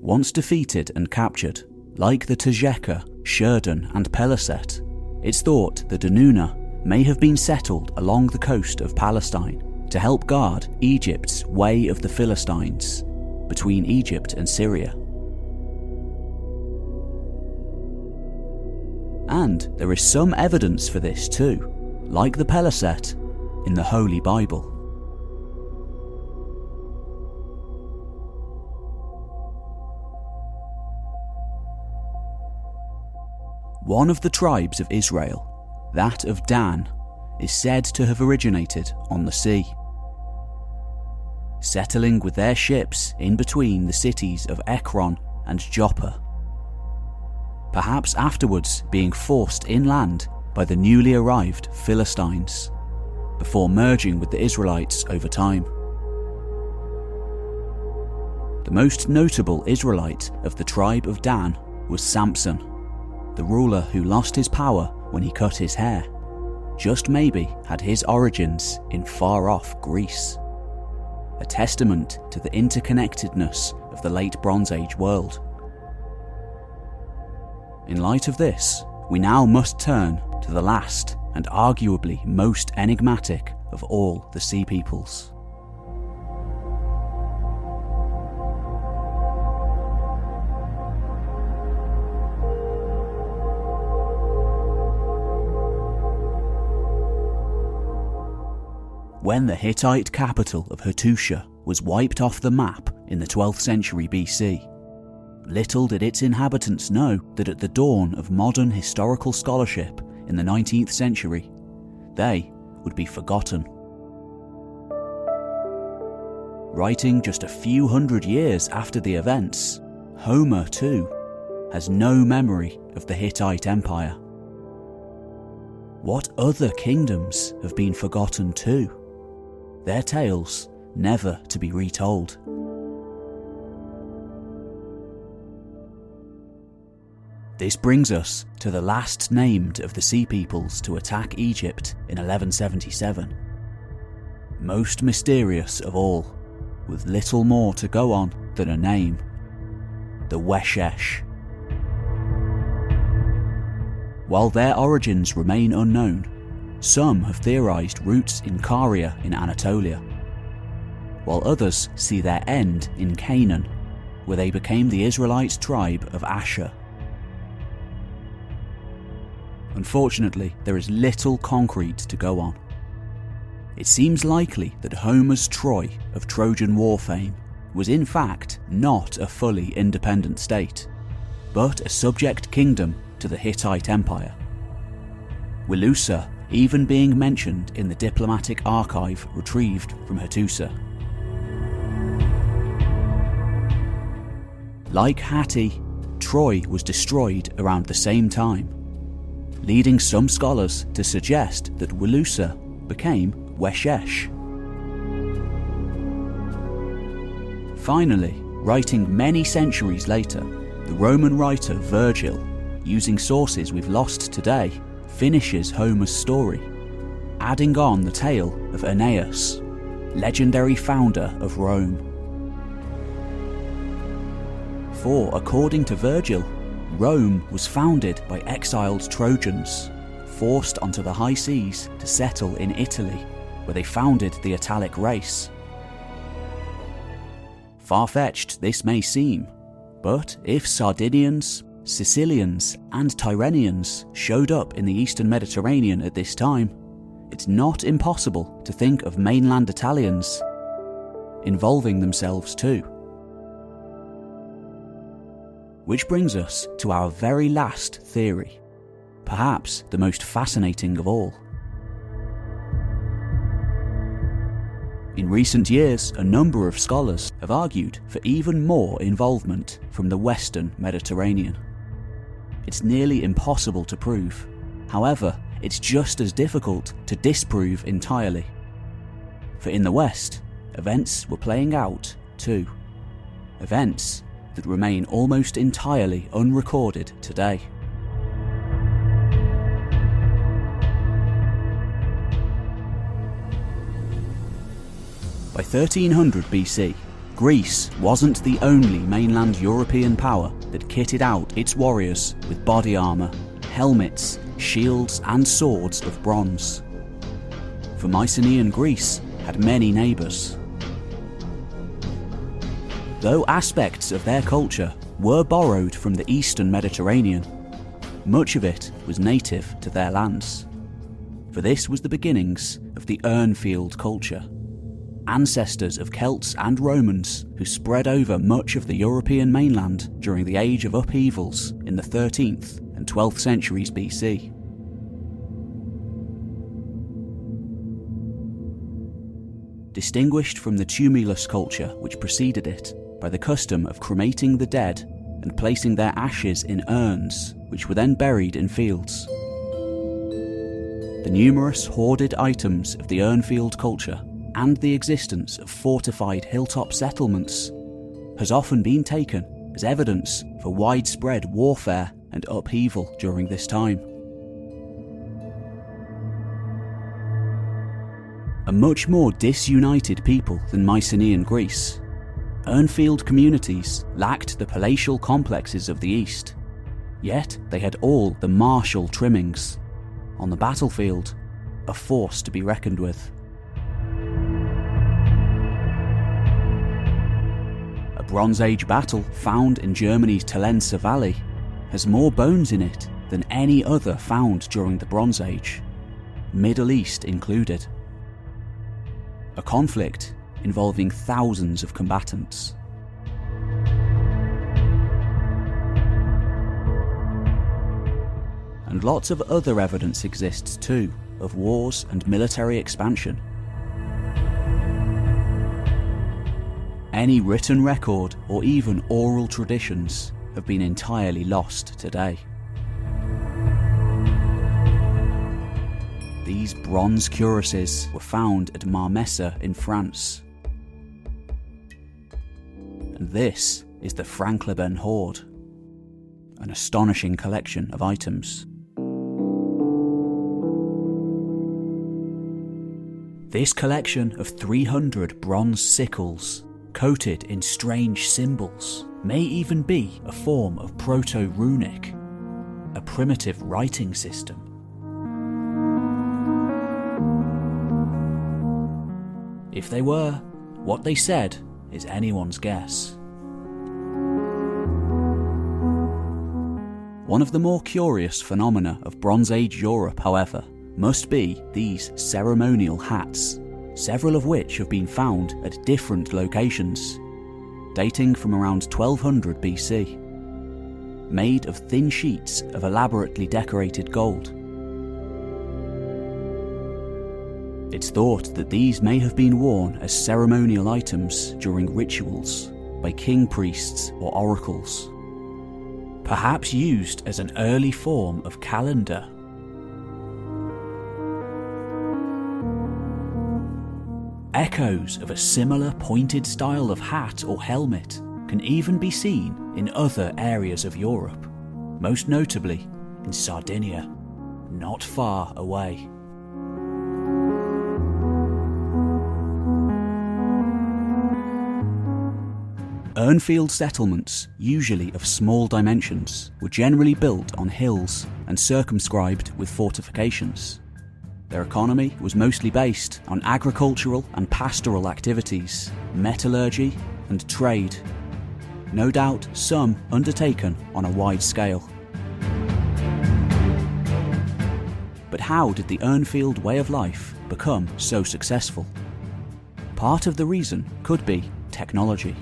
A: Once defeated and captured, like the Tjeker, Sherden, and Peliset, it's thought the Danuna may have been settled along the coast of Palestine to help guard Egypt's way of the Philistines between Egypt and Syria. And there is some evidence for this too, like the Peliset in the Holy Bible. One of the tribes of Israel, that of Dan, is said to have originated on the sea. Settling with their ships in between the cities of Ekron and Joppa. Perhaps afterwards being forced inland by the newly arrived Philistines, before merging with the Israelites over time. The most notable Israelite of the tribe of Dan was Samson, the ruler who lost his power when he cut his hair, just maybe had his origins in far off Greece. A testament to the interconnectedness of the late Bronze Age world. In light of this, we now must turn to the last and arguably most enigmatic of all the sea peoples. When the Hittite capital of Hattusha was wiped off the map in the 12th century BC, little did its inhabitants know that at the dawn of modern historical scholarship in the 19th century, they would be forgotten. Writing just a few hundred years after the events, Homer, too, has no memory of the Hittite Empire. What other kingdoms have been forgotten too? Their tales never to be retold. This brings us to the last named of the Sea Peoples to attack Egypt in 1177. Most mysterious of all, with little more to go on than a name the Weshesh. While their origins remain unknown, some have theorised roots in Caria in Anatolia, while others see their end in Canaan, where they became the Israelite tribe of Asher. Unfortunately, there is little concrete to go on. It seems likely that Homer's Troy of Trojan war fame was in fact not a fully independent state, but a subject kingdom to the Hittite Empire. Wilusa even being mentioned in the diplomatic archive retrieved from Hattusa. Like Hatti, Troy was destroyed around the same time, leading some scholars to suggest that Wilusa became Weshesh. Finally, writing many centuries later, the Roman writer Virgil, using sources we've lost today, finishes Homer's story, adding on the tale of Aeneas, legendary founder of Rome. For according to Virgil, Rome was founded by exiled Trojans, forced onto the high seas to settle in Italy, where they founded the Italic race. Far fetched this may seem, but if Sardinians, Sicilians and Tyrrhenians showed up in the eastern Mediterranean at this time, it's not impossible to think of mainland Italians involving themselves too. Which brings us to our very last theory, perhaps the most fascinating of all. In recent years, a number of scholars have argued for even more involvement from the Western Mediterranean it's nearly impossible to prove. However, it's just as difficult to disprove entirely. For in the West, events were playing out too. Events that remain almost entirely unrecorded today. By 1300 BC, Greece wasn't the only mainland European power that kitted out its warriors with body armour, helmets, shields, and swords of bronze. For Mycenaean Greece had many neighbours. Though aspects of their culture were borrowed from the eastern Mediterranean, much of it was native to their lands. For this was the beginnings of the Urnfield culture ancestors of Celts and Romans who spread over much of the European mainland during the age of upheavals in the 13th and 12th centuries BC. Distinguished from the tumulus culture which preceded it by the custom of cremating the dead and placing their ashes in urns, which were then buried in fields. The numerous hoarded items of the Urnfield culture and the existence of fortified hilltop settlements has often been taken as evidence for widespread warfare and upheaval during this time. A much more disunited people than Mycenaean Greece, Urnfield communities lacked the palatial complexes of the East, yet they had all the martial trimmings. On the battlefield, a force to be reckoned with. Bronze Age battle found in Germany's Tollense Valley has more bones in it than any other found during the Bronze Age, Middle East included. A conflict involving thousands of combatants. And lots of other evidence exists too of wars and military expansion. Any written record or even oral traditions have been entirely lost today. These bronze cuirasses were found at Marmesse in France. And this is the Frankleben Hoard, an astonishing collection of items. This collection of 300 bronze sickles, coated in strange symbols, may even be a form of Proto Runic, a primitive writing system. If they were, what they said is anyone's guess. One of the more curious phenomena of Bronze Age Europe, however, must be these ceremonial hats, several of which have been found at different locations, dating from around 1200 BC. Made of thin sheets of elaborately decorated gold. It's thought that these may have been worn as ceremonial items during rituals by king priests or oracles. Perhaps used as an early form of calendar. Echoes of a similar pointed style of hat or helmet can even be seen in other areas of Europe, most notably in Sardinia, not far away. Urnfield settlements, usually of small dimensions, were generally built on hills and circumscribed with fortifications. Their economy was mostly based on agricultural and pastoral activities, metallurgy, and trade. No doubt some undertaken on a wide scale. But how did the Urnfield way of life become so successful? Part of the reason could be technology.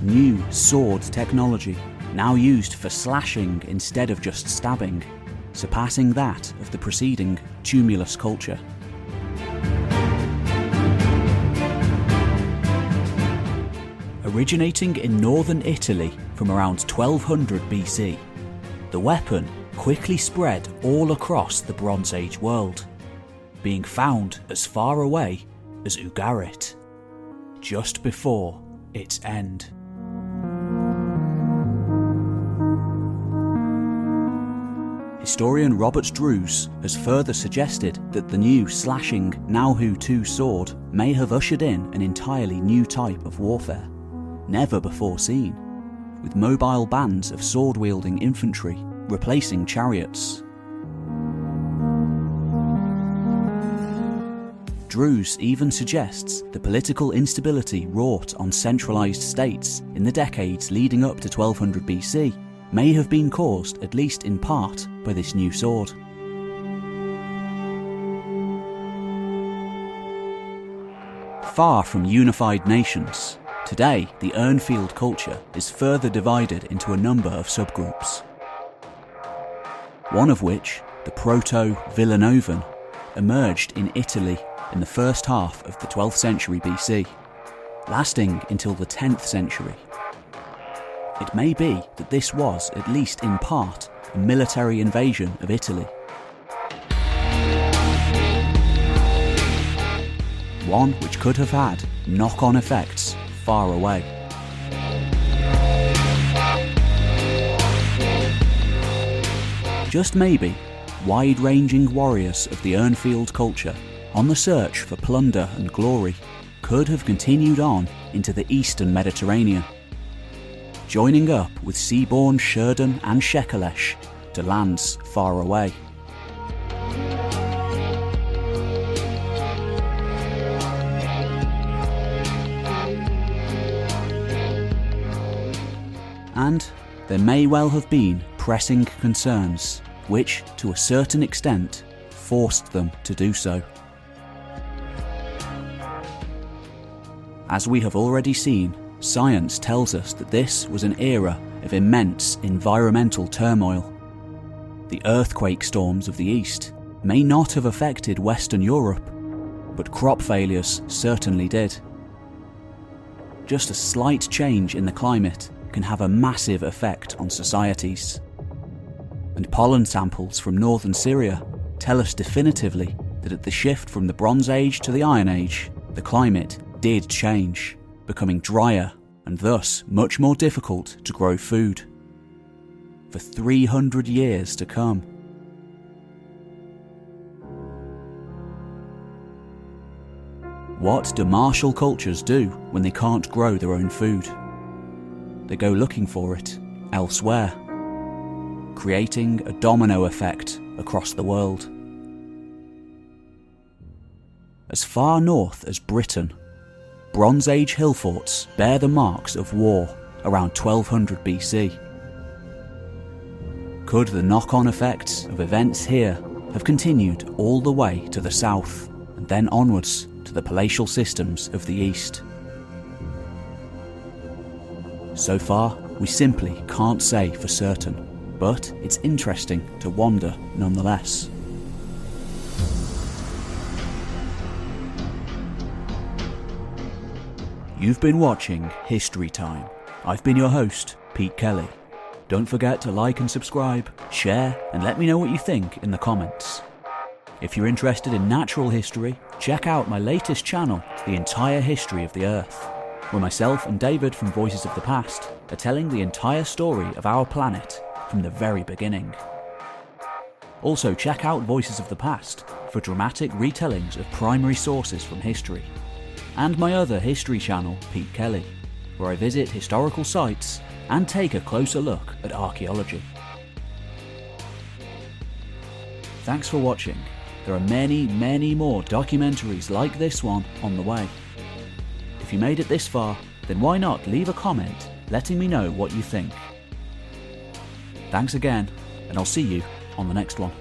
A: New sword technology, now used for slashing instead of just stabbing, surpassing that of the preceding tumulus culture. Originating in northern Italy from around 1200 BC, the weapon quickly spread all across the Bronze Age world, being found as far away as Ugarit, just before its end. Historian Robert Drews has further suggested that the new slashing Naue 2 sword may have ushered in an entirely new type of warfare, never before seen, with mobile bands of sword wielding infantry replacing chariots. Drews even suggests the political instability wrought on centralised states in the decades leading up to 1200 BC may have been caused, at least in part, by this new sword. Far from unified nations, Today, the Urnfield culture is further divided into a number of subgroups. One of which, the Proto Villanovan, emerged in Italy in the first half of the 12th century BC, lasting until the 10th century. It may be that this was, at least in part, a military invasion of Italy. One which could have had knock on effects far away. Just maybe, wide ranging warriors of the Urnfield culture, on the search for plunder and glory, could have continued on into the eastern Mediterranean, joining up with seaborne Sherden and Shekelesh to lands far away. And there may well have been pressing concerns which, to a certain extent, forced them to do so. As we have already seen, science tells us that this was an era of immense environmental turmoil. The earthquake storms of the East may not have affected Western Europe, but crop failures certainly did. Just a slight change in the climate can have a massive effect on societies. And pollen samples from northern Syria tell us definitively that at the shift from the Bronze Age to the Iron Age, the climate did change, becoming drier and thus much more difficult to grow food. For 300 years to come. What do martial cultures do when they can't grow their own food? they go looking for it elsewhere, creating a domino effect across the world. As far north as Britain, Bronze Age hill forts bear the marks of war around 1200 BC. Could the knock on effects of events here have continued all the way to the south and then onwards to the palatial systems of the east? So far, we simply can't say for certain, but it's interesting to wonder nonetheless. You've been watching History Time. I've been your host, Pete Kelly. Don't forget to like and subscribe, share, and let me know what you think in the comments. If you're interested in natural history, check out my latest channel, The Entire History of the Earth where myself and David from Voices of the Past are telling the entire story of our planet from the very beginning. Also, check out Voices of the Past for dramatic retellings of primary sources from history, and my other history channel, Pete Kelly, where I visit historical sites and take a closer look at archaeology. Thanks for watching. There are many, many more documentaries like this one on the way. If you made it this far, then why not leave a comment letting me know what you think. Thanks again, and I'll see you on the next one.